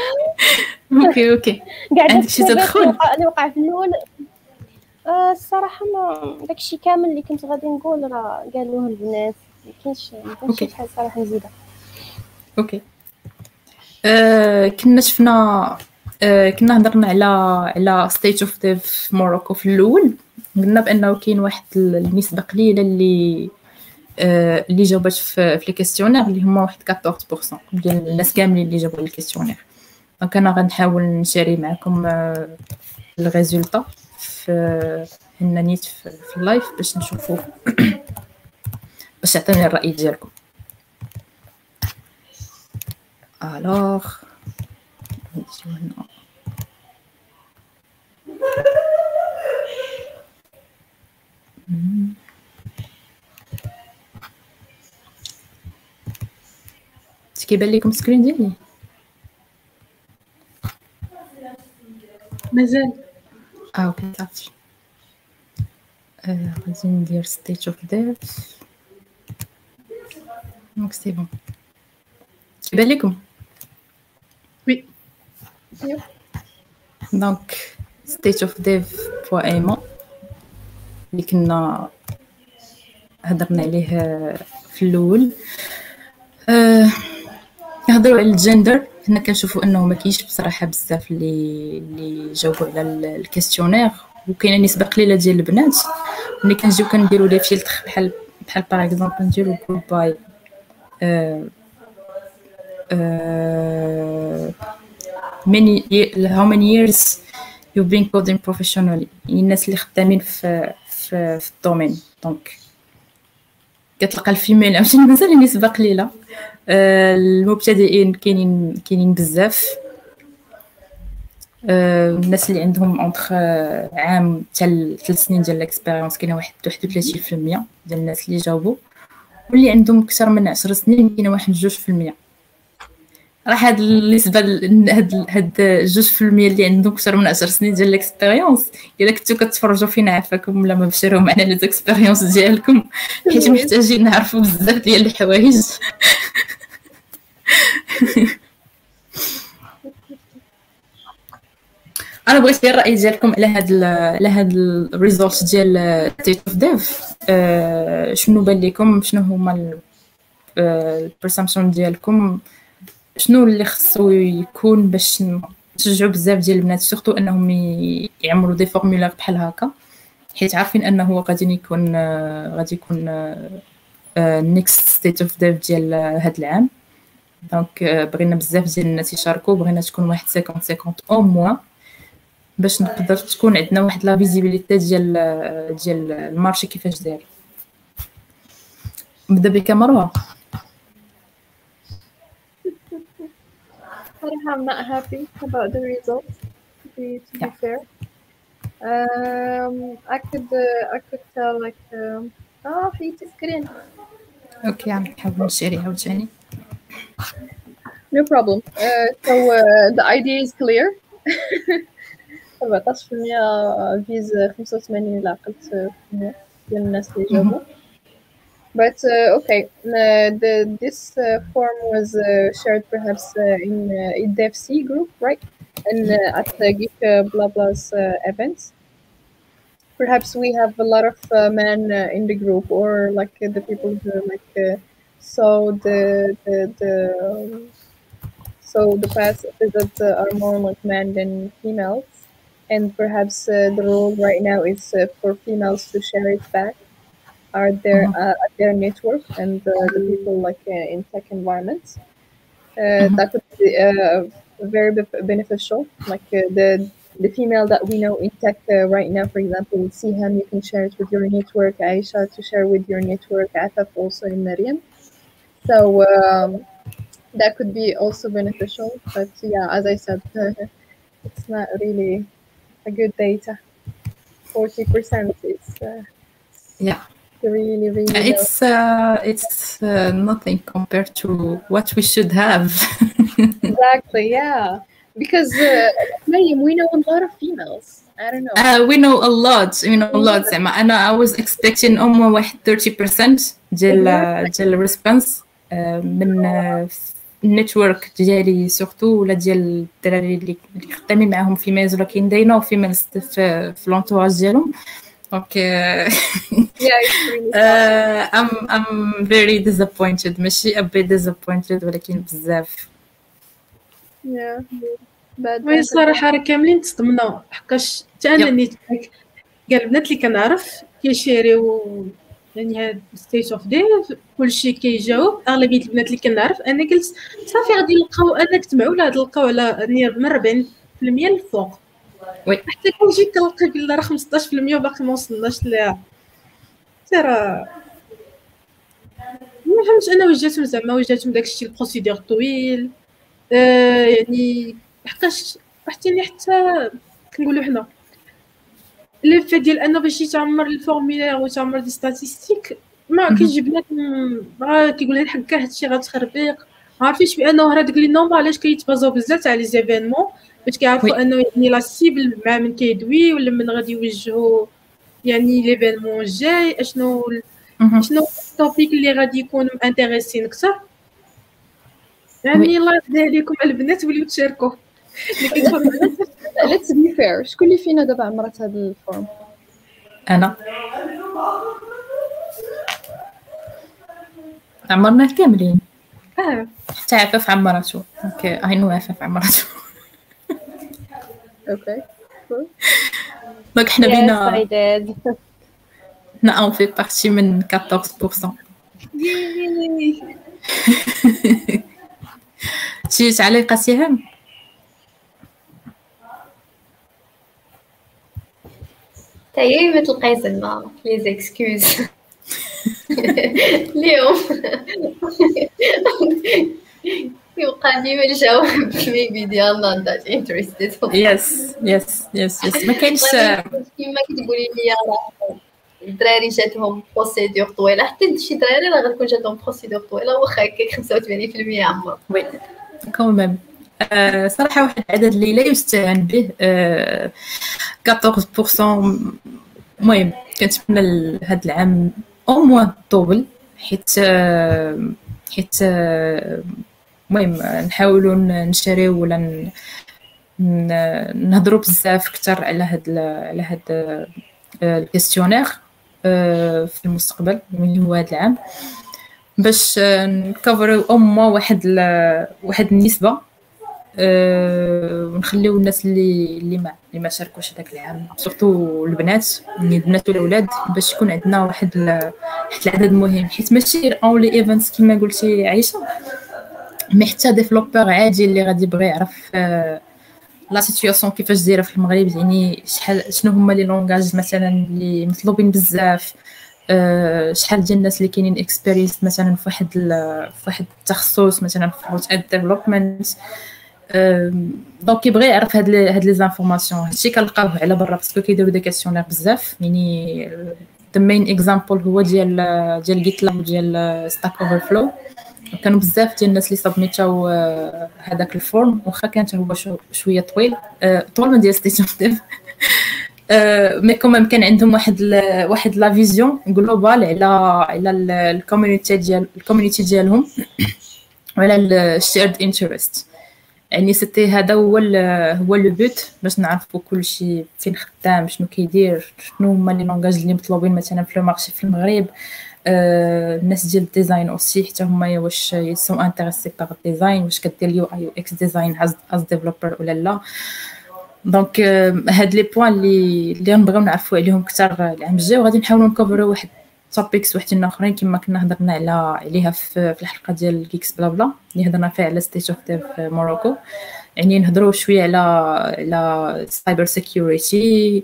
Okay okay. عندك شي تدخل اللي وقع في الأول. آه الصراحة ما داكشي كامل اللي كنت غادي نقول راه قالوه البنات. ما كاينش ما كاينش شي حاجة صراحة نزيدها Okay. آه كنا شفنا آه كنا هضرنا على على State of Dev في Morocco في الأول. قلنا بأنه كاين واحد النسبة قليلة اللي اللي جاوبات في, les questionnaires اللي هما واحد 14% ديال الناس كاملين اللي جاوبوا ال questionnaire donc أنا غنحاول نشاري معكم ال résultat في هنا نيت في, ال live باش نشوفوا باش تعطيوني الراي ديالكم alors هنا كيبان لكم السكرين ديالي. مازال. آه أوكي صافي. غادي ندير ستيت اوف ديف دونك سي بون كيبان لكم وي دونك ستيت اوف ديف بوا ايمون اللي كنا هضرنا عليه في الأول. أه كنهضروا على الجندر حنا كنشوفوا أنه ما كاينش بصراحة بزاف اللي اللي جاوبوا على ال questionnaire وكاينة نسبة قليلة ديال البنات. ملي كنجيو كنديروا les filtres بحال بحال par exemple نديرو group by many how many years you've been coding professionally. يعني الناس اللي خدامين في في, في ال domaine. donc كتلقى ال female (laughs) عرفتي مازال نسبة قليلة. المبتدئين كاينين كاينين بزاف. الناس اللي عندهم entre عام حتى ثلاث سنين ديال ال expérience كاينة واحد 31% ديال الناس اللي جاوبوا. واللي عندهم أكثر من 10 سنين كاينة واحد 2% راه هاد النسبة هاد هاد جوج في المية اللي عندهم أكثر من 10 سنين ديال ال expérience إلا كنتو كتفرجوا فينا عفاكم ولا ما بشروا معنا les expériences ديالكم حيت (laughs) محتاجين نعرفوا بزاف ديال الحوايج. (laughs) أنا بغيت غير الراي ديالكم على هاد على هاد ال résultat ديال State of Dev شنو بان لكم شنو هما ال perception ديالكم؟ شنو اللي خصو يكون باش نشجعوا بزاف ديال البنات surtout انهم يعملوا des formulaires بحال هكا حيت عارفين انه غادي يكون غادي يكون next State of Dev ديال هذا العام. donc بغينا بزاف ديال الناس يشاركوا بغينا تكون واحد 50 50 أو موا باش نقدر تكون عندنا واحد la visibilité ديال ديال المارشي كيفاش داير. نبدا بك مروه I'm not happy about the results to be, to be fair. Um, I could uh, I could tell like um, اه حيتي سكرين اوكي عم نحاول نشري عاوتاني No problem. Uh, so uh, the idea is clear. 14% فيز 85 إلا عقلت ديال الناس اللي جاوبوا. But uh, okay, uh, the, this uh, form was shared perhaps in uh, DevC group, right? And at the Geek Blah Blah's events. Perhaps we have a lot of uh, men uh, in the group, or like uh, the people who like saw the the the um, so the past uh, are more like men than females, and perhaps the rule right now is for females to share it back are their uh, at their network and uh, the people like uh, in tech environments. Uh, That would be uh, very beneficial. Like uh, the the female that we know in tech uh, right now, for example, with Siham, you can share it with your network. Aisha to share with your network. Ataf also in Maryam. So um, that could be also beneficial. But yeah, as I said, (laughs) it's not really a good data. Forty percent is uh, yeah really really low. it's uh, it's uh, nothing compared to what we should have Exactly, yeah. Because uh, Mariam, we know a lot of females. I don't know. uh, we know a lot we know a lot زعما انا I was expecting almost واحد 30% ديال ديال الريسبونس من النتورك ديالي سورتو ولا ديال الدراري اللي اللي خدامين معاهم فيميلز ولا كاين داينا وفيميلز في في لونتوراج ديالهم Uh, (laughs) (laughs) I'm I'm very disappointed. ماشي a bit disappointed ولكن بزاف yeah. Bad oui. الصراحه راه كاملين تصدمنا. حقاش حتى أنا. نيت كاع البنات اللي كنعرف كي share يو يعني هاد State of Dev كلشي كيجاوب. أغلبية البنات اللي كنعرف. أنا قلت صافي غادي نلقاو أنا كتبعوا ولا غادي نلقاو على نير من 40% الفوق. oui. حتى كنجي كنلقى بلا راه 15% وباقي ما وصلناش ليها. حتى راه ما فهمتش أنا واش جاتهم زعما واش جاتهم داكشي ال procédure طويل. آه يعني حقاش حتى حتى كنقولوا حنا. لي في ديال أنه باش يتعمر ال formulaire وتعمر des statistiques ما مهم. كيجي بنات م- راه كيقول لها حكا هادشي غتخربيق. عارفينش بانه راه داك les nombres علاش كيت base او بزاف على les événements. باش كيعرفوا. انه يعني la cible مع من كيدوي ولا من غادي يوجهوا يعني l'événement الجاي اشنو. شنو ال topic اللي غادي يكونوا intéress ين أكثر يعني الله يرضي عليكم البنات وليو تشاركوا Let's be fair. شكون اللي فينا دابا عمرت هذا ال form؟ انا عمرنا كاملين آه حتى عفاف عمراتو donc I know عفاف عمراتو Okay. Cool. donc حنا Yes, بينا I did. حنا on fait partie من 14% شي تعليق سهام تا هي ما تلقاي زعما les excuses اليوم كيوقع لي الجواب maybe ديال that interested. yes yes yes yes ما كاينش (laughs) كيما كتقولي لي الدراري جاتهم procédure طويلة. حتى شي دراري راه غتكون جاتهم procédure طويلة واخا هكاك 85% عمر. oui quand même آه، صراحة واحد العدد اللي لا يستهان به آه، 14% المهم كنتمنى هاد العام au moins double حيت آه، حيت آه، المهم نحاولوا ن share يو ولا نهضروا بزاف أكثر على هاد على هاد آه، ال questionnaire آه، في المستقبل اللي هو هاد العام باش آه، ن couvr يو أو موا واحد واحد النسبة ونخليو الناس اللي اللي ما اللي ما شاركوش هذاك العام surtout البنات يعني البنات والأولاد باش يكون عندنا واحد واحد العدد مهم. حيت ماشي only events كما قلتي عائشه mais حتى developer عادي اللي غادي يبغي يعرف آه، la situation كيفاش دايرة في المغرب يعني شحال شنو هما les langages مثلا اللي مطلوبين بزاف آه، شحال ديال الناس اللي كاينين experience مثلا في واحد في واحد التخصص مثلا في end development donc كيبغي يعرف هاد هاد les informations هادشي كنلقاوه على برا parce que كيديروا des questionnaires بزاف يعني the main example هو ديال ديال GitLab ديال Stack Overflow كانوا بزاف ديال الناس اللي submit او آه، هذاك ال form واخا كان هو شو- شوية طويل. آه، طول من ديال State of Dev mais quand même كان عندهم واحد ال واحد la vision globale على على ال community ديال ال community ديالهم (clears throat) وعلى ال shared interest يعني c'était هذا هو هو le but باش نعرفوا كلشي فين خدام شنو كيدير شنو هما les langages اللي مطلوبين مثلا في ال marché في المغرب. آه، الناس ديال ال design aussi حتى هما واش ils sont intéressés par ال design واش كدير UI UX design as developer ولا لا. donc آه، هاد les points اللي اللي غنبغيو نعرفوا عليهم أكثر العام الجاي وغادي نحاولوا ن cover وا واحد topics وحدين آخرين كما كنا هضرنا على عليها في الحلقة ديال Geeks Blabla اللي هضرنا فيها على State of Dev Morocco يعني نهضروا شوية على على ال cyber security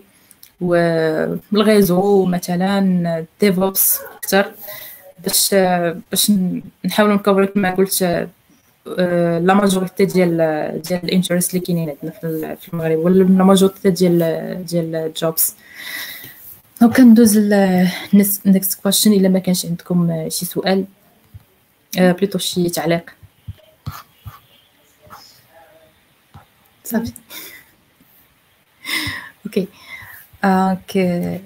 و ال réseau مثلا DevOps أكثر باش باش نحاولوا ن cover وا كما قلت آه، la majorité ديال ديال ال interest اللي كاينين عندنا في ال- في المغرب ولا la majorité ديال ديال ال jobs donc كندوز لل next question الا ما كانش عندكم شي سؤال بليتو شي تعليق صافي okay okay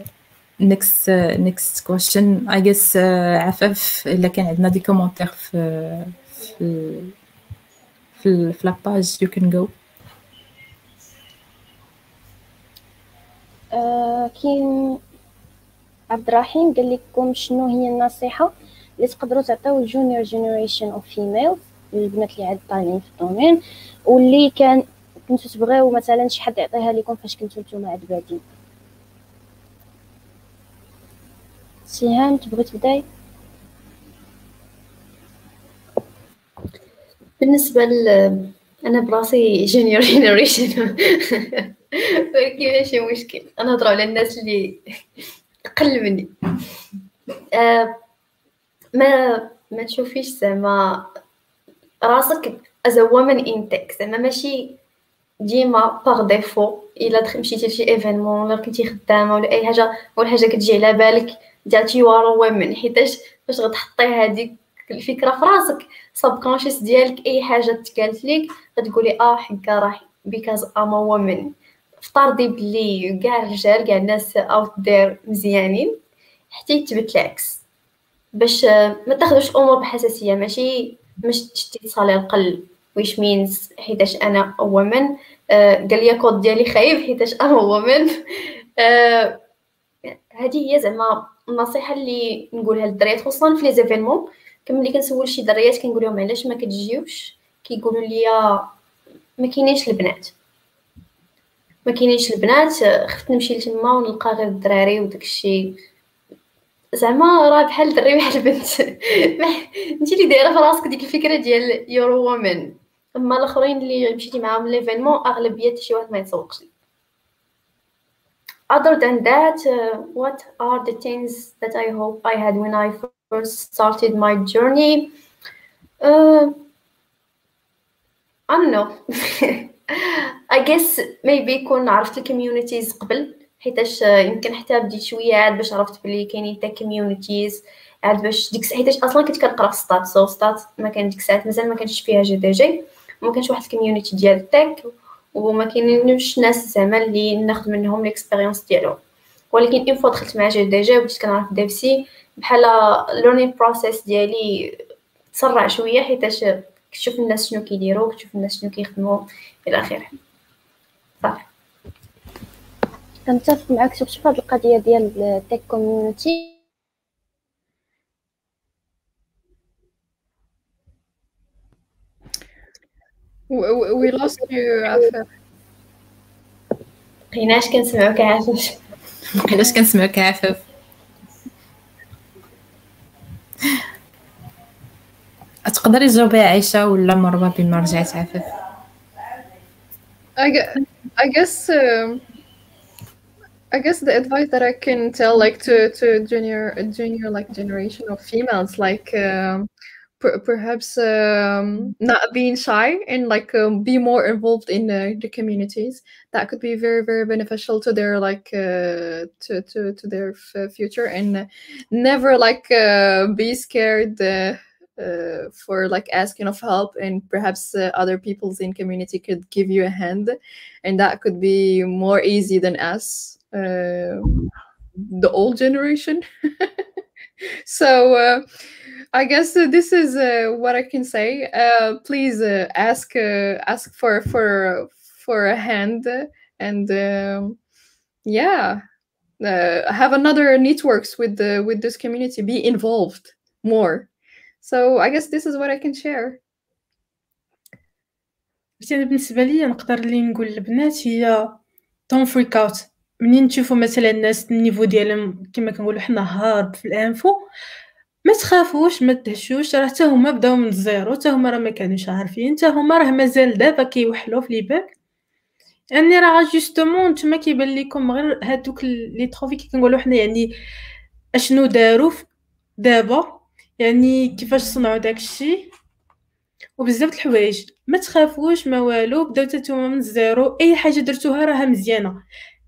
next question. I guess uh, عفاف إلا كان عندنا des commentaires في في في la page can go. آه، كاين عبد الرحيم قال لكم شنو هي النصيحة اللي تقدروا تعطيو ال junior generation of female البنات اللي عاد طالعين في ال domaine واللي كان كنتو تبغيو مثلا شي حد يعطيها لكم فاش كنتو نتوما عاد بادين. سيهان تبغي تبداي؟ بالنسبة ل أنا براسي junior generation ولكن ماشي مشكل. أنا نهضرو على الناس اللي أقل مني. آه، ما ما تشوفيش زعما راسك as a woman in زعما ماشي دائما par défaut إلا مشيتي لشي événement ولا كنتي خدامة ولا أي حاجة اول حاجة كتجي على بالك. ديال you're woman حيتاش فاش غتحطي هذيك الفكرة في راسك subconscious ديالك أي حاجة تقالت لك غتقولي آه حكا راه because I'm woman افترضي بلي كاع الرجال كاع الناس out there مزيانين حتى يتبت العكس. باش آه، ما تاخذوش الأمور بحساسية ماشي مش تشتي تصالي القل which means حيتاش أنا woman آه قال لي كود ديالي خايب حيتاش أنا woman (laughs) هذه هي زعما النصيحة اللي نقولها للدريات خصوصا في les événements كما ملي كنسول شي دريات كنقول لهم علاش ما كتجيوش كيقولوا لي ما كاينينش البنات. ما كاينينش البنات خفت نمشي لتما ونلقى غير الدراري وداكشي زعما راه بحال دري بحال بنت (laughs) انت اللي دايرة في راسك ديك الفكرة ديال you're woman أما الآخرين اللي مشيتي معاهم l'événement أغلبية شي واحد ما يتسوقش. Other than that uh, what are the things that i hope i had when i first started my journey? Uh, I don't know. (laughs) I guess maybe كون عرفت ال communities قبل حيتاش يمكن حتى بديت شوية عاد باش عرفت بلي كاينين حتى communities عاد باش ديك حيتاش أصلا كنت كنقرأ stat so stat ما كان ديك الساعات مازال ما كانش فيها GDG وما كانش واحد ال community ديال ال tech وما كاينينش ناس زعما اللي ناخذ منهم l'expérience ديالهم. ولكن une fois دخلت مع GDG وبديت كنعرف devs بحال learning process ديالي تسرع شوية حيتاش كتشوف الناس شنو كيديروا كتشوف الناس شنو كيخدموا إلى آخره. صافي. كنتفق معاك surtout في هاد القضية ديال ال tech community we lost you عفاف بقيناش كنسمعوك عافاف مبقيناش كنسمعوك عفاف تقدري تجاوبي عائشه ولا مروه بما رجعت عفاف I guess, I guess um, I guess the advice that I can tell like to to junior junior like generation of females like um, per- perhaps um, not being shy and like um, be more involved in the, the communities. That could be very very beneficial to their like uh, to, to to their f- future and never like uh, be scared uh, uh, for like asking of help and perhaps uh, other people's in community could give you a hand. And that could be more easy than us uh, the old generation. (laughs) So uh, i guess uh, this is uh, what i can say uh, please uh, ask uh, ask for for for a hand and um, yeah uh, have another networks with the with this community be involved more so I guess this is what I can share. بس انا بالنسبه لي نقدر اللي نقول للبنات هي دون فريك اوت منين تشوفوا مثلا الناس النيفو ديالهم كما كنقولوا حنا هارد في الانفو ما تخافوش ما تدهشوش راه حتى هما بداو من ال zéro حتى هما راه ما كانوش عارفين حتى هما راه مازال دابا كيوحلوا في les bugs. يعني راه justement نتوما كيبان لكم غير هادوك les trophées كي كنقولوا حنا يعني أشنو داروا دابا يعني كيفاش صنعوا داكشي. وبزاف د الحوايج. ما تخافوش ما والو بداو نتوما من ال zéro. أي حاجة درتوها راها مزيانة.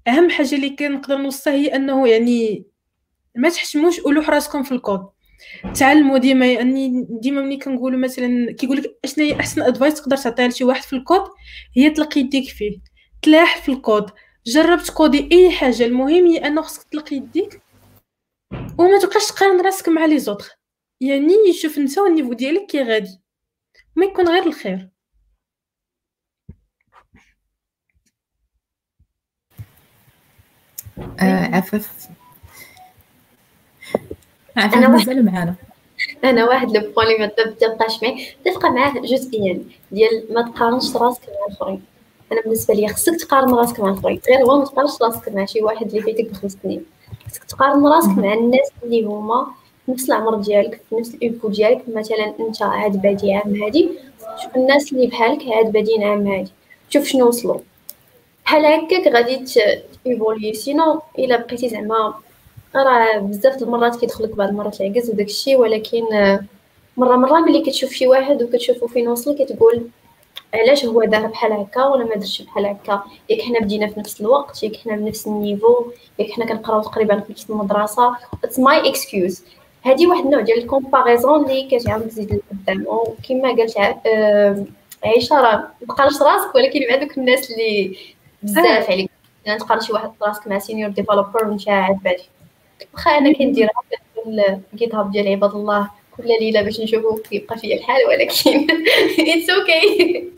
أهم حاجة اللي كنقدر نوصلها هي أنه يعني ما تحشموش لوحوا راسكم في الكود. تعلموا ديما يعني ديما ملي كنقولوا مثلا كيقول لك اشنا هي أحسن advice تقدر تعطيها لشي واحد في الكود هي تلقي يديك فيه. تلاح في الكود. جرب تcodي أي حاجة. المهم هي أنه خصك تلقي يديك وما تبقاش تقارن راسك مع les autres يعني شوف أنت ال niveau ديالك كي غادي. ما يكون غير الخير. آه أنا واحد- مازال معانا أنا واحد le point اللي ما تبقاش معاه تبقى معاه جزئيا ديال ما تقارنش راسك مع الآخرين. أنا بالنسبة لي خصك تقارن راسك مع الآخرين غير هو ما تقارنش راسك مع شي واحد اللي فايتك بخمس سنين. خصك تقارن راسك مع الناس اللي هما في نفس العمر ديالك في نفس ال niveau ديالك. مثلا أنت عاد بادي عام هادي شوف الناس اللي بحالك عاد بادين عام هادي. شوف شنو وصلوا. بحال هكاك غادي évoluer sinon إلا بقيتي زعما راه بزاف المرات كيدخلك بعض المرات العكز وداك الشيء ولكن آه، مرة مرة ملي كتشوف شي واحد وكتشوفو فين وصل كتقول علاش هو دار بحال هكا ولا ما درش بحال هكا؟ ياك حنا بدينا في نفس الوقت ياك حنا بنفس ال niveau ياك حنا كنقراو تقريبا في نفس المدرسة. it's my excuse هادي واحد النوع ديال ال comparison اللي كتعاود تزيد لقدام وكما قالت آه، عائشه راه ما تقارنش راسك ولكن مع دوك الناس اللي بزاف عليك. يعني تقارن شي واحد راسك مع senior developer وانت عاد بادي واخا أنا كنديرها في GitHub ديال عباد الله كل ليلة باش نشوفو كيبقى فيا الحال ولكن it's okay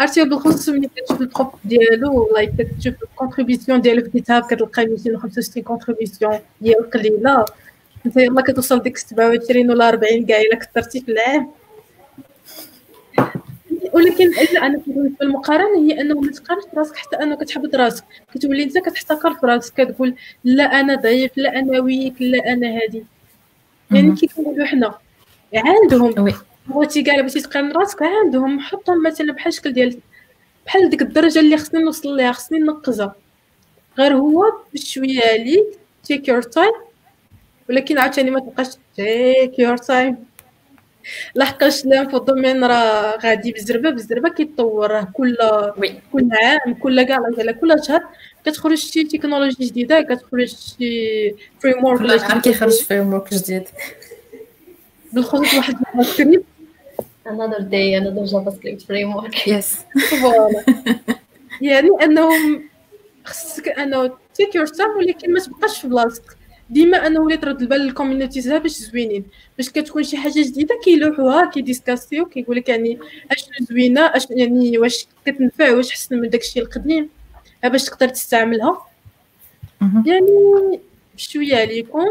عرفتي بالخصوص ملي كتشوف ال profile ديالو like كتشوف ال contribution ديالو في GitHub كتلقى 265 contribution ديال قليلة. أنت يلاه كتوصل ديك 27 ولا 40 كاع الا كثرتي في العام. ولكن أنا بالنسبة المقارنة هي أنه ما تقارنش راسك حتى أنك كتحبط راسك كتولي انت كتحتقر في راسك كتقول لا أنا ضعيف لا أنا ويك لا أنا هادي. يعني. كي كنقولوا حنا عندهم بغيتي كاع بغيتي تقارن راسك عندهم حطهم مثلا بحال الشكل ديال بحال ديك الدرجة اللي خصني نوصل ليها خصني نقزها غير هو بشوية عليك take your time ولكن عاوتاني ما تبقاش take your time لحقاش ال info domaine راه غادي بزربة بزربة كيتطور راه كل كل عام كل كاع على كل شهر كتخرج شي تكنولوجي جديدة كتخرج شي framework كل عام كيخرج framework جديد. بالخصوص واحد JavaScript another day another JavaScript framework. voilà (laughs) يعني أنهم خصك أنه take your time ولكن ما تبقاش في بلاصتك. ديما انه ولي ترد البال ال communities باش زوينين. باش كتكون شي حاجة جديدة كيلوحوها كيdiscutiو كيقول لك يعني اشنو زوينة أش يعني واش كتنفع واش حسن من داكشي القديم. باش تقدر تستعملها. يعني بشوية عليكم.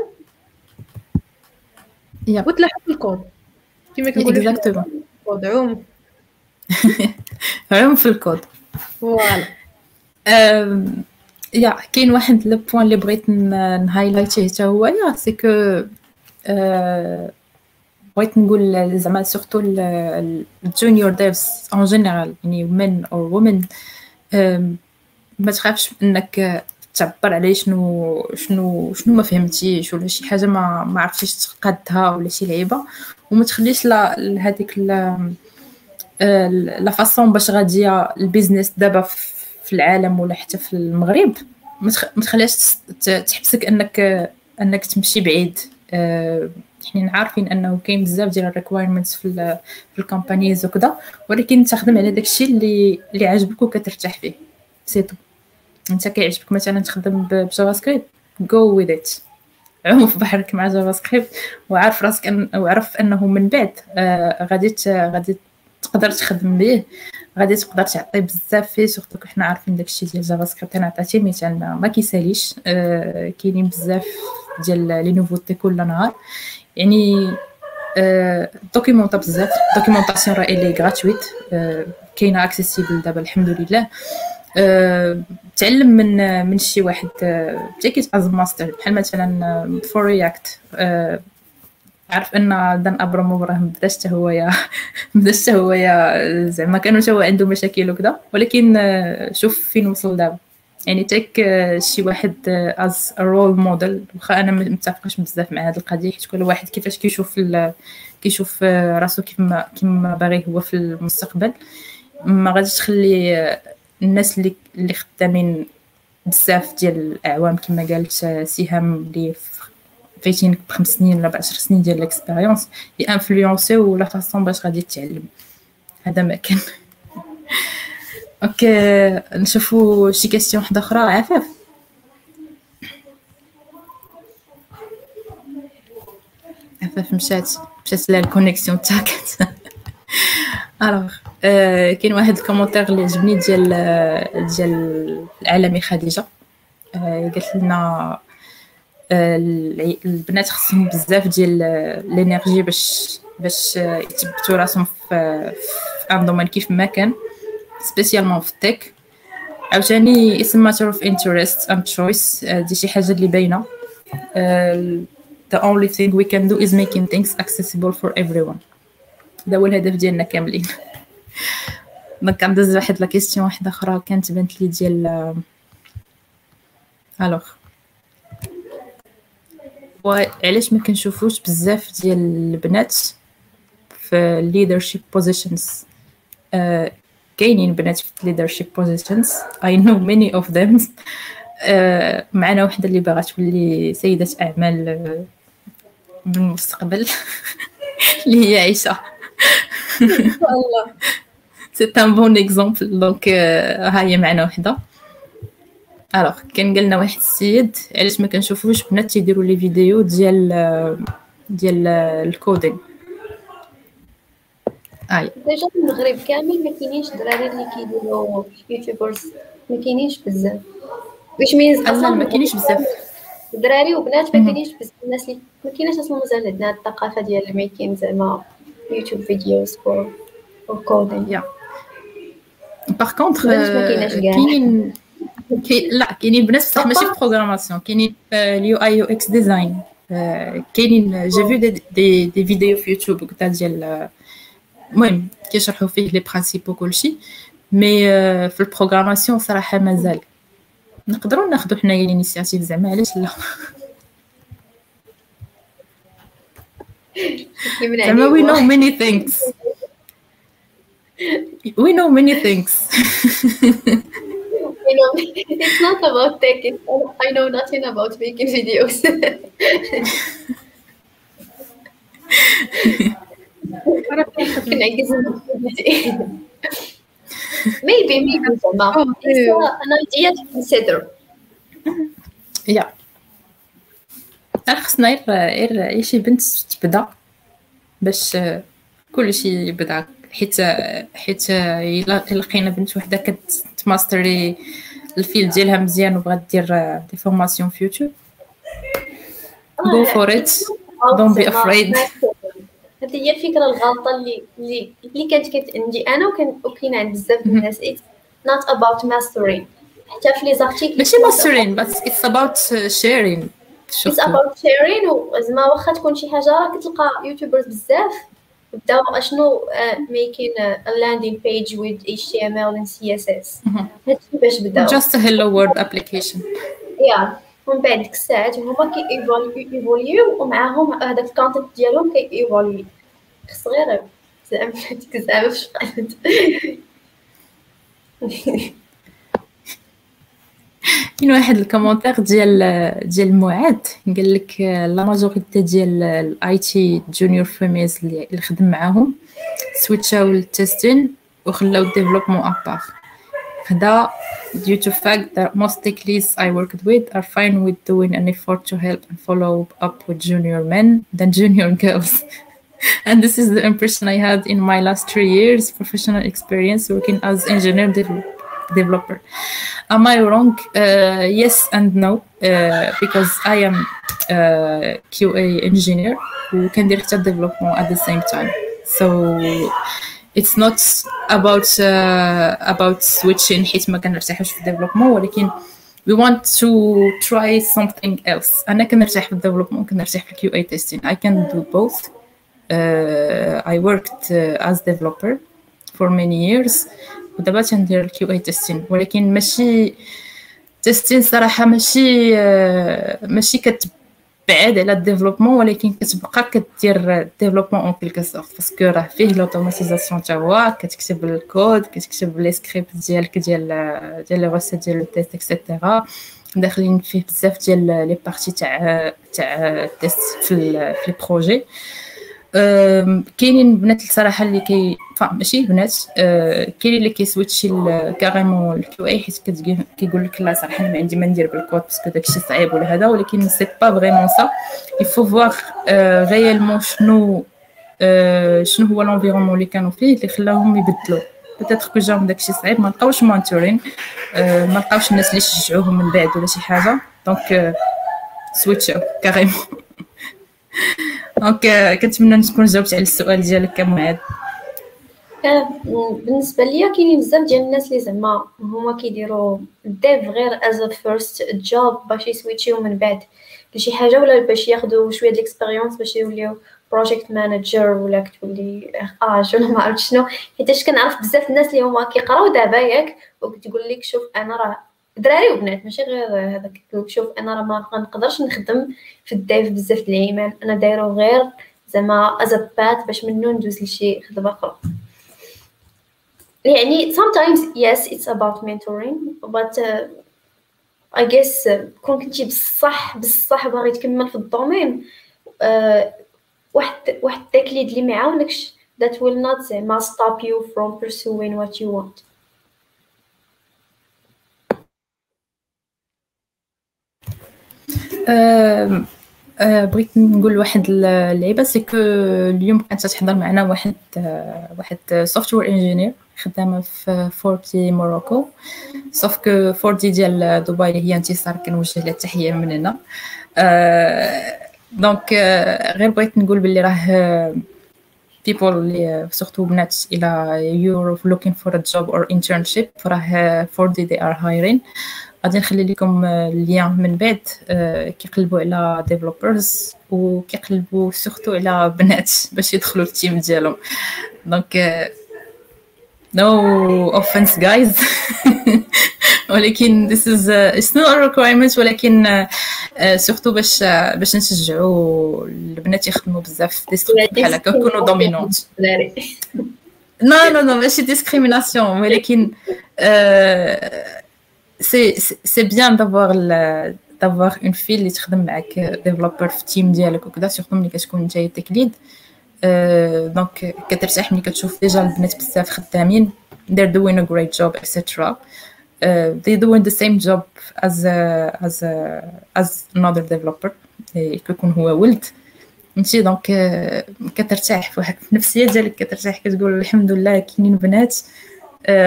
وتلاحظ الكود. كما كنقولوا الكود. عوم (laughs) عوم في ال code. voilà. yeah كاين واحد le point اللي بغيت ن highlight يه حتى هو يا c'est que بغيت نقول زعما surtout ال junior devs en général يعني men أو women ما تخافش انك تعبر عليه شنو شنو شنو ما فهمتيش ولا شي حاجة ما ما عرفتيش تقادها ولا شي لعيبة. وما تخليش لهذيك la façon باش غاديه ال business دابا في العالم ولا حتى في المغرب ما تخليهاش تحبسك أنك أنك تمشي بعيد. أه حنا عارفين أنه كاين بزاف ديال ال requirements في في ال companies وكذا ولكن تخدم على داكشي اللي اللي عاجبك وكترتاح فيه. si tu أنت كيعجبك مثلا تخدم ب JavaScript go with it عوم في بحرك مع JavaScript وعارف راسك أن وعرف أنه من بعد آه غادي غادي تقدر تخدم به. غادي تقدر تعطي بزاف فيه surtout حنا عارفين داكشي ديال JavaScript أنا عطيتي مثال ما كيساليش. آه كاينين بزاف ديال les nouveautés كل نهار. يعني آه documenter بزاف. documentation راه elle est gratuite آه كاينة accessible دابا الحمد لله أه تعلم من من شي واحد take it as master بحال مثلا for React أه عارف إن Dan Abramov راه بدا حتى هو يا (laughs) بدا حتى هو يا زعما كانوا هو عنده مشاكل وكذا ولكن شوف فين وصل دابا. يعني take شي واحد as role model واخا أنا متفقش بزاف مع هذه القضية حيت كل واحد كيفاش كيشوف كيشوف راسو كيما كيما باغي هو في المستقبل. ما غاديش تخلي الناس اللي اللي خدامين بزاف ديال الأعوام كما قالت سهام اللي فايتين بخمس سنين ولا بعشر سنين ديال ال expérience ي influenc يو la façon باش غادي تتعلم هذا ما كان. okay نشوفوا شي question واحدة أخرى. عفاف. عفاف مشات مشات لها ال connexion تاعك. alors كاين واحد ال commentaire اللي عجبني ديال ديال العالمي خديجة. قالت لنا البنات خصهم بزاف ديال l'énergie باش باش يثبتوا راسهم في un domaine كيف ما كان spécialement في ال tech. عاوتاني it's a matter of interest and choice دي شي حاجة اللي باينة. the only thing we can do is making things accessible for everyone. هذا هو الهدف ديالنا كاملين. (laughs) donc غندوز واحد la question واحدة أخرى كانت بانت لي ديال alors وعلاش ما كنشوفوش بزاف ديال البنات في leadership positions uh, كاينين بنات في leadership positions. I know many of them. uh, (laughs) معنا وحدة اللي باغا تولي سيدة أعمال بالمستقبل (laughs) اللي هي عيشة. (laughs) الله. c'est un bon exemple donc ها هي معنا وحدة. alors كان قالنا واحد السيد علاش ما كنشوفوش بنات تيديروا les vidéos ديال ديال ال coding آي. déjà في المغرب كامل ما كاينينش دراري اللي كيديروا YouTubers ما كاينينش بزاف. which means أصلا ما كاينيش بزاف. دراري وبنات ما كاينينش بزاف. الناس اللي ما كايناش أصلا مازال عندنا. الثقافة ديال ال making زعما YouTube videos for for coding yeah par contre كاينين لا كاينين بنات بصح ماشي في programmation كاينين ال UI UX design كاينين j'ai vu des des, des vidéos في يوتيوب وكذا ديال المهم كيشرحوا فيه les principes وكلشي mais في ال programmation صراحة مازال نقدروا ناخذوا حنايا l'initiative زعما علاش لا زعما we know many things we know many things (laughs) you know, (laughs) it's not about tech. It's, I know nothing about making videos. (laughs) كنعكس maybe maybe زعما an idea to consider يا خصنا غير غير اي شي بنت تبدا باش كلشي يبدا حيت حيت الا لقينا بنت وحده كتماستري الفيل ديالها مزيان وبغات دير des formations في YouTube go for it. don't be afraid. هذه هي الفكرة الغلطة اللي اللي اللي كانت كانت عندي أنا وكان وكاين عند بزاف من الناس. It's not about mastering. حتى في les articles ماشي mastering but it's about sharing. It's about sharing وزعما واخا تكون شي حاجة راه كتلقى YouTubers بزاف بداو اشنو making a landing page with HTML and CSS هادشي باش بداو just a hello world application. Yeah. ومن بعد ديك الساعات هما كي évoluer ومعاهم هذاك ال content ديالهم كي évoluer خص غير زعما ديك (laughs) زعما فاش (laughs) كاين واحد ال commentaire ديال ديال معاد قال لك la majorité ديال ال IT junior females اللي خدم معاهم سويتشاو لل testing وخلاو développement à part هذا due to fact that most tech leads I worked with are fine with doing an effort to help and follow up with junior men than junior girls. and this is the impression I had in my last three years professional experience working as engineer developer. Am I wrong? Uh, yes and no, uh, because I am a QA engineer who can do development at the same time. So it's not about uh, about switching حيت ما كنرتاحوش في الديفلوبمون ولكن we want to try something else انا كنرتاح في الديفلوبمون كنرتاح في الكيو اي testing I can do both uh, I worked uh, as developer for many years ودابا تندير ال QA testing. ولكن ماشي testing صراحة ماشي uh, ماشي كت بعاد على ال développement ولكن كتبقى كدير développement en quelque sorte parce que راه فيه l'automatisation تا هو كتكتب الكود كتكتب les scripts ديالك ديال ديال les recettes ديال ال test et cetera داخلين فيه بزاف ديال les parties تاع تاع ال test في ال projet كاينين بنات الصراحة اللي كي ماشي بنات. كاينين اللي كيسويتشي carrément ال QA حيت كيقول لك لا صراحة أنا ما عندي ما ندير بال code parce que داكشي صعيب ولا هذا ولكن c'est pas vraiment ça il faut voir réellement شنو شنو هو l'environnement اللي كانوا فيه اللي خلاهم يبدلوا. peut-être que جاهم داكشي صعيب ما لقاوش mentoring ما لقاوش الناس اللي شجعوهم من بعد ولا شي حاجة. donc سويتشاو carrément donc كنتمنى نكون جاوبت على السؤال ديالك كمعاد بالنسبة ليا كاينين بزاف ديال الناس اللي زعما هما كيديروا ال dev غير as first job باش يسويتشيو من بعد. لشي حاجة ولا باش ياخذوا شوية ديال ال expérience باش يوليو project manager ولا كتولي HR ولا ما عرفت شنو. حيتاش كنعرف بزاف الناس اللي هما كيقراو دابا ياك وكتقول لك شوف أنا راه دراري وبنات ماشي غير هذاك. شوف أنا راه ما نقدرش نخدم في ال dev بزاف د الايمان أنا دايرو غير زعما as path باش منو ندوز لشي خدمة أخرى. يعني sometimes yes it's about mentoring but uh, I guess uh, كون كنتي بصح بصح باغي تكمل في ال domaine uh, واحد واحد ال tech lead اللي ما يعاونكش that will not زعما stop you from pursuing what you want أه أه بغيت نقول واحد اللعيبة c'est que اليوم كانت تحضر معنا واحد أه واحد software engineer خدامة في فورتي موروكو sauf que فورتي ديال دبي هي انتصار كنوجه لها التحية من هنا donc غير بغيت نقول باللي راه people اللي surtout بنات إلى you're looking for a job or internship راه فورتي they are hiring. غادي نخلي لكم ال lien من بعد كيقلبوا على developers وكيقلبوا surtout على بنات باش يدخلوا ال team ديالهم. donc no offense guys ولكن this is uh, it's not a requirement ولكن surtout باش باش نشجعوا البنات يخدموا بزاف. بحال هكا يكونوا dominantes no no no ماشي discrimination ولكن c'est bien d'avoir d'avoir une fille اللي تخدم معاك developer في ال team ديالك وكذا surtout ملي كتكون نتايا tech lead donc كترتاح ملي كتشوف déjà البنات بزاف خدامين they're doing a great job etc uh, they doing the same job as a, as a, as another developer كيكون هو ولد فهمتي donc كترتاح في واحد النفسيه ديالك كترتاح كتقول الحمد لله كاينين بنات.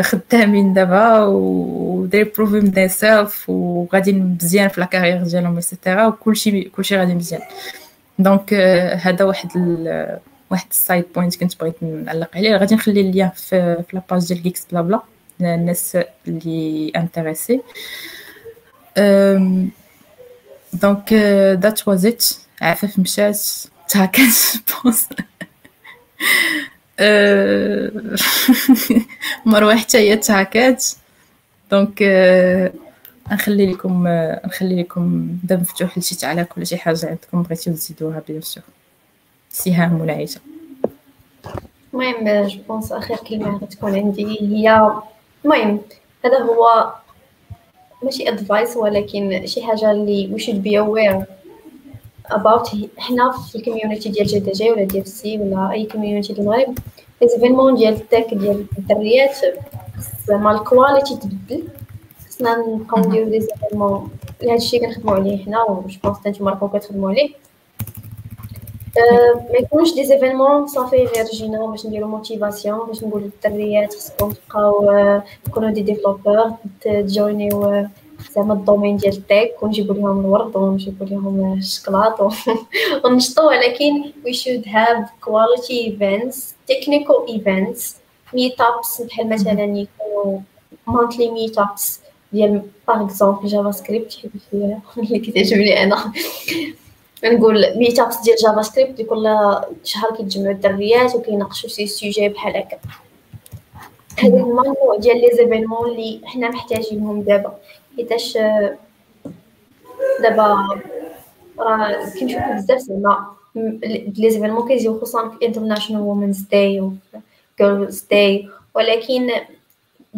خدامين دابا و they proving themselves وغاديين مزيان في la carrière ديالهم et cetera وكلشي كلشي غادي مزيان. donc هذا واحد ال واحد ال side point كنت بغيت نعلق عليه. غادي نخلي ال lien في في la page ديال Geeks BlaBla الناس اللي intéressés donc that was it عفاف مشات. تهكات (laughs) pense (laughs) مروه حتى هي تهكات donc نخلي لكم نخلي لكم باب مفتوح لشي تعليق ولا شي حاجة عندكم بغيتو تزيدوها bien sûr. سهام ولا عيشه المهم je pense آخر كلمة غتكون عندي هي المهم هذا هو ماشي advice ولكن شي حاجة اللي we should be aware. About حنا في ال community ديال GDG ولا ديال سي ولا أي community في المغرب les événements ديال ال tech ديال الدريات زعما ال quality تبدل. خصنا نبقاو نديرو des événements هادشي كنخدمو عليه حنا و je pense نتوما راكم كتخدمو عليه. ما يكونوش des événements صافي غير جينا باش نديرو motivation باش نقول للدريات خصكم تبقاو تكونوا des développeurs تجوينيو زعما ال domaine ديال ال tech ونجيبو لهم الورد ونجيبو لهم الشكلاط ونشطو ولكن we should have quality events technical events meetups بحال مثلا يكونوا monthly meetups ديال par exemple JavaScript حيت اللي كتعجبني أنا نقول meetups ديال JavaScript كل شهر كيتجمعوا الدريات وكيناقشوا شي sujet بحال هكا هذا هما النوع ديال les événements اللي حنا محتاجينهم دابا حيتاش دابا راه كنشوفو بزاف زعما les événements كيجيو خصوصا في International Women's Day و Girls Day ولكن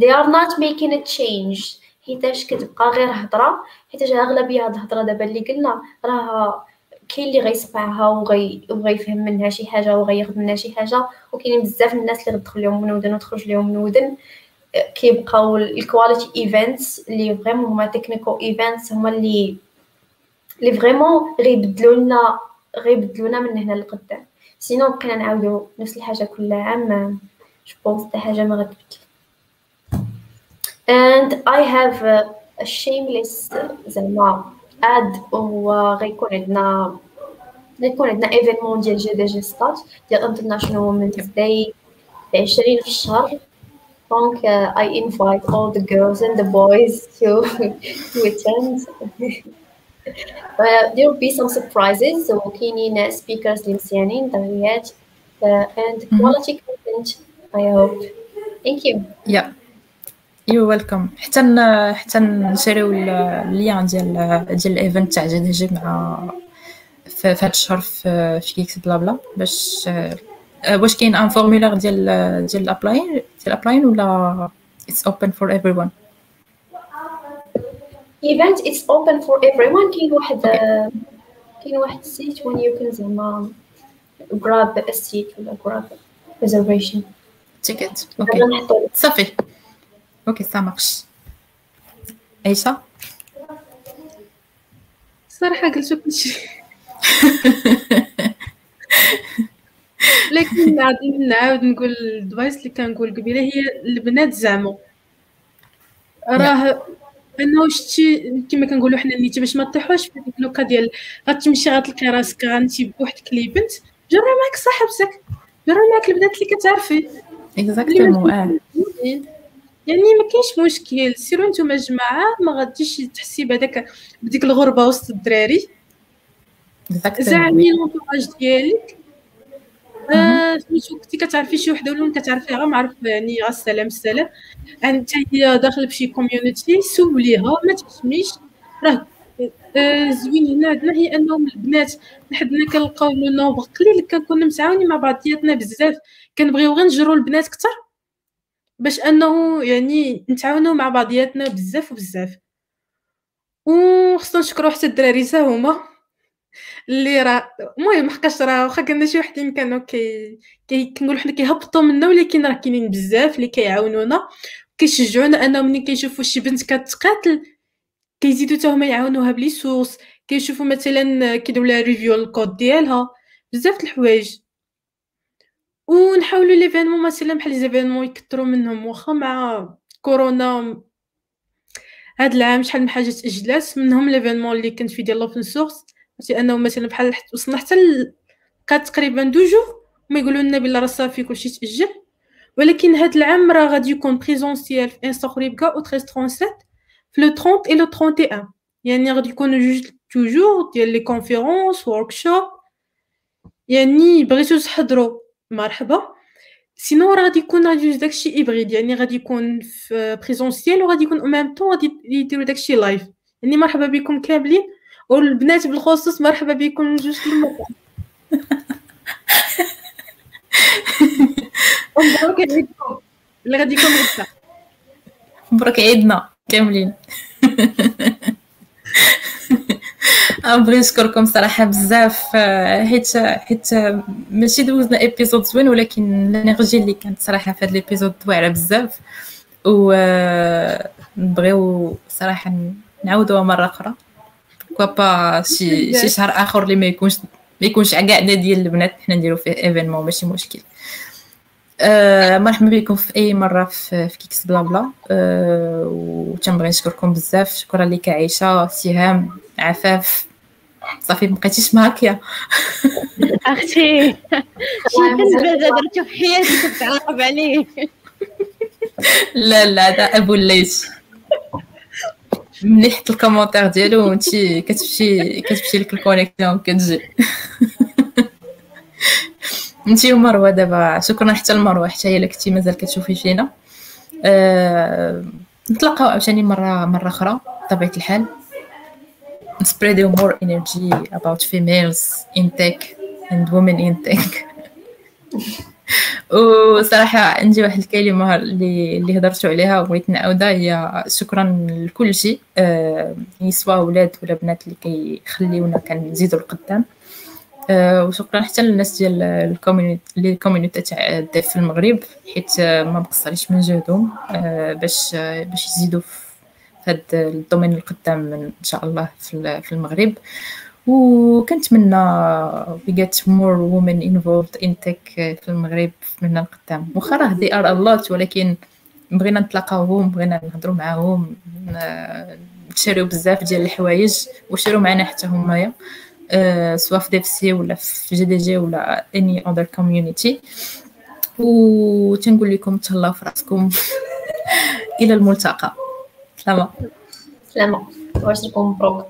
they are not making a change. حيتاش كتبقى غير هضرة حيتاش أغلبية هاد الهضرة دابا اللي قلنا راه كاين اللي غيسمعها وغي وغيفهم منها شي حاجة وغياخذ منها شي حاجة وكاينين بزاف الناس اللي غتدخل لهم من ودن وتخرج لهم من ودن. كيبقاو ال quality events اللي vraiment هما technical events هما اللي اللي vraiment غيبدلوا لنا غيبدلوا لنا من هنا لقدام. sinon بقينا نعاودو نفس الحاجة كل عام je pense حتى حاجة ما غتبدل. And I have a shameless زعما ad وغيكون عندنا غيكون عندنا événement ديال GDG Settat ديال International Women's Day في 20 في الشهر. دونك uh, I invite all the girls and the boys to (laughs) to attend (laughs) uh, there will be some surprises so كاينين speakers اللي مزيانين دريات uh, and quality content I hope thank you yeah يو ويلكم حتى ن... حتى نشريو اللين ديال ديال الايفنت تاع جي دي جي مع في هذا الشهر في في كيكس بلا بلا باش واش كاين un formulaire ديال ديال ال applying ديال ال applying ولا it's open for everyone event it's open for everyone كاين واحد كاين واحد ال site where you can زعما grab a seat ولا grab reservation. ticket OK صافي. OK ça marche عيشة الصراحة قلت كلشي (laughs) لكن غادي نعاود نقول الدفايس اللي كنقول قبيلة هي البنات زعما. راه انه شتي كما كنقولوا حنا نيتي باش ما طيحوش في ديك لوكا ديال غتمشي غتلقي راسك غانتي بوحدك لي بنت جرى معاك صاحبتك جرى معاك البنات اللي كتعرفي. exactement آه يعني ما كاينش مشكل سيروا نتوما جماعة ما غاديش تحسي بهذاك بديك الغربة وسط الدراري. زعما l'entourage ديالك سميتو كنتي كتعرفي شي وحدة ولا كتعرفيها؟ غير معرف يعني السلام السلام. أنت هي داخله بشي community سوليها ما تفهميش راه آه، زوين هنا. عندنا هي أنهم البنات. حدنا كنلقاو le nombre قليل كنكونوا متعاونين مع بعضياتنا بزاف. كنبغيو غير نجرو البنات كتر باش أنه يعني نتعاونوا مع بعضياتنا بزاف وبزاف. وخصنا نشكرو حتى الدراري حتى هما. اللي راه المهم حقاش راه واخا كنا شي وحدين كانوا كي, كي كنقول حنا كيهبطوا منا ولكن راه كاينين بزاف اللي كيعاونونا. كيشجعونا أنهم ملي كيشوفوا شي بنت كتقاتل كيزيدوا حتى هما يعاونوها ب les sources كيشوفوا مثلا كيديروا لها review ال code ديالها. بزاف د الحوايج. ونحاولوا l'événement مثلا بحال les événements يكثروا منهم. واخا مع كورونا هاد العام شحال من حاجة تأجلات منهم l'événement اللي كنت في ديال l'open source أنه مثلا بحال وصلنا حتى كانت تقريبا deux jours ما يقولوا لنا بلا راه صافي كلشي تأجل. ولكن هاد العام راه غادي يكون présentiel في انستغرام يبقى au 1337 في لو 30 اي لو 31 يعني غادي يكونوا جوج توجور ديال les conférences workshops يعني بغيتو تحضروا مرحبا. sinon راه غادي يكون غادي داكشي hybride يعني غادي يكون في présentiel وغادي يكون au même temps غادي يديروا داكشي live يعني مرحبا بكم كاملين. والبنات بالخصوص مرحبا بكم جوج الموقع (laughs) مبروك عيدكم اللي غادي يكون غدا مبروك عيدنا كاملين. (laughs) نبغي نشكركم صراحة بزاف. حيت حيت ماشي دوزنا épisode زوين ولكن ال energy اللي كانت صراحة في هذا ال épisode واعرة بزاف. و نبغيو صراحة نعاودوها مرة أخرى. pourquoi pas شي شي شهر اخر اللي ما يكونش ما يكونش كاع ديال البنات حنا نديرو فيه événement ماشي مشكل آه مرحبا بكم في اي مره في, في كيكس بلا بلا آه وتنبغي نشكركم بزاف شكرا لك عائشه سهام عفاف صافي مبقيتيش ماكيه أختي شي بنت درتو في حياتي كتعاقب عليه لا لا هذا ابو الليث ملي حط الكومونتير ديالو وانت كتمشي كتمشي لك الكونيكسيون كتجي انت ومروه دابا شكرا حتى لمروه حتى هي كنتي مازال كتشوفي فينا أه... نتلاقاو عاوتاني مرة مرة أخرى بطبيعه الحال. Spreading more energy about females in tech and women in tech (laughs) وصراحة عندي واحد الكلمة اللي اللي هضرتوا عليها وبغيت نعاودها هي شكرا لكل شيء أه سواء ولاد ولا بنات اللي كيخليونا كنزيدوا القدام أه وشكرا حتى للناس ديال ال community ال community تاع ال dev في المغرب حيت ما مقصريش من جهدهم أه باش باش يزيدوا في هاد ال domaine القدام إن شاء الله في المغرب. وكنتمنى we get more women involved in tech في المغرب من القدام. واخا راه they are a lot ولكن بغينا نتلاقاوهم بغينا نهضروا معاهم نشريو بزاف ديال الحوايج وشريو معنا حتى همايا أه سواء في DevC ولا في GDG ولا any other community. وتنقول لكم تهلاو في راسكم (laughs) إلى الملتقى. سلامة. سلامة. واشكركم مبروك